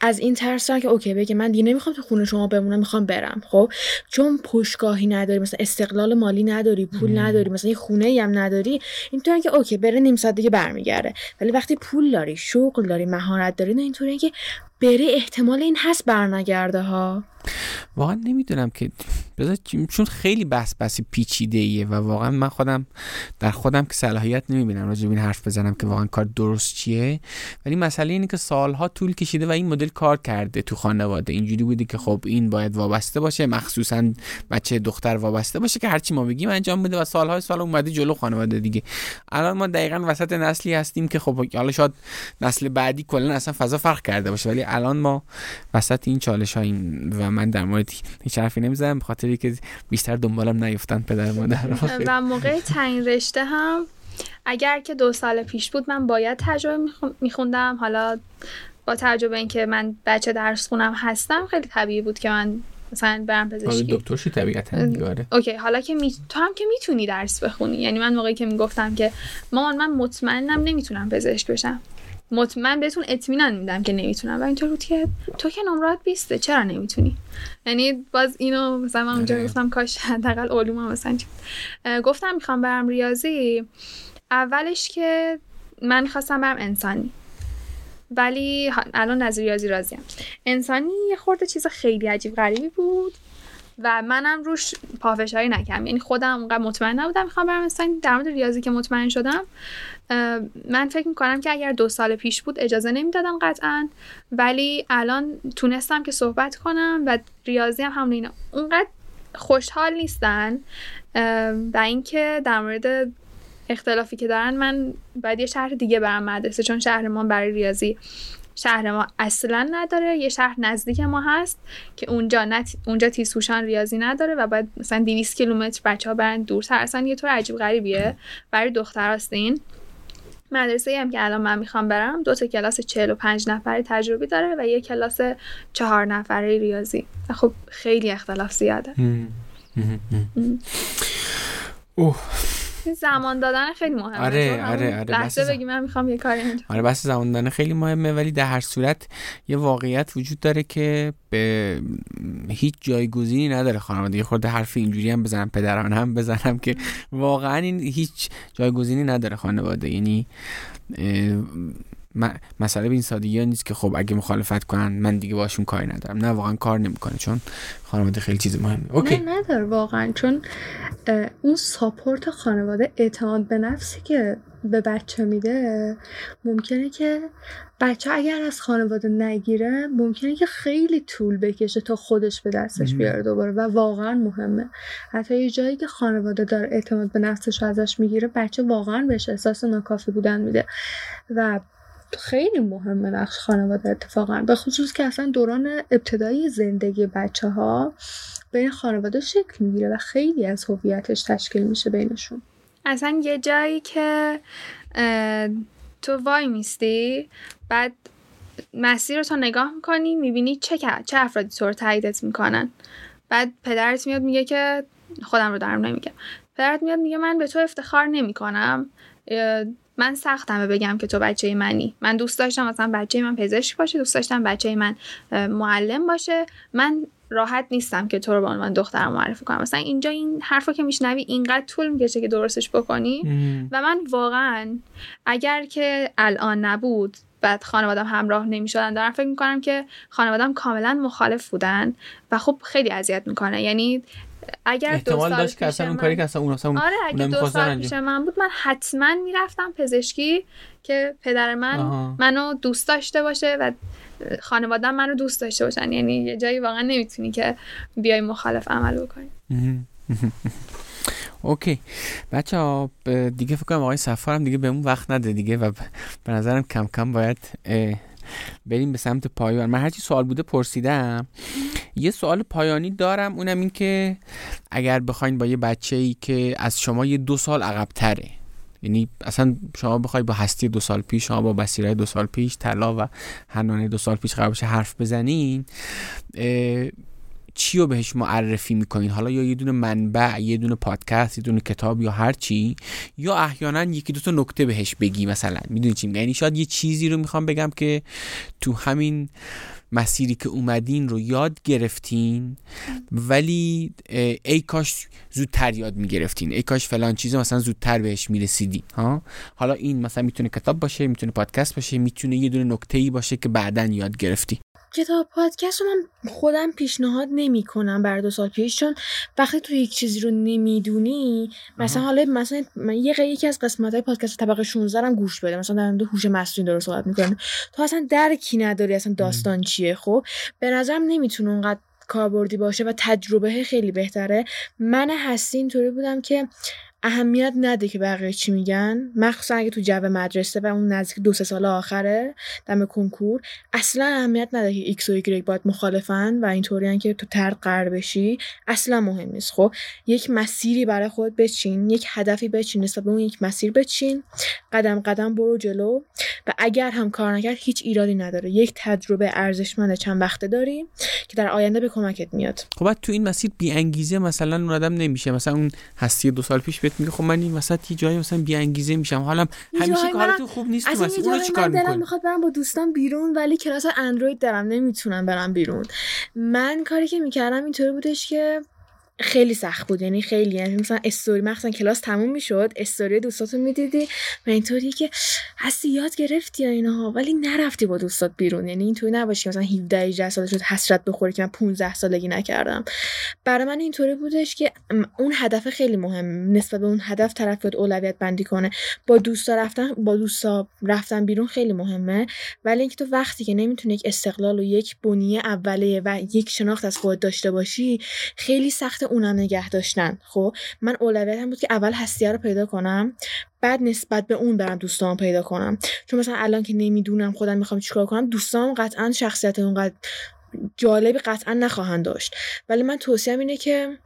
Speaker 2: از این ترس که اوکی بگه من دیگه نمی‌خوام تو خونه شما بمونم می‌خوام برم. خب؟ چون پشتگاهی نداری مثلا استقلال مالی نداری پول نداری مثلا یه خونه هم نداری اینطوری که اوکی بره نیم ساعت دیگه برمیگرده. ولی وقتی پول داری شغل داری مهارت داری نه اینطوری که بره احتمال این هست برنگرده ها
Speaker 1: واقعا نمی‌دونم که چون خیلی بحث بحث پیچیده ایه و واقعا من خودم در خودم که صلاحیت نمی‌بینم راجع به این حرف بزنم که واقعا کار درست چیه. ولی مسئله اینه که سالها طول کشیده و این مدل کار کرده تو خانواده. اینجوری بوده که خب این باید وابسته باشه مخصوصا بچه دختر وابسته باشه که هرچی ما بگیم انجام بده و سالهای سال اومده جلو خانواده دیگه. الان ما دقیقا وسط نسلی هستیم که خب حالا شاید نسل بعدی کلا اصلا فضا فرق کرده باشه ولی الان ما وسط این چالش و من در مورد هیچ حرفی نمی‌زنم بخاطر که بیشتر دنبالم نیفتن پدر مادر
Speaker 3: و موقع تعیین رشته هم اگر که دو سال پیش بود من باید تجربه میخوندم. حالا با تجربه اینکه من بچه درس خونم هستم خیلی طبیعی بود که من مثلا برم پزشکی.
Speaker 1: دکتر شی طبیعتا
Speaker 3: اوکی حالا که می... تو هم که می‌تونی درس بخونی. یعنی من موقعی که می‌گفتم که مامان من مطمئنم نمی‌تونم پزشک بشم. مطمئن بهتون اطمینان میدم که نمی‌تونم. و اینطور بود که تو که نمرات بیسته چرا نمی‌تونی؟ یعنی باز اینو مثلا من اونجا آره. گفتم کاش حداقل علوم هم مثلا گفتم می‌خوام برم ریاضی. اولش که من خواستم برم انسانی. ولی الان از ریاضی راضیم. انسانی یه خورده چیز خیلی عجیب غریبی بود. و منم روش پافشاری نکردم. یعنی خودم اونقدر مطمئن نبودم می‌خوام برم. مثلا در مورد ریاضی که مطمئن شدم من فکر می‌کنم که اگر دو سال پیش بود اجازه نمی‌دادم قطعا. ولی الان تونستم که صحبت کنم و ریاضی هم همون اینا. اونقدر خوشحال نیستن. و اینکه در مورد اختلافی که دارن من باید یه شهر دیگه برم مدرسه چون شهر ما برای ریاضی شهر ما اصلا نداره یه شهر نزدیک ما هست که اونجا نت... اونجا تیزهوشان ریاضی نداره و باید مثلا 200 کیلومتر بچه ها برن دورتر. اصلا یه طور عجیب غریبیه برای دختر هستین مدرسه هم که الان من می‌خوام برم دو تا کلاس 45 نفری تجربی داره و یه کلاس چهار نفره ریاضی. خب خیلی اختلاف زیاده.
Speaker 1: اوه.
Speaker 3: زمان دادن خیلی مهمه.
Speaker 1: آره آره آره
Speaker 3: لحظه بگی من می‌خوام یه کاری انجام
Speaker 1: آره بس زمان دادن خیلی مهمه ولی در هر صورت یه واقعیت وجود داره که به هیچ جایگزینی نداره خانواده. خورده حرف اینجوری هم بزنم پدران هم بزنم که واقعا این هیچ جایگزینی نداره خانواده. یعنی مسئله به این سادگی ها نیست که خب اگه مخالفت کنن من دیگه باشون کاری ندارم. نه واقعا کار نمی‌کنه. چون خانواده خیلی چیز مهمه. اوکی.
Speaker 2: نه نداره واقعا. چون اون ساپورت خانواده اعتماد به نفسی که به بچه میده ممکنه که بچه اگر از خانواده نگیره ممکنه که خیلی طول بکشه تا خودش به دستش بیاره دوباره و واقعا مهمه. حتی یه جایی که خانواده داره اعتماد به نفسش ازش می‌گیره بچه واقعا بهش احساس ناکافی بودن میده. و خیلی مهمه نقش خانواده اتفاقا. به خصوص که اصلا دوران ابتدایی زندگی بچه ها بین خانواده شکل می‌گیره و خیلی از هویتش تشکیل میشه بینشون.
Speaker 3: اصلا یه جایی که تو وای میستی بعد مسیر رو تا نگاه می‌کنی می‌بینی چه چه افرادی تو رو تاییدت می‌کنن. بعد پدرت میاد میگه که خودم رو دارم نمیگم. پدرت میاد میگه من به تو افتخار نمی‌کنم. من سختمه بگم که تو بچه منی. من دوست داشتم مثلا بچه من پزشک باشه دوست داشتم بچه من معلم باشه. من راحت نیستم که تو رو به عنوان دخترم معرفی کنم. مثلا اینجا این حرفو که میشنوی اینقدر طول می‌کشه که درستش بکنی. و من واقعا اگر که الان نبود بعد خانوادم همراه نمی‌شدن دارم فکر می‌کنم که خانوادم کاملا مخالف بودن و خب خیلی اذیت می‌کنه. یعنی اگر
Speaker 1: احتمال
Speaker 3: دو
Speaker 1: داشت که اصلا اون کاری که اصلا اون اصلا
Speaker 3: آره اگه دو سال پیش من بود من حتما می‌رفتم پزشکی که پدر من آها. منو دوست داشته باشه و خانوادم منو دوست داشته باشن. یعنی یه جایی واقعا نمی‌تونی که بیای مخالف عمل بکنی. <laughs>
Speaker 1: اوکی. بچه ها دیگه فکر کنم آقای سفار هم دیگه بهمون وقت نده دیگه و به نظرم کم کم باید بریم به سمت پایان. من هرچی سوال بوده پرسیدم. یه سوال پایانی دارم اونم این که اگر بخواین با یه بچه ای که از شما یه دو سال عقب تره یعنی اصلا شما بخوای با هستی دو سال پیش شما با بسیره دو سال پیش طلا و هنانه دو سال پیش قرار حرف بزنین چی رو بهش معرفی می‌کنین؟ حالا یا یه دونه منبع یه دونه پادکست یه دونه کتاب یا هر چی یا احیانا یکی دو تا نکته بهش بگی مثلا. می‌دونی چی یعنی شاید یه چیزی رو می‌خوام بگم که تو همین مسیری که اومدین رو یاد گرفتین ولی ای کاش زودتر یاد می‌گرفتین. ای کاش فلان چیز مثلا زودتر بهش می‌رسیدین ها؟ حالا این مثلا می‌تونه کتاب باشه می‌تونه پادکست باشه می‌تونه یه دونه نکته ای باشه که بعدا یاد گرفتی.
Speaker 4: کتاب پادکست رو من خودم پیشنهاد نمی کنم برای دو سال پیش چون وقتی تو یک چیزی رو نمی‌دونی مثلا حالا مثلا من یه یکی از قسمت های پادکست طبقه 16 هم گوش بده. مثلا در مورد هوش مصنوعی داره صحبت می‌کنه. تو اصلا درکی نداری اصلا داستان چیه؟ خب به نظرم نمی‌تونه اونقدر کاربردی باشه و تجربه خیلی بهتره. من هستی اینطوری بودم که اهمیت نده که بقیه چی میگن. مخصوصا اگه تو جو مدرسه و اون نزدیک دو سه سال آخره دم کنکور اصلا اهمیت نده که ایکس و ایگرگ باهات مخالفن و اینطوری که تو طرد قرار بشی. اصلا مهم نیست. خب یک مسیری برای خود بچین یک هدفی بچین نسبت به اون یک مسیر بچین. قدم قدم برو جلو. و اگر هم کار نکرد هیچ ایرادی نداره. یک تجربه ارزشمند چند وقته داری که در آینده به کمکت میاد.
Speaker 1: خب تو این مسیر بی انگیزه مثلا اون آدم نمیشه. مثلا اون هستی دو سال پیش میگه خب من این وسط یه جایی مثلا بی انگیزه میشم. حالا همیشه کارتون خوب نیست تو مسیر. اونو چیکار
Speaker 4: می‌کنی؟ می‌خواد برم با دوستان بیرون ولی کلاس اندروید دارم نمی‌تونم برم بیرون. من کاری که می‌کردم اینطوری بودش که خیلی سخت بود. یعنی خیلی یعنی مثلا استوری مثلا کلاس تموم می‌شد استوری دوستاتو می‌دیدی و اینطوری که هستی یاد گرفتی یا اینها ولی نرفتی با دوستات بیرون. یعنی اینطوری نباشی مثلا 17 18 سال شد حسرت بخوری که من 15 سالگی نکردم. برای من اینطوری بودش که اون هدف خیلی مهم. نسبت به اون هدف طرف اولویت بندی کنه. با دوستا رفتن با دوستا رفتن بیرون خیلی مهمه. ولی اینکه تو وقتی که نمی‌تونی یک استقلال و یک بنیه اولیه و یک شناخت از خودت داشته باشی خیلی سخت اونا نگه داشتن. خب من اولویتم بود که اول هستیه رو پیدا کنم بعد نسبت به اون برم دوستان پیدا کنم. چون مثلا الان که نمی‌دونم خودم می‌خوام چیکار کنم دوستان قطعا شخصیت اونقدر جالبی قطعا نخواهند داشت. ولی من توصیهم اینه که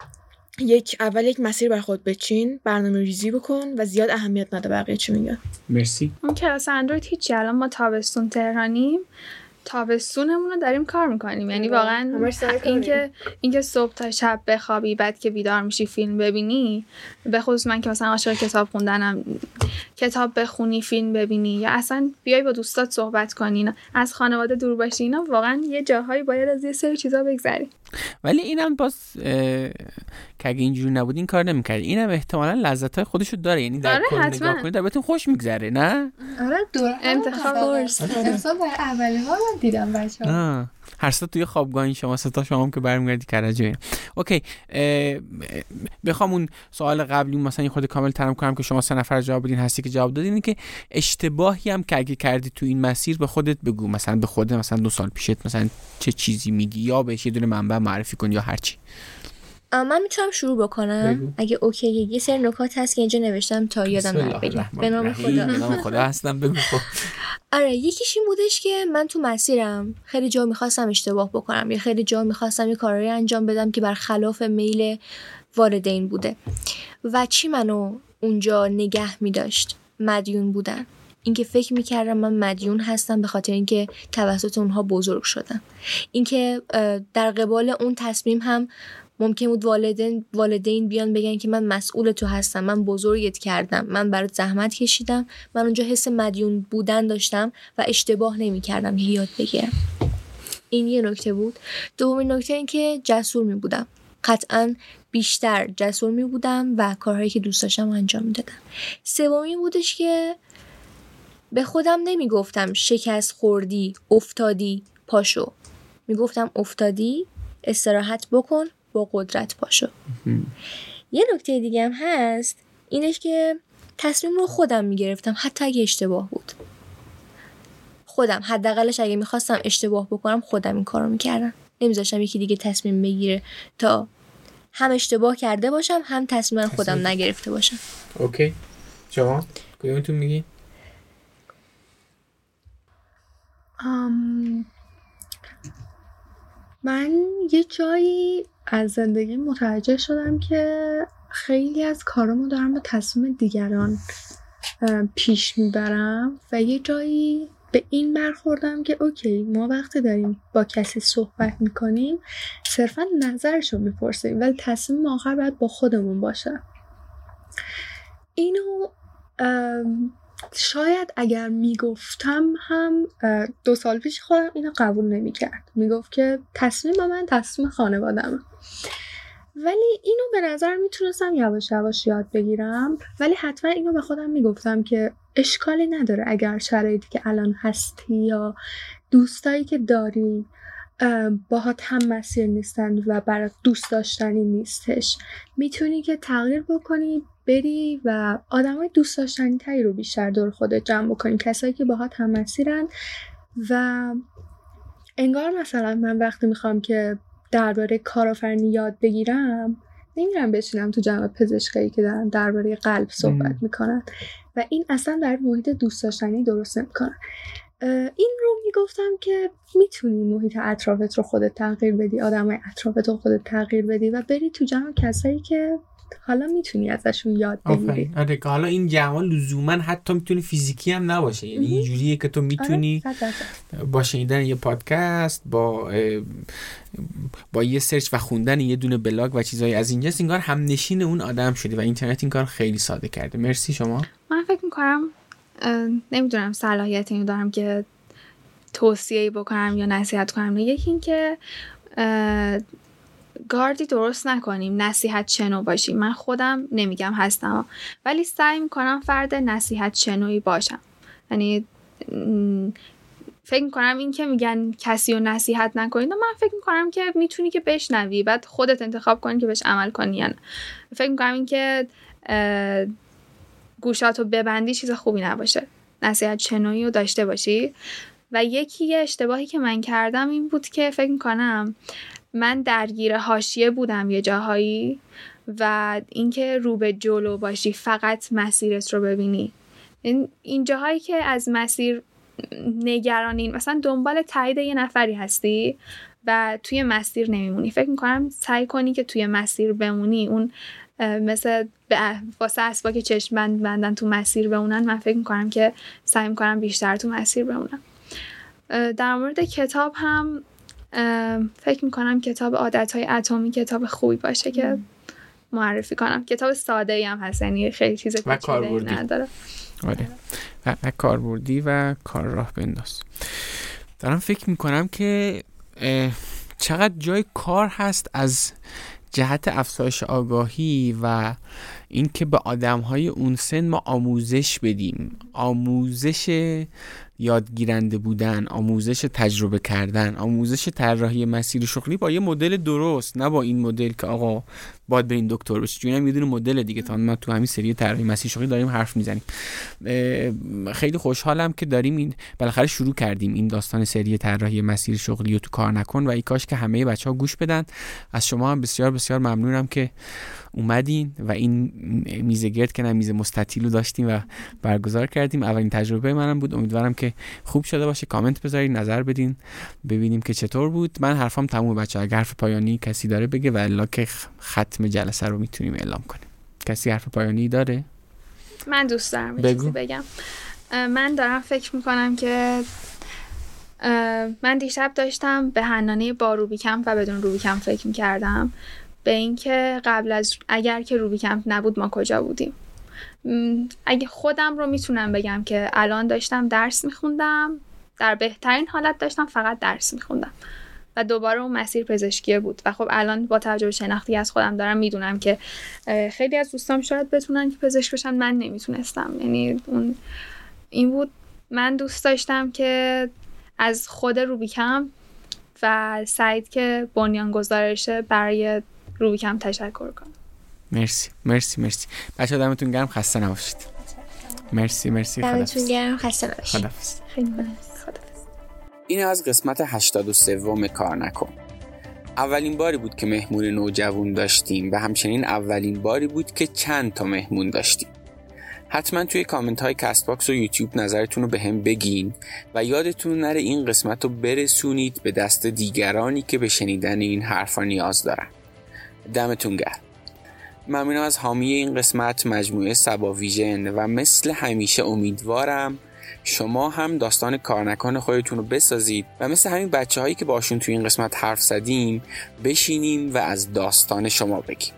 Speaker 4: یک اول یک مسیر بر خود بچین برنامه ریزی بکن و زیاد اهمیت نده بقیه چی میگن.
Speaker 1: مرسی.
Speaker 3: اون کلاس اندروید هیچی. الان ما تابستون تهرانیم. تابستونمون رو داریم کار می‌کنیم. یعنی
Speaker 4: آره.
Speaker 3: واقعا اینکه اینکه صبح تا شب بخوابی بعد که بیدار میشی فیلم ببینی به خصوص من که مثلا عاشق کتاب خوندنم کتاب بخونی فیلم ببینی یا اصلا بیای با دوستات صحبت کنی از خانواده دور باشی اینا واقعا یه جاهایی باید از یه سری چیزا بگذری.
Speaker 1: ولی اینم باز که اگه اینجوری نبود این کار نمی‌کرد اینم احتمالا لذت های خودشو داره یعنی در
Speaker 3: آره،
Speaker 1: کل. نگاه کنید در بهتون خوش میگذره نه
Speaker 5: آره دور
Speaker 3: انتخاب
Speaker 5: اولی ها من دیدم بچه ها
Speaker 1: آه. هر ستا توی خوابگاه این شما ستا شما هم که برمیگردی کرجه اوکی بخوام اون سوال قبلی مثلا خود کامل ترم کنم که شما سه نفر جواب بدین هستی که جواب دادین که اشتباهی هم که اگه کردی تو این مسیر به خودت بگو مثلا به خودت مثلا دو سال پیشت مثلا چه چیزی میگی یا بهش یه دونه منبع معرفی کن یا هرچی.
Speaker 2: من می‌تونم شروع بکنم؟
Speaker 1: بگو.
Speaker 2: اگه اوکی یه سری نکات هست که اینجا نوشتم تا یادم نره. بگم به نام. خدا.
Speaker 1: به نام خدا هستم بگو. <laughs>
Speaker 2: آره یکیش این بودش که من تو مسیرم خیلی جا می‌خواستم اشتباه بکنم یا خیلی جا می‌خواستم یه کارایی انجام بدم که برخلاف میل والدین بوده. و چی منو اونجا نگه میداشت؟ مدیون بودن. اینکه فکر می‌کردم من مدیون هستم به خاطر اینکه توسط اونها بزرگ شدم. اینکه در قبال اون تصمیم هم ممکن بود والدین والدین بیان بگن که من مسئول تو هستم من بزرگت کردم من برات زحمت کشیدم من اونجا حس مدیون بودن داشتم و اشتباه نمی کردم که یاد بگیرم این یه نکته بود. دومین نکته این که جسور می بودم. قطعا بیشتر جسور می بودم و کارهایی که دوست داشتم انجام می دادم سومی بودش که به خودم نمی گفتم شکست خوردی افتادی پاشو. می گفتم افتادی استراحت بکن. با قدرت پاشو یه نکته دیگه هم هست اینش که تصمیم رو خودم می‌گرفتم حتی اگه اشتباه بود. خودم حداقلش اگه می‌خواستم اشتباه بکنم خودم این کارو می‌کردم. نمیذاشتم یکی دیگه تصمیم بگیره تا هم اشتباه کرده باشم هم تصمیم خودم
Speaker 1: تصمیم.
Speaker 2: نگرفته باشم.
Speaker 1: اوکی. شما کدومتون میگی؟
Speaker 5: ام، من یه جایی از زندگی متوجه شدم که خیلی از کارامو دارم به تصمیم دیگران پیش می‌برم و یه جایی به این برخوردم که اوکی ما وقتی داریم با کسی صحبت می‌کنیم صرفا نظرشو می‌پرسیم ولی تصمیم آخر باید با خودمون باشه. اینو شاید اگر می‌گفتم هم دو سال پیش خودم اینو قبول نمی‌کرد. می‌گفت که تصمیم من تصمیم خانوادمه ولی اینو به نظر می‌تونستم یواش یواش یاد بگیرم. ولی حتما اینو به خودم می‌گفتم که اشکالی نداره اگر شرایطی که الان هستی یا دوستایی که داری اه، باهات هم مسیر نیستن و برات دوست داشتنی نیستش. می‌تونی که تغییر بکنی بری و آدمای دوست داشتنی تری رو بیشتر دور خودت جمع بکنی. کسایی که باهات هم مسیرن و انگار مثلا من وقتی می‌خوام که درباره کارآفرینی یاد بگیرم نمیرم بشینم تو جمع پزشکایی که دارن درباره قلب صحبت. می‌کنن. و این اصلا در محیط دوست داشتنی درست نمی‌کنن این رو می‌گفتم که می‌تونی محیط اطرافت رو خودت تغییر بدی آدمای اطرافت رو خودت تغییر بدی و بری تو جمع کسایی که حالا می‌تونی ازشون یاد بگیری.
Speaker 1: آفرین. آره که حالا این جمع لزوما حتی می‌تونه فیزیکی هم نباشه. یعنی. یه جوریه که تو می‌تونی
Speaker 5: آره، درصد.
Speaker 1: با شنیدن یه پادکست با با یه سرچ و خوندن یه دونه بلاگ و چیزهای از اینجاست انگار هم نشین اون آدم شدی و اینترنت این کار خیلی ساده کرده. مرسی شما.
Speaker 3: من فکر می‌کنم نمی‌دونم صلاحیت اینو دارم که توصیه بکنم یا نصیحت کنم. یکی این که اه، گاردی درست نکنیم نصیحت شنو باشیم. من خودم نمیگم هستم. ولی سعی می‌کنم فرد نصیحت شنوی باشم. یعنی فکر می‌کنم این که میگن کسی رو نصیحت نکنید من فکر می‌کنم که می‌تونی که بشنوی بعد خودت انتخاب کنی که بهش عمل کنی یا نه. فکر می‌کنم این که گوشاتو ببندی چیز خوبی نباشه. نصیحت شنوی رو داشته باشی. و یکی اشتباهی که من کردم این بود که فکر می‌کنم من درگیر حاشیه بودم یه جاهایی و اینکه رو به جلو باشی فقط مسیرت رو ببینی. این جاهایی که از مسیر نگرانین مثلا دنبال تایید یه نفری هستی و توی مسیر نمیمونی. فکر می‌کنم سعی کنی که توی مسیر بمونی. اون مثل واسه اسبا که چشم بند بندن تو مسیر بمونن من فکر می‌کنم که سعی می‌کنم بیشتر تو مسیر بمونم. در مورد کتاب هم فکر می‌کنم کتاب عادت های اتمی کتاب خوبی باشه که معرفی کنم. کتاب ساده ای هم هست یعنی خیلی چیز پیچیده نداره.
Speaker 1: آره. و, و کاربردی و کار راه بنداز. دارم فکر می‌کنم که چقدر جای کار هست از جهت افزایش آگاهی و اینکه به آدم های اون سن ما آموزش بدیم. آموزش یادگیرنده بودن آموزش تجربه کردن آموزش طراحی مسیر شغلی با یه مدل درست نه با این مدل که آقا باید برین دکتر بشی چون یه دونه مدل دیگه. تا ما تو همین سری طراحی مسیر شغلی داریم حرف می‌زنیم. خیلی خوشحالم که داریم این بالاخره شروع کردیم این داستان سری طراحی مسیر شغلی رو تو کار نکن و ای کاش که همه بچه ها گوش بدن. از شما هم بسیار بسیار ممنونم که اومدین و این میز گرد که نه میز مستطیل رو داشتیم و برگزار کردیم. اولین تجربه منم بود. امیدوارم که خوب شده باشه. کامنت بذارید نظر بدین ببینیم که چطور بود. من حرفام تموم بچه اگر حرف پایانی کسی داره بگه و الا که ختم جلسه رو می‌تونیم اعلام کنیم. کسی حرف پایانی داره؟
Speaker 3: من دوست دارم بگو. بگم. من دارم فکر می‌کنم که من دیشب داشتم به حنانه با روبیکم و بدون روبیکم فکر می‌کردم. به اینکه قبل از اگر که روبی کمپ نبود ما کجا بودیم. اگه خودم رو می‌تونم بگم که الان داشتم درس میخوندم در بهترین حالت داشتم فقط درس میخوندم. و دوباره اون مسیر پزشکیه بود. و خب الان با توجه شناختی از خودم دارم می‌دونم که خیلی از دوستام شاید بتونن که پزشک بشن من نمی‌تونستم. یعنی اون این بود. من دوست داشتم که از خود روبیکم و سعید که بنیان گذارشه برای روبیکم تشکر کنم.
Speaker 1: مرسی مرسی مرسی. بچه دمتون گرم. خسته نباشید. مرسی مرسی.
Speaker 2: دمتون گرم. خسته
Speaker 1: نباشید. خیلی این از قسمت 83 کار نکن. اولین باری بود که مهمون نوجوان داشتیم و همچنین اولین باری بود که چند تا مهمون داشتیم. حتما توی کامنت های کست باکس و یوتیوب نظرتون رو به هم بگین و یادتون نره این قسمت رو برسونید به دست دیگرانی که به شنیدن این حرفا نیاز دارن. دمتون گرم. ممنونم از حامی این قسمت مجموعه صبا ویژن و مثل همیشه امیدوارم شما هم داستان کارنکان خودتون رو بسازید و مثل همین بچه هایی که باشون توی این قسمت حرف زدیم بشینیم و از داستان شما بگیم.